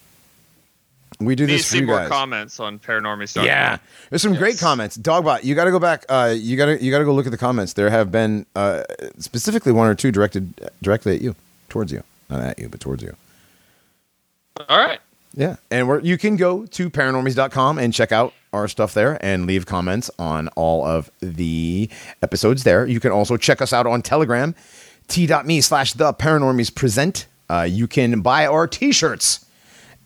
We do Need to this for see you more comments on Paranormies. Yeah, there's some great comments. Dogbot, you got to go back. Uh, you got to you got to go look at the comments. There have been uh, specifically one or two directed directly at you, towards you, not at you, but towards you. All right. Yeah, and we're, you can go to paranormies.com and check out our stuff there and leave comments on all of the episodes there. You can also check us out on Telegram, t.me slash the paranormies present. Uh, you can buy our t-shirts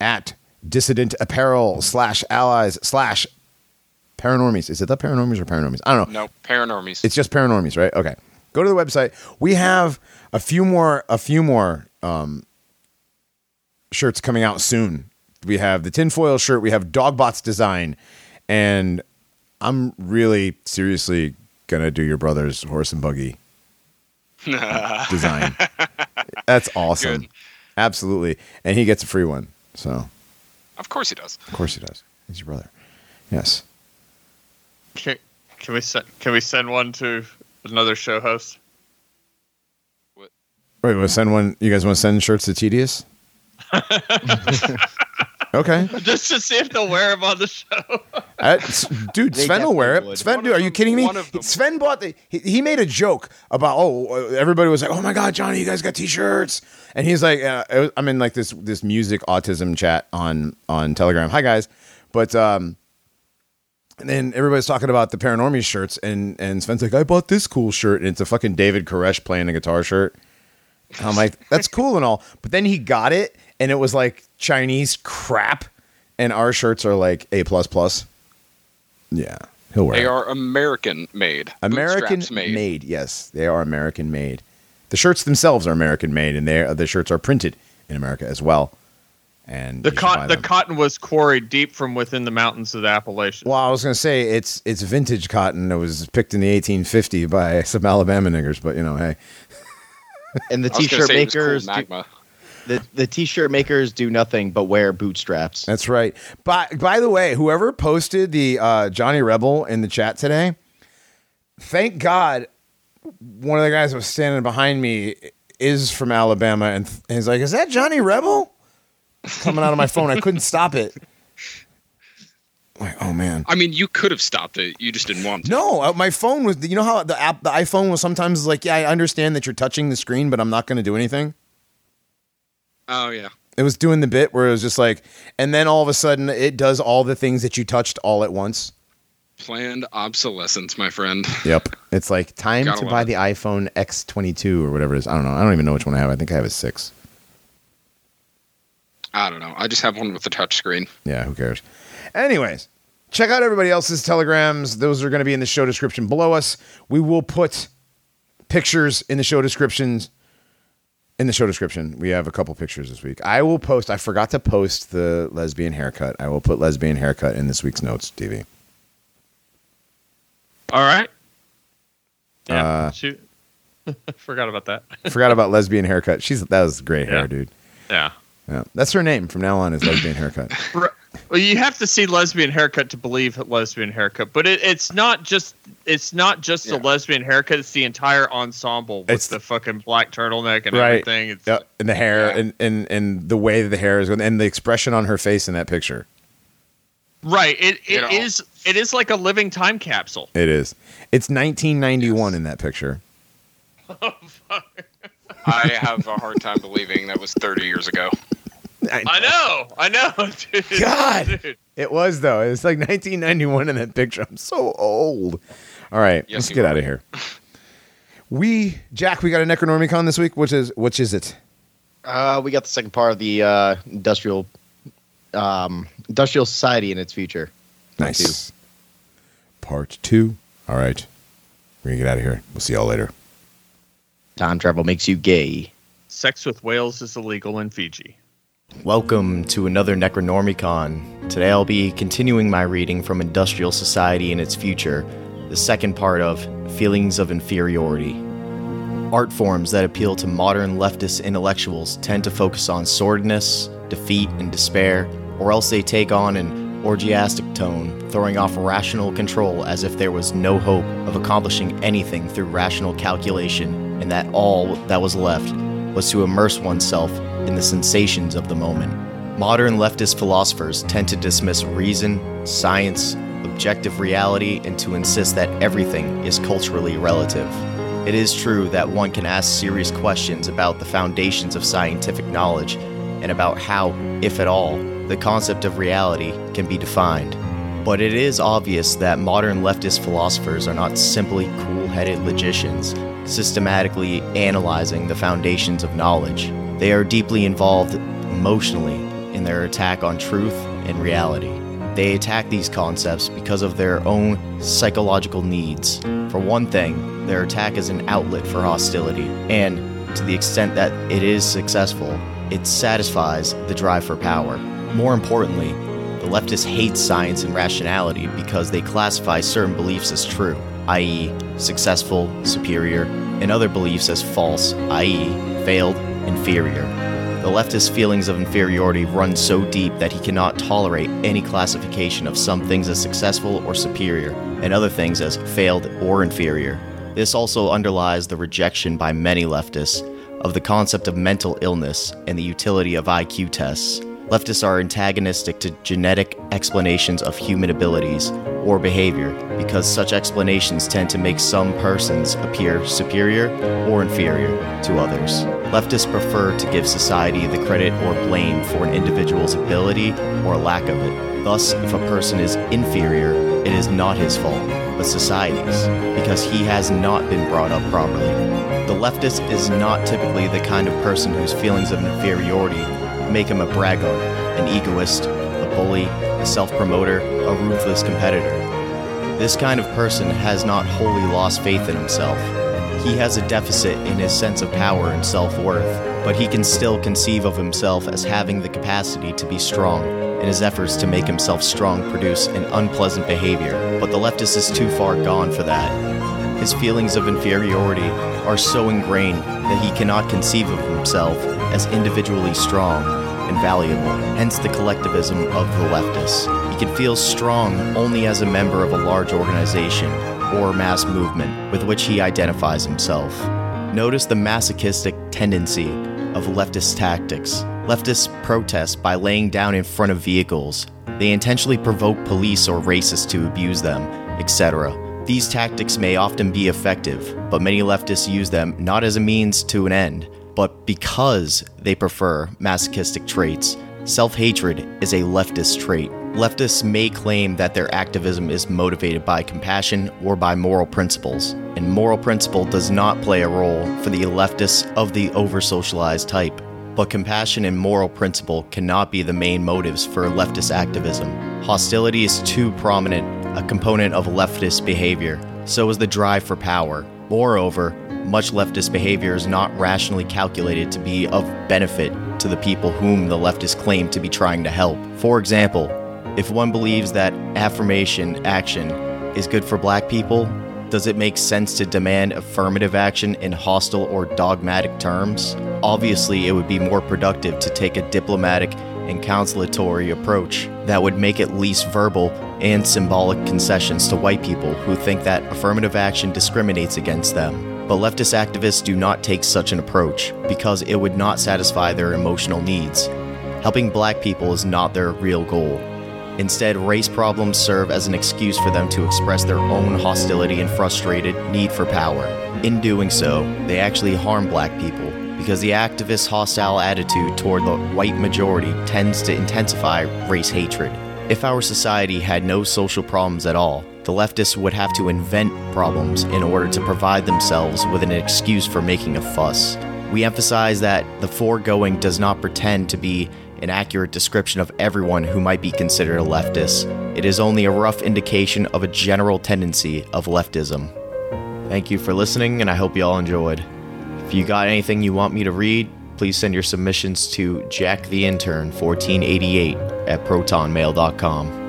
at dissident apparel slash allies slash paranormies. Is it the paranormies or paranormies? I don't know. No, paranormies. It's just paranormies, right? Okay. Go to the website. We have a few more a few more um, shirts coming out soon. We have the tinfoil shirt, we have Dogbot's design, and I'm really seriously gonna do your brother's horse and buggy design. That's awesome. Good. Absolutely. And he gets a free one. So of course he does. of course he does. He's your brother. Yes. Can, can we send Can we send one to another show host? What? Wait, want to send one? You guys want to send shirts to Tedious? okay. Just to see if they'll wear them on the show. Uh, dude, They Sven will wear it. definitely would. Sven, dude, are you kidding me? one of them. Sven bought the. He, he made a joke about oh uh, everybody was like oh my god Johnny you guys got t-shirts and he's like uh, was- I'm in like this this music autism chat on on Telegram. Hi guys, but um. And then everybody's talking about the Paranormies shirts, and and Sven's like, I bought this cool shirt, and it's a fucking David Koresh playing a guitar shirt. I'm like, that's cool and all, but then he got it, and it was like Chinese crap, and our shirts are like A plus plus. Yeah, he'll wear They it. are American made. American made. made. Yes, they are American made. The shirts themselves are American made, and they the shirts are printed in America as well. And The you should buy cotton, the cotton was quarried deep from within the mountains of the Appalachians. Well, I was gonna say it's it's vintage cotton that was picked in the 1850 by some Alabama niggers, but you know, hey, And the I was gonna t-shirt say it was cool makers, do, magma. The, the t-shirt makers do nothing but wear bootstraps. that's right. By by the way, whoever posted the uh, Johnny Rebel in the chat today, thank God, one of the guys that was standing behind me is from Alabama, and th- and he's like, "Is that Johnny Rebel?" Coming out of my phone, I couldn't stop it. Like, oh man. I mean, you could have stopped it. You just didn't want to. No, uh, my phone was. You know how the app, the iPhone was sometimes like, yeah, I understand that you're touching the screen, but I'm not going to do anything. Oh yeah. It was doing the bit where it was just like, and then all of a sudden it does all the things that you touched all at once. Planned obsolescence, my friend. Yep. It's like time Gotta to buy it. the iPhone X22 or whatever it is. I don't know. I don't even know which one I have. I think I have a six. I don't know. I just have one with a touch screen. Yeah, who cares? Anyways, check out everybody else's telegrams. Those are going to be in the show description below us. We will put pictures in the show descriptions. In the show description, we have a couple pictures this week. I will post. I forgot to post the lesbian haircut. I will put lesbian haircut in this week's notes, TV. All right. Yeah. Uh, shoot. Forgot about that. Forgot about lesbian haircut. She's that was great hair, Yeah. dude. Yeah. Yeah, that's her name from now on. Is lesbian haircut. Well, you have to see lesbian haircut to believe lesbian haircut, but it, it's not just it's not just Yeah. a lesbian haircut. It's the entire ensemble with It's- the fucking black turtleneck and Right. everything. It's, Yeah, and the hair Yeah. and, and and the way that the hair is going and the expression on her face in that picture. Right. It You it know. is it is like a living time capsule. It is. It's 1991 in that picture. Oh, I have a hard time believing that was 30 years ago. I know. I know. Dude. God. Dude. It was though. It's like 1991 in that picture. I'm so old. All right, Yes, let's get are. out of here. We Jack, we got a Necronomicon this week. Which is which is it? Uh, we got the second part of the uh, industrial um, industrial society in its future. Part Nice. Part two. All right, we're gonna get out of here. We'll see y'all later. Time travel makes you gay. Sex with whales is illegal in Fiji. Welcome to another Necronormiecon. Today I'll be continuing my reading from Industrial Society and its Future, the second part of Feelings of Inferiority. Art forms that appeal to modern leftist intellectuals tend to focus on sordidness, defeat, and despair, or else they take on an orgiastic tone, throwing off rational control as if there was no hope of accomplishing anything through rational calculation, and that all that was left was to immerse oneself in the sensations of the moment. Modern leftist philosophers tend to dismiss reason, science, objective reality, and to insist that everything is culturally relative. It is true that one can ask serious questions about the foundations of scientific knowledge and about how, if at all, the concept of reality can be defined. But it is obvious that modern leftist philosophers are not simply cool headed logicians, systematically analyzing the foundations of knowledge. They are deeply involved emotionally in their attack on truth and reality. They attack these concepts because of their own psychological needs. For one thing, their attack is an outlet for hostility, and to the extent that it is successful, it satisfies the drive for power. More importantly, the leftists hate science and rationality because they classify certain beliefs as true, i.e., successful, superior, and other beliefs as false, i.e., failed, inferior. The leftist feelings of inferiority run so deep that he cannot tolerate any classification of some things as successful or superior, and other things as failed or inferior. This also underlies the rejection by many leftists of the concept of mental illness and the utility of IQ tests. Leftists are antagonistic to genetic explanations of human abilities or behavior because such explanations tend to make some persons appear superior or inferior to others. Leftists prefer to give society the credit or blame for an individual's ability or lack of it. Thus, if a person is inferior, it is not his fault, but society's, because he has not been brought up properly. The leftist is not typically the kind of person whose feelings of inferiority make him a braggart, an egoist, a bully, a self promoter, a ruthless competitor. This kind of person has not wholly lost faith in himself. He has a deficit in his sense of power and self worth, but he can still conceive of himself as having the capacity to be strong, and his efforts to make himself strong produce an unpleasant behavior. But the leftist is too far gone for that. His feelings of inferiority are so ingrained that he cannot conceive of himself as individually strong and valuable, hence the collectivism of the leftists. He can feel strong only as a member of a large organization or mass movement with which he identifies himself. Notice the masochistic tendency of leftist tactics. Leftists protest by laying down in front of vehicles. They intentionally provoke police or racists to abuse them, etc. These tactics may often be effective, but many leftists use them not as a means to an end, but because they prefer masochistic traits. Self hatred is a leftist trait. Leftists may claim that their activism is motivated by compassion or by moral principles, and moral principle does not play a role for the leftists of the over socialized type. But compassion and moral principle cannot be the main motives for leftist activism. Hostility is too prominent a component of leftist behavior, so is the drive for power. Moreover, much leftist behavior is not rationally calculated to be of benefit to the people whom the leftists claim to be trying to help. For example, if one believes that affirmation action is good for black people, does it make sense to demand affirmative action in hostile or dogmatic terms? Obviously, it would be more productive to take a diplomatic and conciliatory approach that would make at least verbal and symbolic concessions to white people who think that affirmative action discriminates against them. But leftist activists do not take such an approach because it would not satisfy their emotional needs. Helping black people is not their real goal. Instead, race problems serve as an excuse for them to express their own hostility and frustrated need for power. In doing so, they actually harm black people because the activists' hostile attitude toward the white majority tends to intensify race hatred. If our society had no social problems at all, the leftists would have to invent problems in order to provide themselves with an excuse for making a fuss. We emphasize that the foregoing does not pretend to be an accurate description of everyone who might be considered a leftist. It is only a rough indication of a general tendency of leftism. Thank you for listening, and I hope you all enjoyed. If you got anything you want me to read, please send your submissions to jacktheintern1488 at protonmail.com.